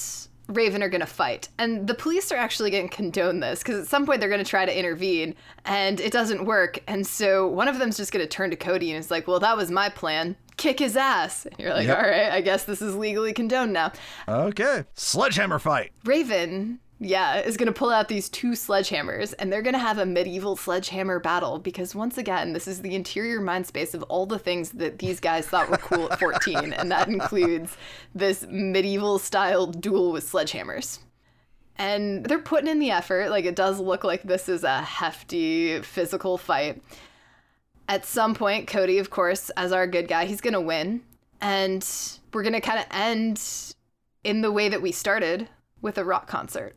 Raven are going to fight. And the police are actually going to condone this because at some point they're going to try to intervene and it doesn't work. And so one of them's just going to turn to Cody and is like, Well, that was my plan. Kick his ass. And you're like, Yep. All right, I guess this is legally condoned now. okay. Sledgehammer fight. Raven, yeah, is going to pull out these two sledgehammers and they're going to have a medieval sledgehammer battle because once again, this is the interior mind space of all the things that these guys thought were cool at 14 and that includes this medieval style duel with sledgehammers. And they're putting in the effort, like it does look like this is a hefty physical fight. At some point, Cody, of course, as our good guy, he's going to win. And we're going to kind of end in the way that we started with a rock concert.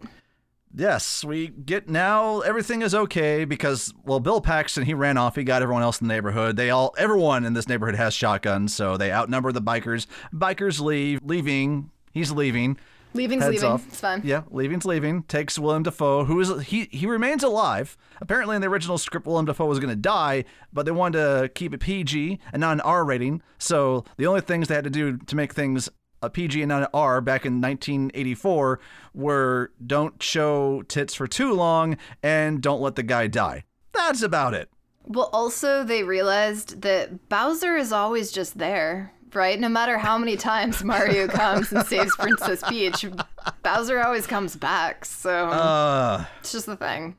Yes, we get now everything is okay because well Bill Paxton he ran off, he got everyone else in the neighborhood. They all everyone in this neighborhood has shotguns, so they outnumber the bikers. Bikers leave, leaving, he's leaving. Leaving's Heads leaving. off. It's fine. Yeah, leaving's leaving. Takes Willem Dafoe, who is he he remains alive. Apparently in the original script Willem Dafoe was gonna die, but they wanted to keep it PG and not an R rating. So the only things they had to do to make things a PG and not an R back in 1984 were don't show tits for too long and don't let the guy die. That's about it. Well, also, they realized that Bowser is always just there, right? No matter how many times Mario comes and saves Princess Peach, Bowser always comes back. So Uh, it's just the thing.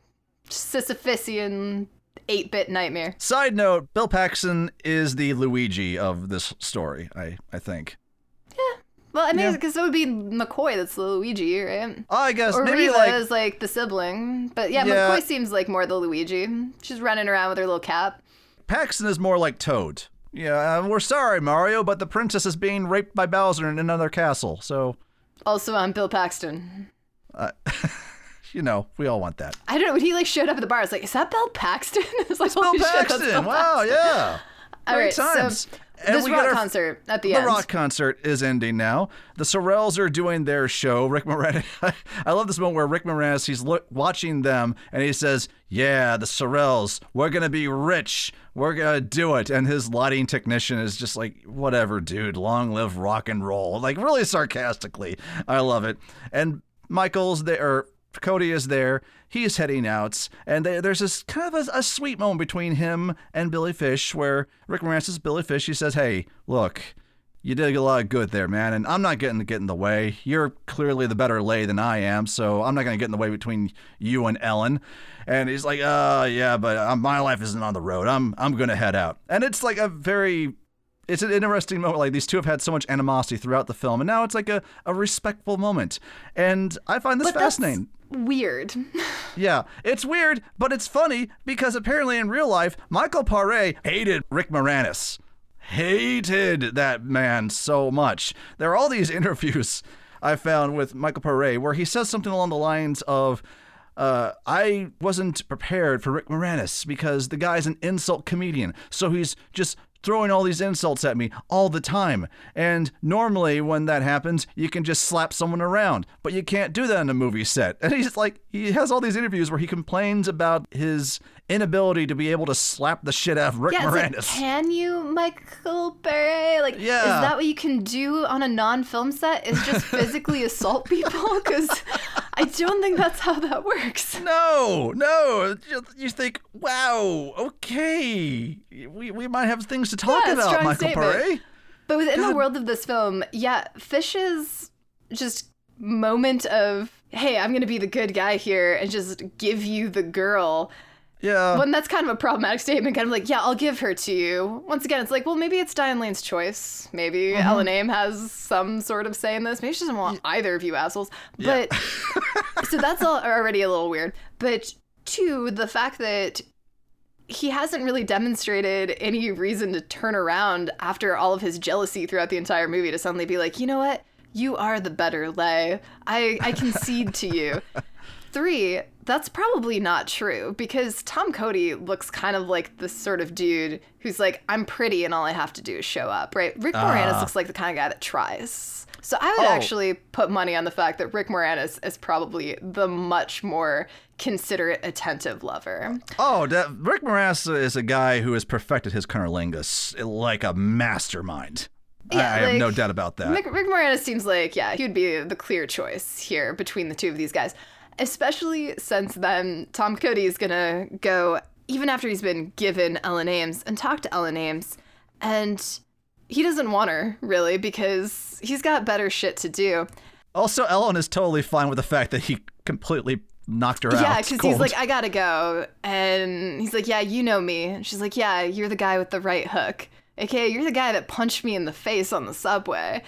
Sisyphusian 8 bit nightmare. side note, Bill Paxton is the Luigi of this story, I, I think. Yeah. Well, I mean, Yeah. because it would be McCoy that's the Luigi, right? I guess Or maybe Rita like is like the sibling. But yeah, Yeah. McCoy seems like more the Luigi. She's running around with her little cap. Paxton is more like Toad. Yeah, uh, we're sorry, Mario, but the princess is being raped by Bowser in another castle. So, Also, I'm Bill Paxton. you know, we all want that. I don't know. When he like showed up at the bar, I was like, "Is that Bill Paxton?" it's like, Bill "Holy shit, Paxton. Bill Wow, Paxton." yeah. All Great right, so times. And this rock our- concert at the, The end. The rock concert is ending now. The Sorels are doing their show. Rick Moranis. I love this moment where Rick Moranis he's look, watching them and he says, "Yeah, the Sorels, we're gonna be rich. We're gonna do it." And his lighting technician is just like, "Whatever, dude. Long live rock and roll." Like really sarcastically. I love it. And Michael's there. Cody is there. He's heading out, and they, there's this kind of a, a sweet moment between him and Billy Fish, where Rick Moranis is Billy Fish. He says, "Hey, look, you did a lot of good there, man, and I'm not getting to get in the way. You're clearly the better lay than I am, so I'm not going to get in the way between you and Ellen." And he's like, "Uh, yeah, but uh, my life isn't on the road. I'm I'm going to head out." And it's like a very it's an interesting moment. Like these two have had so much animosity throughout the film, and now it's like a, a respectful moment. And I find this But fascinating. Weird. Yeah, it's weird, but it's funny because apparently in real life, Michael Paré hated Rick Moranis. Hated that man so much. There are all these interviews I found with Michael Paré where he says something along the lines of, uh, I wasn't prepared for Rick Moranis because the guy's an insult comedian. So he's just throwing all these insults at me all the time. And normally, when that happens, you can just slap someone around, but you can't do that in a movie set. And he's like, he has all these interviews where he complains about his inability to be able to slap the shit out of Rick yeah, it's like, Moranis. can you, Michael Paré? Like, Yeah. is that what you can do on a non-film set? Is just physically assault people? Because I don't think that's how that works. No, no. You- think, wow, okay, we, we might have things to talk Yeah, about, Michael. Paré. But within the world of this film, yeah, Fish's just moment of, hey, I'm gonna be the good guy here and just give you the girl. Yeah. When that's kind of a problematic statement, kind of like, yeah, I'll give her to you. Once again, it's like, well, maybe it's Diane Lane's choice. Maybe Mm-hmm. Ellen Aim has some sort of say in this. Maybe she doesn't want either of you assholes. But so that's all already a little weird. But two, the fact that he hasn't really demonstrated any reason to turn around after all of his jealousy throughout the entire movie to suddenly be like, you know what? You are the better lay. I, I concede to you. Three, that's probably not true because Tom Cody looks kind of like the sort of dude who's like, I'm pretty and all I have to do is show up, right? Rick ah. Moranis looks like the kind of guy that tries. So I would Oh. actually put money on the fact that Rick Moranis is probably the much more considerate, attentive lover. Oh, that, Rick Moranis is a guy who has perfected his cunnilingus like a mastermind. I- Yeah, I have no doubt about that. Rick, Rick Moranis seems like, yeah, he would be the clear choice here between the two of these guys. Especially since then, Tom Cody is gonna go, even after he's been given Ellen Ames, and talk to Ellen Ames. And he doesn't want her, really, because he's got better shit to do. also, Ellen is totally fine with the fact that he completely knocked her out. Yeah, because he's like, I gotta go. And he's like, Yeah, you know me. And she's like, Yeah, you're the guy with the right hook. Okay, you're the guy that punched me in the face on the subway.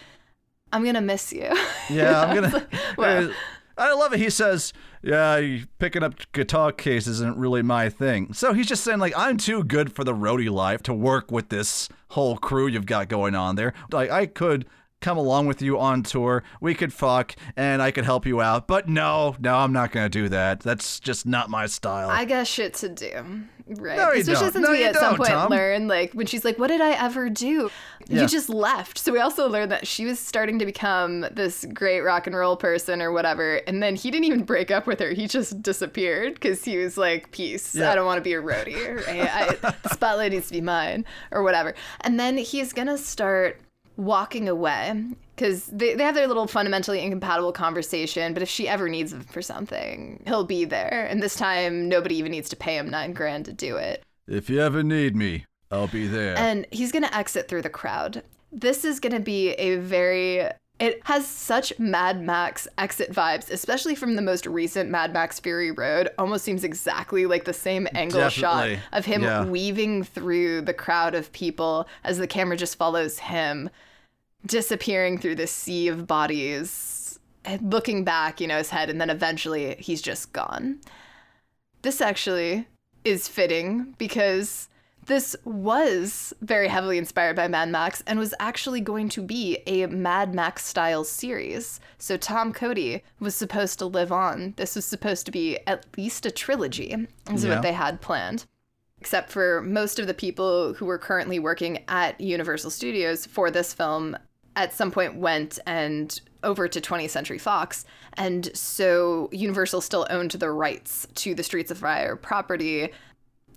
I'm gonna miss you. yeah, I'm gonna. Well, I love it. He says, "Yeah, picking up guitar cases isn't really my thing." So he's just saying, like, I'm too good for the roadie life to work with this whole crew you've got going on there. Like, I could come along with you on tour. We could fuck, and I could help you out. But no, no, I'm not gonna do that. That's just not my style. I got shit to do. Right. No, you Especially don't. since No, we at some point Tom. learn, like, when she's like, What did I ever do? Yeah. You just left. So we also learned that she was starting to become this great rock and roll person or whatever. And then he didn't even break up with her. He just disappeared because he was like, Peace. Yeah. I don't want to be a roadie. Right? I, the spotlight needs to be mine or whatever. And then he's going to start walking away because they, they have their little fundamentally incompatible conversation but if she ever needs him for something he'll be there and this time nobody even needs to pay him nine grand to do it if you ever need me, I'll be there. and he's gonna exit through the crowd this is gonna be a very it has such Mad Max exit vibes, especially from the most recent Mad Max Fury Road. Almost seems exactly like the same angle shot of him Yeah. weaving through the crowd of people as the camera just follows him disappearing through this sea of bodies, and looking back, you know, his head, and then eventually he's just gone. This actually is fitting because this was very heavily inspired by Mad Max and was actually going to be a Mad Max style series. So Tom Cody was supposed to live on. This was supposed to be at least a trilogy, is Yeah. what they had planned except for most of the people who were currently working at Universal Studios for this film at some point went and over to 20th Century Fox. And so Universal still owned the rights to the Streets of Fire property.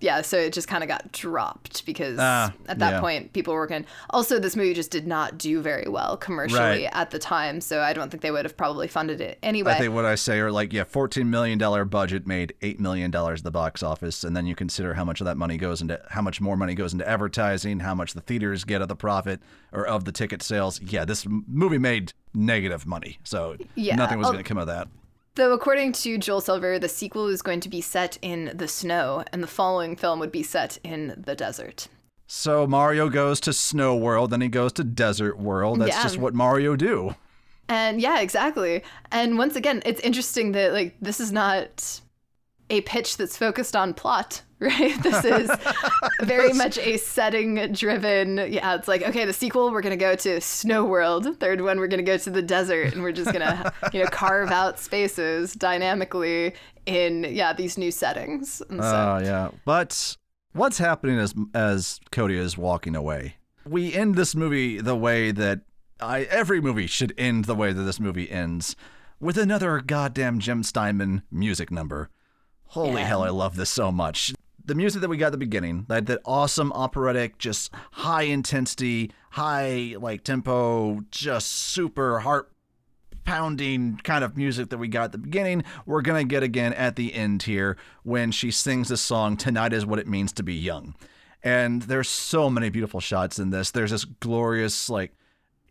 Yeah, so it just kind of got dropped because Ah, at that yeah. point people were working. Also, this movie just did not do very well commercially Right. at the time, so I don't think they would have probably funded it anyway. I think what I say are like, yeah, $14 million budget made $8 million at the box office. And then you consider how much of that money goes into, how much more money goes into advertising, how much the theaters get of the profit or of the ticket sales. Yeah, this movie made negative money. So Yeah, nothing was going to come of that. Though, according to Joel Silver, the sequel is going to be set in the snow, and the following film would be set in the desert. So Mario goes to Snow World, then he goes to Desert World. That's Yeah. just what Mario do. And yeah, exactly. And once again, it's interesting that, like, this is not a pitch that's focused on plot, right? This is very much a setting driven. Yeah, it's like, okay, the sequel, we're going to go to Snow World. Third one, we're going to go to the desert, and we're just going to, you know, carve out spaces dynamically in, yeah, these new settings. And so, Oh yeah. But what's happening as as Cody is walking away? We end this movie the way that I every movie should end the way that this movie ends, with another goddamn Jim Steinman music number. Holy Yeah. hell, I love this so much. The music that we got at the beginning, that that awesome operatic, just high intensity, high like tempo, just super heart pounding kind of music that we got at the beginning, we're to get again at the end here when she sings the song Tonight is What It Means to Be Young. And there's so many beautiful shots in this. There's this glorious, like,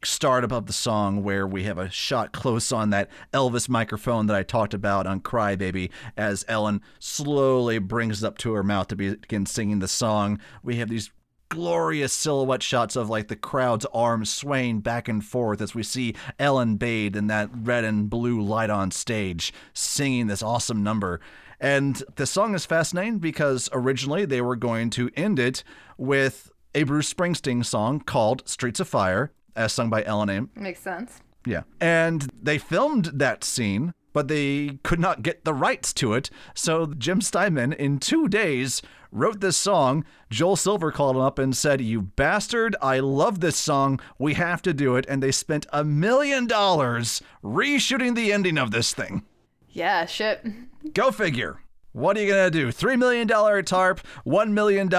start above the song where we have a shot close on that Elvis microphone that I talked about on Cry Baby as Ellen slowly brings it up to her mouth to begin singing the song. We have these glorious silhouette shots of like the crowd's arms swaying back and forth as we see Ellen bathed in that red and blue light on stage singing this awesome number. And the song is fascinating because originally they were going to end it with a Bruce Springsteen song called Streets of Fire, as sung by Ellen Aim. makes sense. Yeah. And they filmed that scene, but they could not get the rights to it. So Jim Steinman, in two days, wrote this song. Joel Silver called him up and said, You bastard, I love this song. We have to do it. And they spent a million dollars reshooting the ending of this thing. Yeah, shit. Go figure. What are you going to do? $3 million tarp, $1 million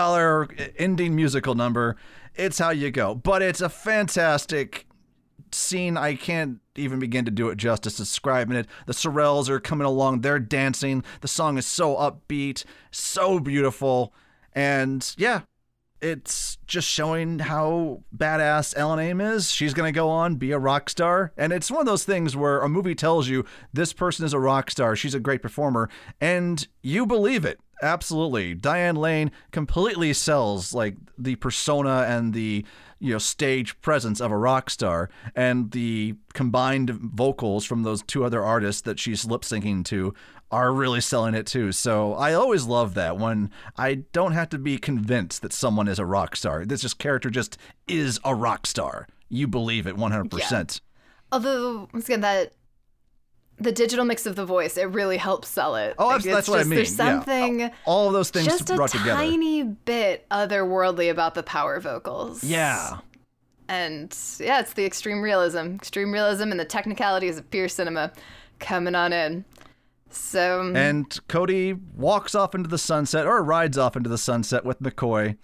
ending musical number. It's how you go. But it's a fantastic scene. I can't even begin to do it justice describing it. The Sorrels are coming along, they're dancing. The song is so upbeat, so beautiful. And yeah, it's just showing how badass Ellen Aim is. She's going to go on, be a rock star. And it's one of those things where a movie tells you this person is a rock star, she's a great performer, and you believe it. Absolutely. Diane Lane completely sells like the persona and the you know stage presence of a rock star and the combined vocals from those two other artists that she's lip syncing to are really selling it too. So i always love that when i don't have to be convinced that someone is a rock star. This just character just is a rock star. You believe it 100% Although once again that the digital mix of the voice it really helps sell it. Oh, Like, that's, what I just- mean. There's Yeah. something All of those things just a brought together. tiny bit otherworldly about the power vocals. Yeah. And yeah, it's the extreme realism, extreme realism, and the technicalities of pure cinema coming on in. So mm. And Cody walks off into the sunset or rides off into the sunset with McCoy.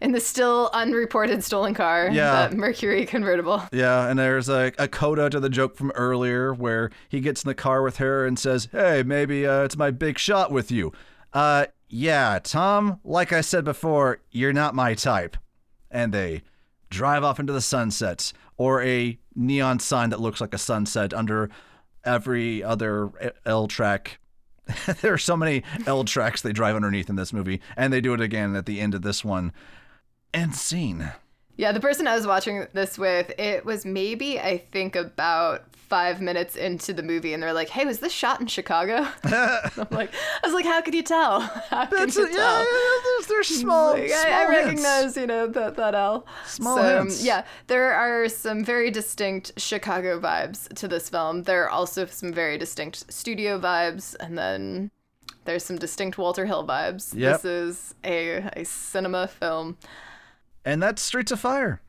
In the still unreported stolen car, Yeah. the Mercury convertible. Yeah, and there's a, a coda to the joke from earlier where he gets in the car with her and says, Hey, maybe uh, it's my big shot with you. Uh, yeah, Tom, like I said before, you're not my type. And they drive off into the sunset or a neon sign that looks like a sunset under every other L track. there are so many L tracks they drive underneath in this movie, and they do it again at the end of this one. End scene. Yeah, the person I was watching this with, it was maybe I think about five minutes into the movie, and they're like, "Hey, was this shot in Chicago?" I'm like, I was like, "How could you tell? How can That's you it. Yeah, tell?" yeah, there's, there's small, Like, small I, I recognize, you know, that that L. Small so, um, hints. Yeah, there are some very distinct Chicago vibes to this film. There are also some very distinct studio vibes, and then there's some distinct Walter Hill vibes. Yep. This is a a cinema film. And that's Streets of Fire.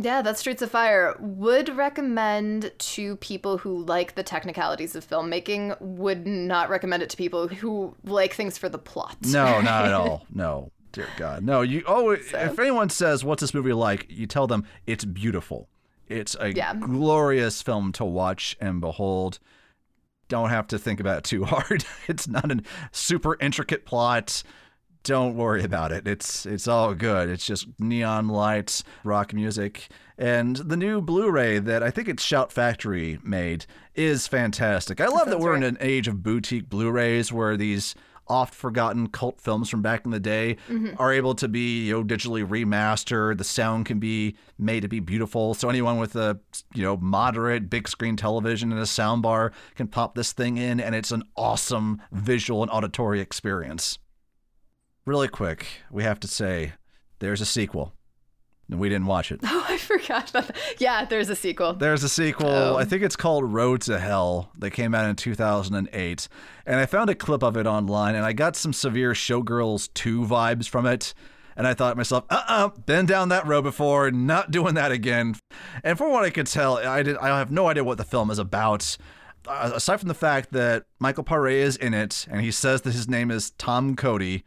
Yeah, that's Streets of Fire. Would recommend to people who like the technicalities of filmmaking. Would not recommend it to people who like things for the plot. No, not at all. No, dear God, no. You oh, if anyone says what's this movie like, you tell them it's beautiful. It's a Yeah. glorious film to watch and behold. Don't have to think about it too hard. It's not a super intricate plot. Don't worry about it. It's it's all good. It's just neon lights, rock music, and the new Blu-ray that I think it's Shout Factory made is fantastic. I love that we're in an age of boutique Blu-rays where these oft forgotten cult films from back in the day are able to be you know digitally remastered the sound can be made to be beautiful so anyone with a you know moderate big screen television and a sound bar can pop this thing in and it's an awesome visual and auditory experience really quick we have to say there's a sequel and we didn't watch it Oh, I forgot about that. Yeah, there's a sequel. there's a sequel. Oh. I think it's called Road to Hell that came out in 2008. And I found a clip of it online and I got some severe Showgirls 2 vibes from it. And I thought to myself, uh uh been down that road before, not doing that again. And from what I could tell, I, did, I have no idea what the film is about. Uh, aside from the fact that Michael Paré is in it and he says that his name is Tom Cody,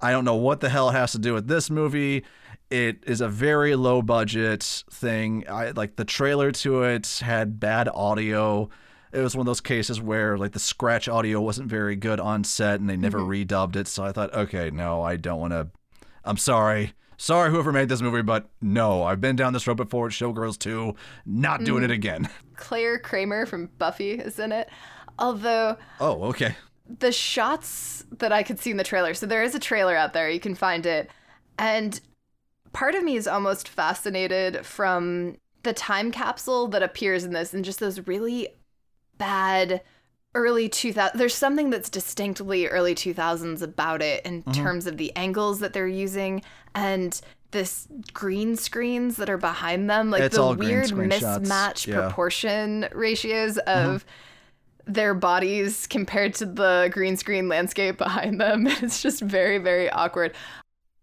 I don't know what the hell it has to do with this movie. It is a very low budget thing. I like the trailer to it had bad audio. It was one of those cases where like the scratch audio wasn't very good on set and they never mm-hmm. redubbed it. So I thought, okay, no, I don't want to. I'm sorry. Sorry, whoever made this movie, but no, I've been down this road before. Showgirls 2, not doing it mm. again. Clare Kramer from Buffy is in it. Although Oh, okay. The shots that I could see in the trailer, so there is a trailer out there, you can find it. And part of me is almost fascinated from the time capsule that appears in this and just those really bad early 2000 there's something that's distinctly early 2000s about it in terms of the angles that they're using and this green screens that are behind them like It's the weird mismatch yeah. proportion ratios of their bodies compared to the green screen landscape behind them. It's just very, very awkward.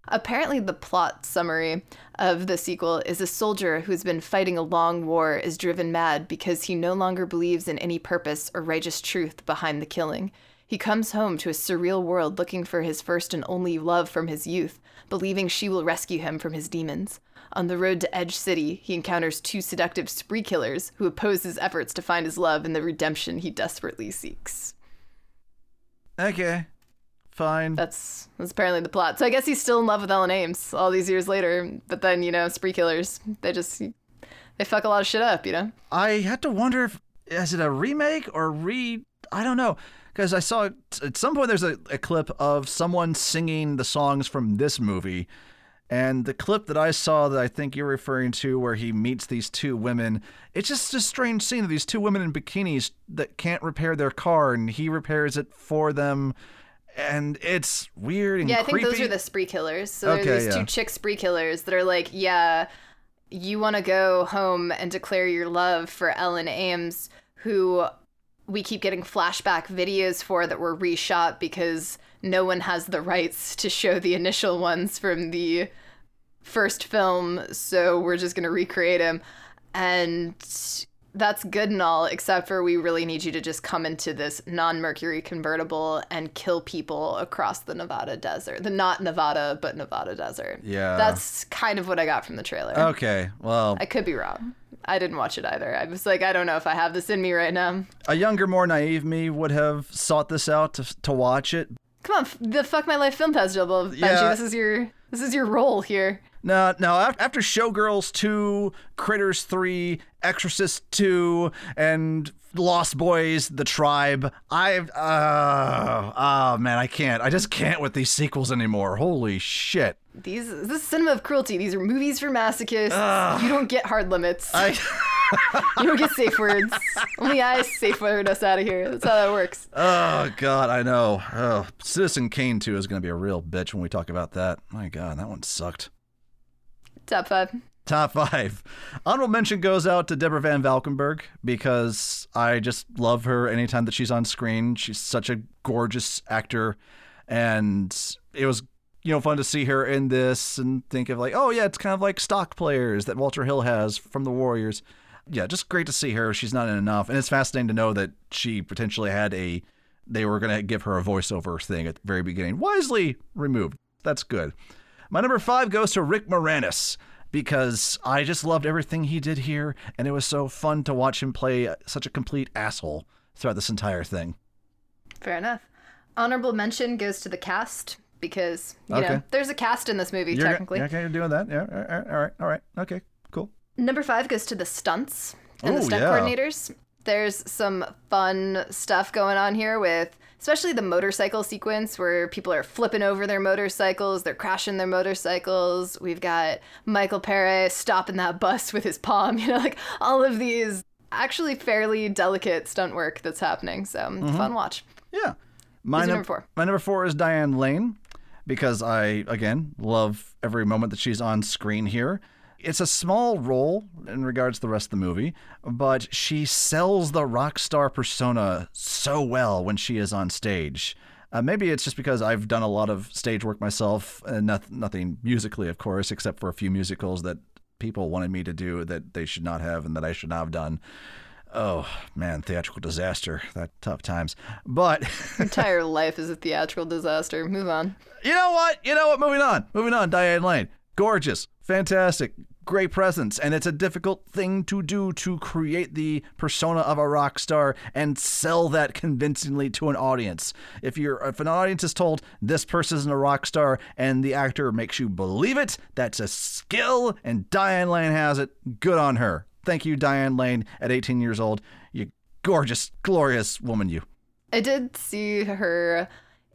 Apparently, the plot summary of the sequel is a soldier who's been fighting a long war is driven mad because he no longer believes in any purpose or righteous truth behind the killing. He comes home to a surreal world looking for his first and only love from his youth, believing she will rescue him from his demons. On the road to Edge City, he encounters two seductive spree killers who oppose his efforts to find his love and the redemption he desperately seeks. Okay. Fine. That's that's apparently the plot. So I guess he's still in love with Ellen Aim all these years later. But then you know, spree killers, they just they fuck a lot of shit up, you know. I had to wonder if is it a remake or re I don't know because I saw at some point there's a, a clip of someone singing the songs from this movie And the clip that I saw that I think you're referring to, where he meets these two women, it's just a strange scene of these two women in bikinis that can't repair their car, and he repairs it for them. And it's weird and Yeah, I think those are the spree killers. So Okay, there's yeah. two chick spree killers that are like, yeah, you want to go home and declare your love for Ellen Aim, who we keep getting flashback videos for that were reshot because no one has the rights to show the initial ones from the first film, so we're just going to recreate him. And that's good and all, except for we really need you to just come into this non Mercury convertible and kill people across the Nevada desert. The not Nevada, but Nevada desert. Yeah. That's kind of what I got from the trailer. Okay, well, I could be wrong. I didn't watch it either. I was like, I don't know if I have this in me right now. a younger, more naive me would have sought this out to, to watch it. Come on, f- the fuck my life film festival, Benji. Yeah. This is your this is your role here. No, no. After Showgirls 2, Critters 3, Exorcist 2, and Lost Boys, The Tribe, I've. Uh, oh, man, I can't. I just can't with these sequels anymore. Holy shit. These this is cinema of cruelty. These are movies for masochists. You don't get hard limits. I. You don't get safe words. Only I safe word us out of here. That's how that works. Oh, God, I know. Oh, Citizen Kane 2 is going to be a real bitch when we talk about that. My God, that one sucked. Top five. Top five. Honorable mention goes out to Deborah Van Valkenburgh because I just love her anytime that she's on screen. She's such a gorgeous actor. And it was, you know, fun to see her in this and think of like, oh, yeah, it's kind of like stock players that Walter Hill has from the Warriors. Yeah, just great to see her. She's not in enough. And it's fascinating to know that she potentially had a, they were going to give her a voiceover thing at the very beginning. Wisely removed. That's good. My number five goes to Rick Moranis because I just loved everything he did here, and it was so fun to watch him play such a complete asshole throughout this entire thing. Fair enough. Honorable mention goes to the cast because you Okay. know there's a cast in this movie You're, technically. Okay, you're doing that. Yeah. All right. All right. All right. Okay. Cool. Number five goes to the stunts and the Ooh, stunt yeah. coordinators. There's some fun stuff going on here with, especially the motorcycle sequence where people are flipping over their motorcycles, they're crashing their motorcycles. We've got Michael Paré stopping that bus with his palm, you know, like all of these actually fairly delicate stunt work that's happening. So, mm-hmm. fun watch. Yeah. My num- number four? My number four is Diane Lane because I again love every moment that she's on screen here. It's a small role in regards to the rest of the movie, but she sells the rock star persona so well when she is on stage. Uh, maybe it's just because I've done a lot of stage work myself, and noth- nothing musically, of course, except for a few musicals that people wanted me to do that they should not have and that I should not have done. Oh man, theatrical disaster. That tough times. But Entire life is a theatrical disaster. Move on. you know what? You know what? Moving on. Moving on. Diane Lane. Gorgeous. Fantastic. Great presence. And it's a difficult thing to do to create the persona of a rock star and sell that convincingly to an audience. If you're if an audience is told this person isn't a rock star and the actor makes you believe it, that's a skill and Diane Lane has it. Good on her. Thank you, Diane Lane, at 18 years old. You gorgeous, glorious woman, you. I did see her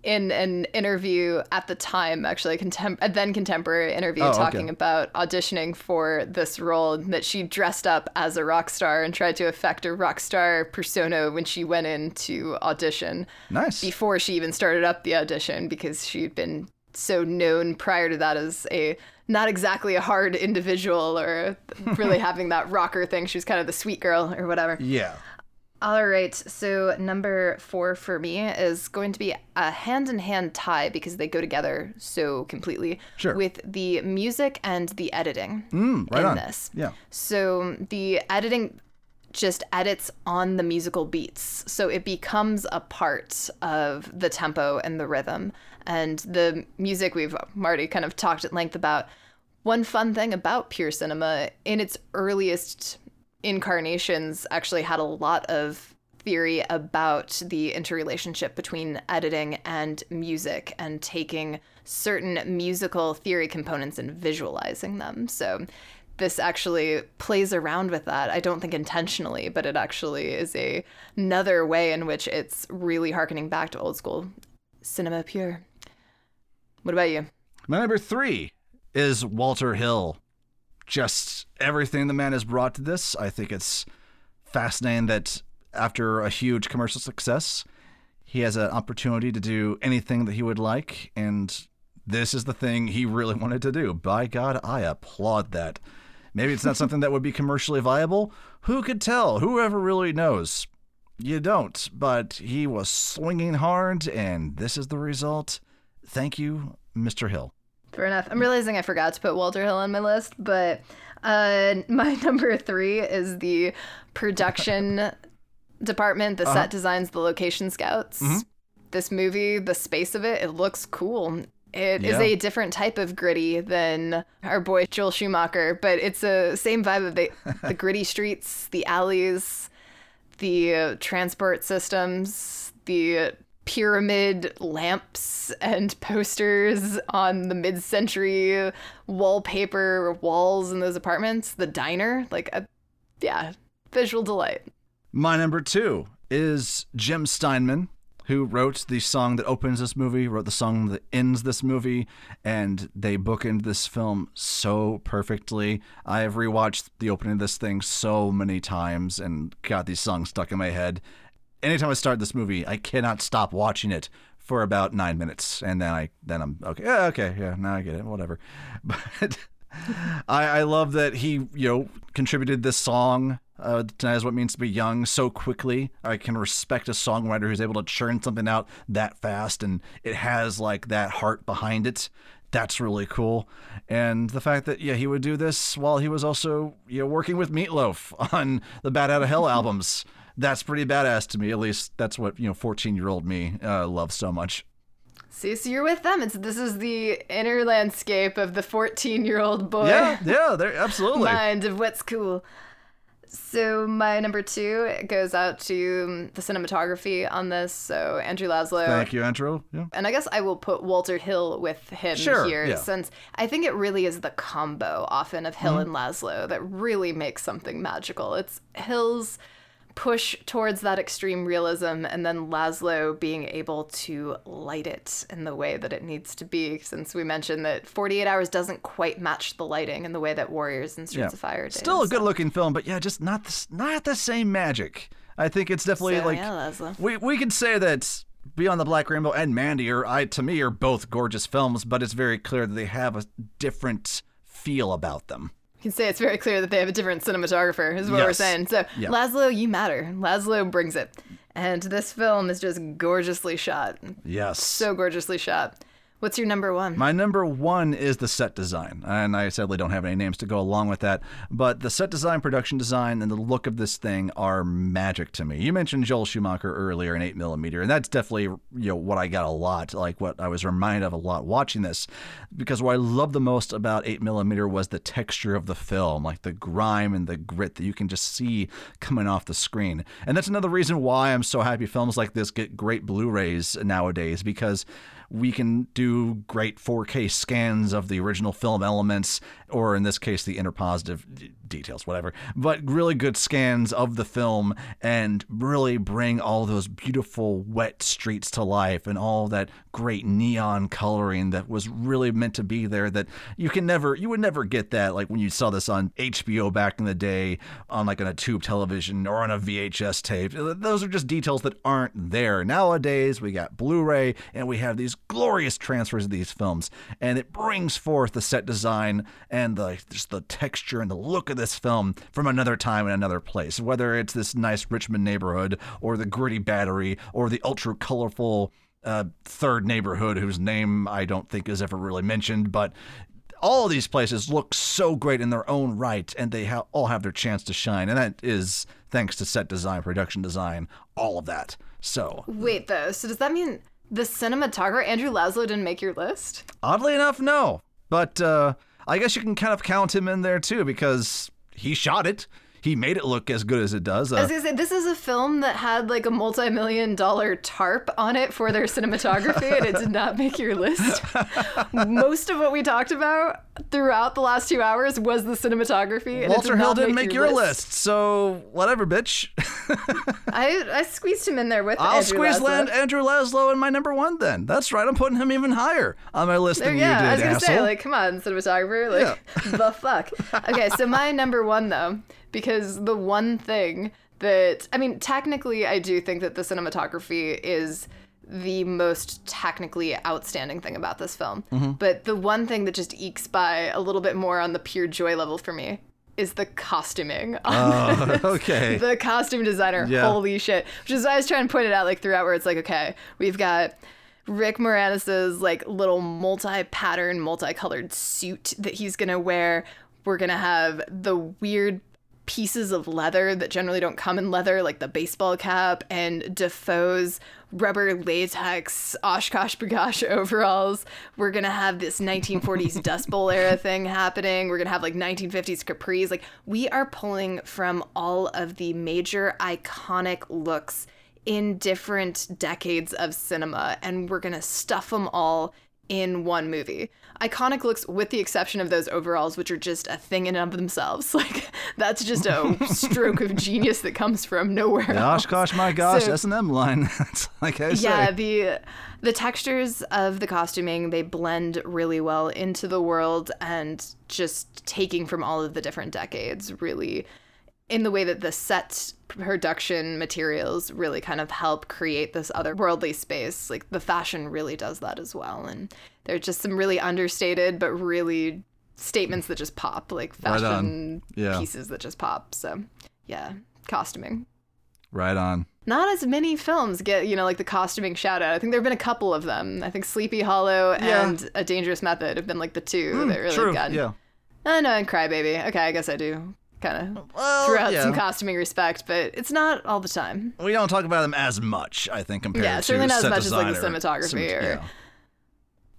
in an interview at the time, actually, a, contem- a then contemporary interview, Oh, okay. talking about auditioning for this role. That she dressed up as a rock star and tried to affect a rock star persona when she went in to audition Nice. before she even started up the audition because she'd been so known prior to that as a not exactly a hard individual or really having that rocker thing. She was kind of the sweet girl or whatever. Yeah. All right, so number four for me is going to be a hand in hand tie because they go together so completely Sure. with the music and the editing Mm, right in on. this. Yeah. So the editing just edits on the musical beats. So it becomes a part of the tempo and the rhythm. And the music we've already kind of talked at length about. One fun thing about pure cinema, in its earliest incarnations, actually had a lot of theory about the interrelationship between editing and music and taking certain musical theory components and visualizing them. So this actually plays around with that. I don't think intentionally, but it actually is a another way in which it's really harkening back to old school cinema pure. What about you? My number three is Walter Hill. Just everything the man has brought to this. I think it's fascinating that after a huge commercial success, he has an opportunity to do anything that he would like, and this is the thing he really wanted to do. By God, I applaud that. Maybe it's not something that would be commercially viable. Who could tell? Whoever really knows? You don't, but he was swinging hard, and this is the result. Thank you, Mr. Hill. Fair enough. I'm realizing I forgot to put Walter Hill on my list, but uh, my number three is the production department, the set designs, the location scouts. This movie, the space of it, it looks cool. It is Yeah. a different type of gritty than our boy Joel Schumacher, but it's a same vibe of the, the gritty streets, the alleys, the uh, transport systems, the pyramid lamps and posters on the mid-century wallpaper walls in those apartments, the diner, like a, yeah, visual delight. My number two is Jim Steinman, who wrote the song that opens this movie, wrote the song that ends this movie, and they bookend this film so perfectly. I have rewatched the opening of this thing so many times and got these songs stuck in my head. Anytime I start this movie, I cannot stop watching it for about nine minutes, and then I then I'm okay. Yeah, okay, yeah, now I get it. Whatever, but. I, I love that he, you know, contributed this song, uh, Tonight is What It Means to Be Young, so quickly. I can respect a songwriter who's able to churn something out that fast and it has like that heart behind it. That's really cool. And the fact that, yeah, he would do this while he was also, you know, working with Meatloaf on the Bat Out of Hell albums. That's pretty badass to me. At least that's what, you know, 14 year old me uh, loves so much. See, so you're with them. It's this is the inner landscape of the 14 year old boy. Yeah, yeah, they're absolutely. mind of what's cool. So my number two goes out to the cinematography on this. So Andrew Laszlo. Thank you, Andrew. Yeah. And I guess I will put Walter Hill with him Sure, here, yeah. since I think it really is the combo often of Mm-hmm. Hill and Laszlo that really makes something magical. It's Hill's push towards that extreme realism, and then Laszlo being able to light it in the way that it needs to be. Since we mentioned that 48 Hours doesn't quite match the lighting in the way that Warriors and Streets of Fire did. Still a good looking film, but yeah, just not the, not the same magic. I think it's definitely So, like yeah, we we could say that Beyond the Black Rainbow and Mandy are I to me are both gorgeous films, but it's very clear that they have a different feel about them. You can say it's very clear that they have a different cinematographer, is what we're saying. So. Laszlo, you matter. Laszlo brings it. And this film is just gorgeously shot. Yes. So gorgeously shot. What's your number one? My number one is the set design, and I sadly don't have any names to go along with that. But the set design, production design, and the look of this thing are magic to me. You mentioned Joel Schumacher earlier in 8mm, and that's definitely you know what I got a lot, like what I was reminded of a lot watching this, because what I love the most about 8mm was the texture of the film, like the grime and the grit that you can just see coming off the screen. And that's another reason why I'm so happy films like this get great Blu-rays nowadays, because we can do great 4K scans of the original film elements, or in this case, the interpositive details, whatever, but really good scans of the film and really bring all those beautiful wet streets to life and all that great neon coloring that was really meant to be there that you can never, you would never get that like when you saw this on HBO back in the day on like on a tube television or on a VHS tape. Those are just details that aren't there. Nowadays, we got Blu ray and we have these glorious transfers of these films, and it brings forth the set design and the just the texture and the look of this film from another time and another place. Whether it's this nice Richmond neighborhood or the gritty Battery or the ultra colorful uh, third neighborhood whose name I don't think is ever really mentioned, but all of these places look so great in their own right, and they ha- all have their chance to shine, and that is thanks to set design, production design, all of that. So, Wait, though. So, does that mean the cinematographer, Andrew Laszlo, didn't make your list? oddly enough, no, but uh, I guess you can kind of count him in there too because he shot it. He made it look as good as it does. I Uh, was gonna say this is a film that had like a multi-million dollar tarp on it for their cinematography, and it did not make your list. Most of what we talked about throughout the last two hours was the cinematography. Walter Hill didn't make, your list. list. so whatever, bitch. I I squeezed him in there with. I'll Andrew squeeze Laszlo. land Andrew Laszlo in my number one. Then that's right. I'm putting him even higher on my list There, than yeah, you did, I was gonna asshole. say, like, come on, cinematographer, like, the fuck. Okay, so my number one though, because the one thing that I mean, technically, I do think that the cinematography is the most technically outstanding thing about this film. Mm-hmm. But the one thing that just ekes by a little bit more on the pure joy level for me is the costuming. Oh, okay. the costume designer. Yeah. Holy shit. Which is why I was trying to point it out like throughout where it's like, okay, we've got Rick Moranis's like little multi-pattern, multicolored suit that he's gonna wear. We're gonna have the weird pieces of leather that generally don't come in leather, like the baseball cap and Dafoe's rubber latex OshKosh B'gosh overalls. We're gonna have this 1940s Dust Bowl era thing happening. We're gonna have like 1950s capris. Like we are pulling from all of the major iconic looks in different decades of cinema, and we're gonna stuff them all in one movie. Iconic looks, with the exception of those overalls, which are just a thing in and of themselves. Like that's just a stroke of genius that comes from nowhere. else. Gosh, gosh, my gosh, So- S and M line. It's like I say. Yeah, the the textures of the costuming they blend really well into the world and just taking from all of the different decades really in the way that the set production materials really kind of help create this otherworldly space. Like the fashion really does that as well. And there's just some really understated but really statements that just pop, like Right fashion Yeah. pieces that just pop. So yeah, costuming Right on. not as many films get you know like the costuming shout out. I think there have been a couple of them. I think Sleepy Hollow and A Dangerous Method have been like the two hmm, that really True. got. Yeah. I know, and Crybaby. Okay, I guess I do kind of Well, out yeah. some costuming respect, but it's not all the time. We don't talk about them as much, I think, compared to Yeah, to certainly not as much as, like, the design or- cinematography or yeah.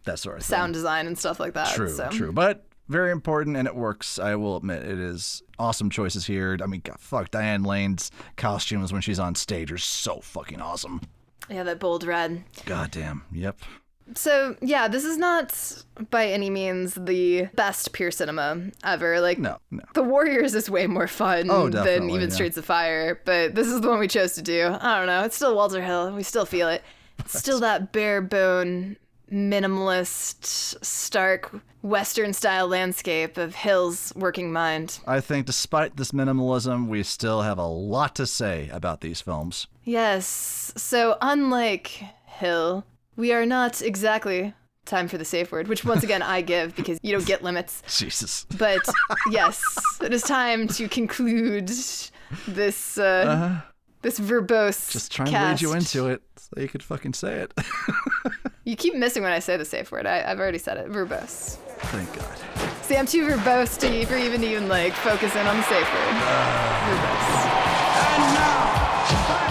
that sort of Sound thing. design and stuff like that. True, so. true, but very important, and it works. I will admit, it is awesome choices here. I mean, God, fuck, Diane Lane's costumes when she's on stage are so fucking awesome. Yeah, that bold red. Goddamn. Yep. So yeah, this is not by any means the best pure cinema ever. Like No, no. The Warriors is way more fun Oh, than even yeah. Streets of Fire, but this is the one we chose to do. I don't know. It's still Walter Hill. We still feel it. It's still that bare bone, minimalist, stark Western style landscape of Hill's working mind. I think despite this minimalism, we still have a lot to say about these films. Yes. So unlike Hill, we are not exactly time for the safe word, which once again I give because you don't get limits. Jesus. But yes, it is time to conclude this uh, this verbose. Just trying cast. to lead you into it so you could fucking say it. You keep missing when I say the safe word. I, I've already said it. Verbose. Thank God. See, I'm too verbose to for even even like focus in on the safe word. verbose. And now,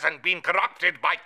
hasn't been corrupted by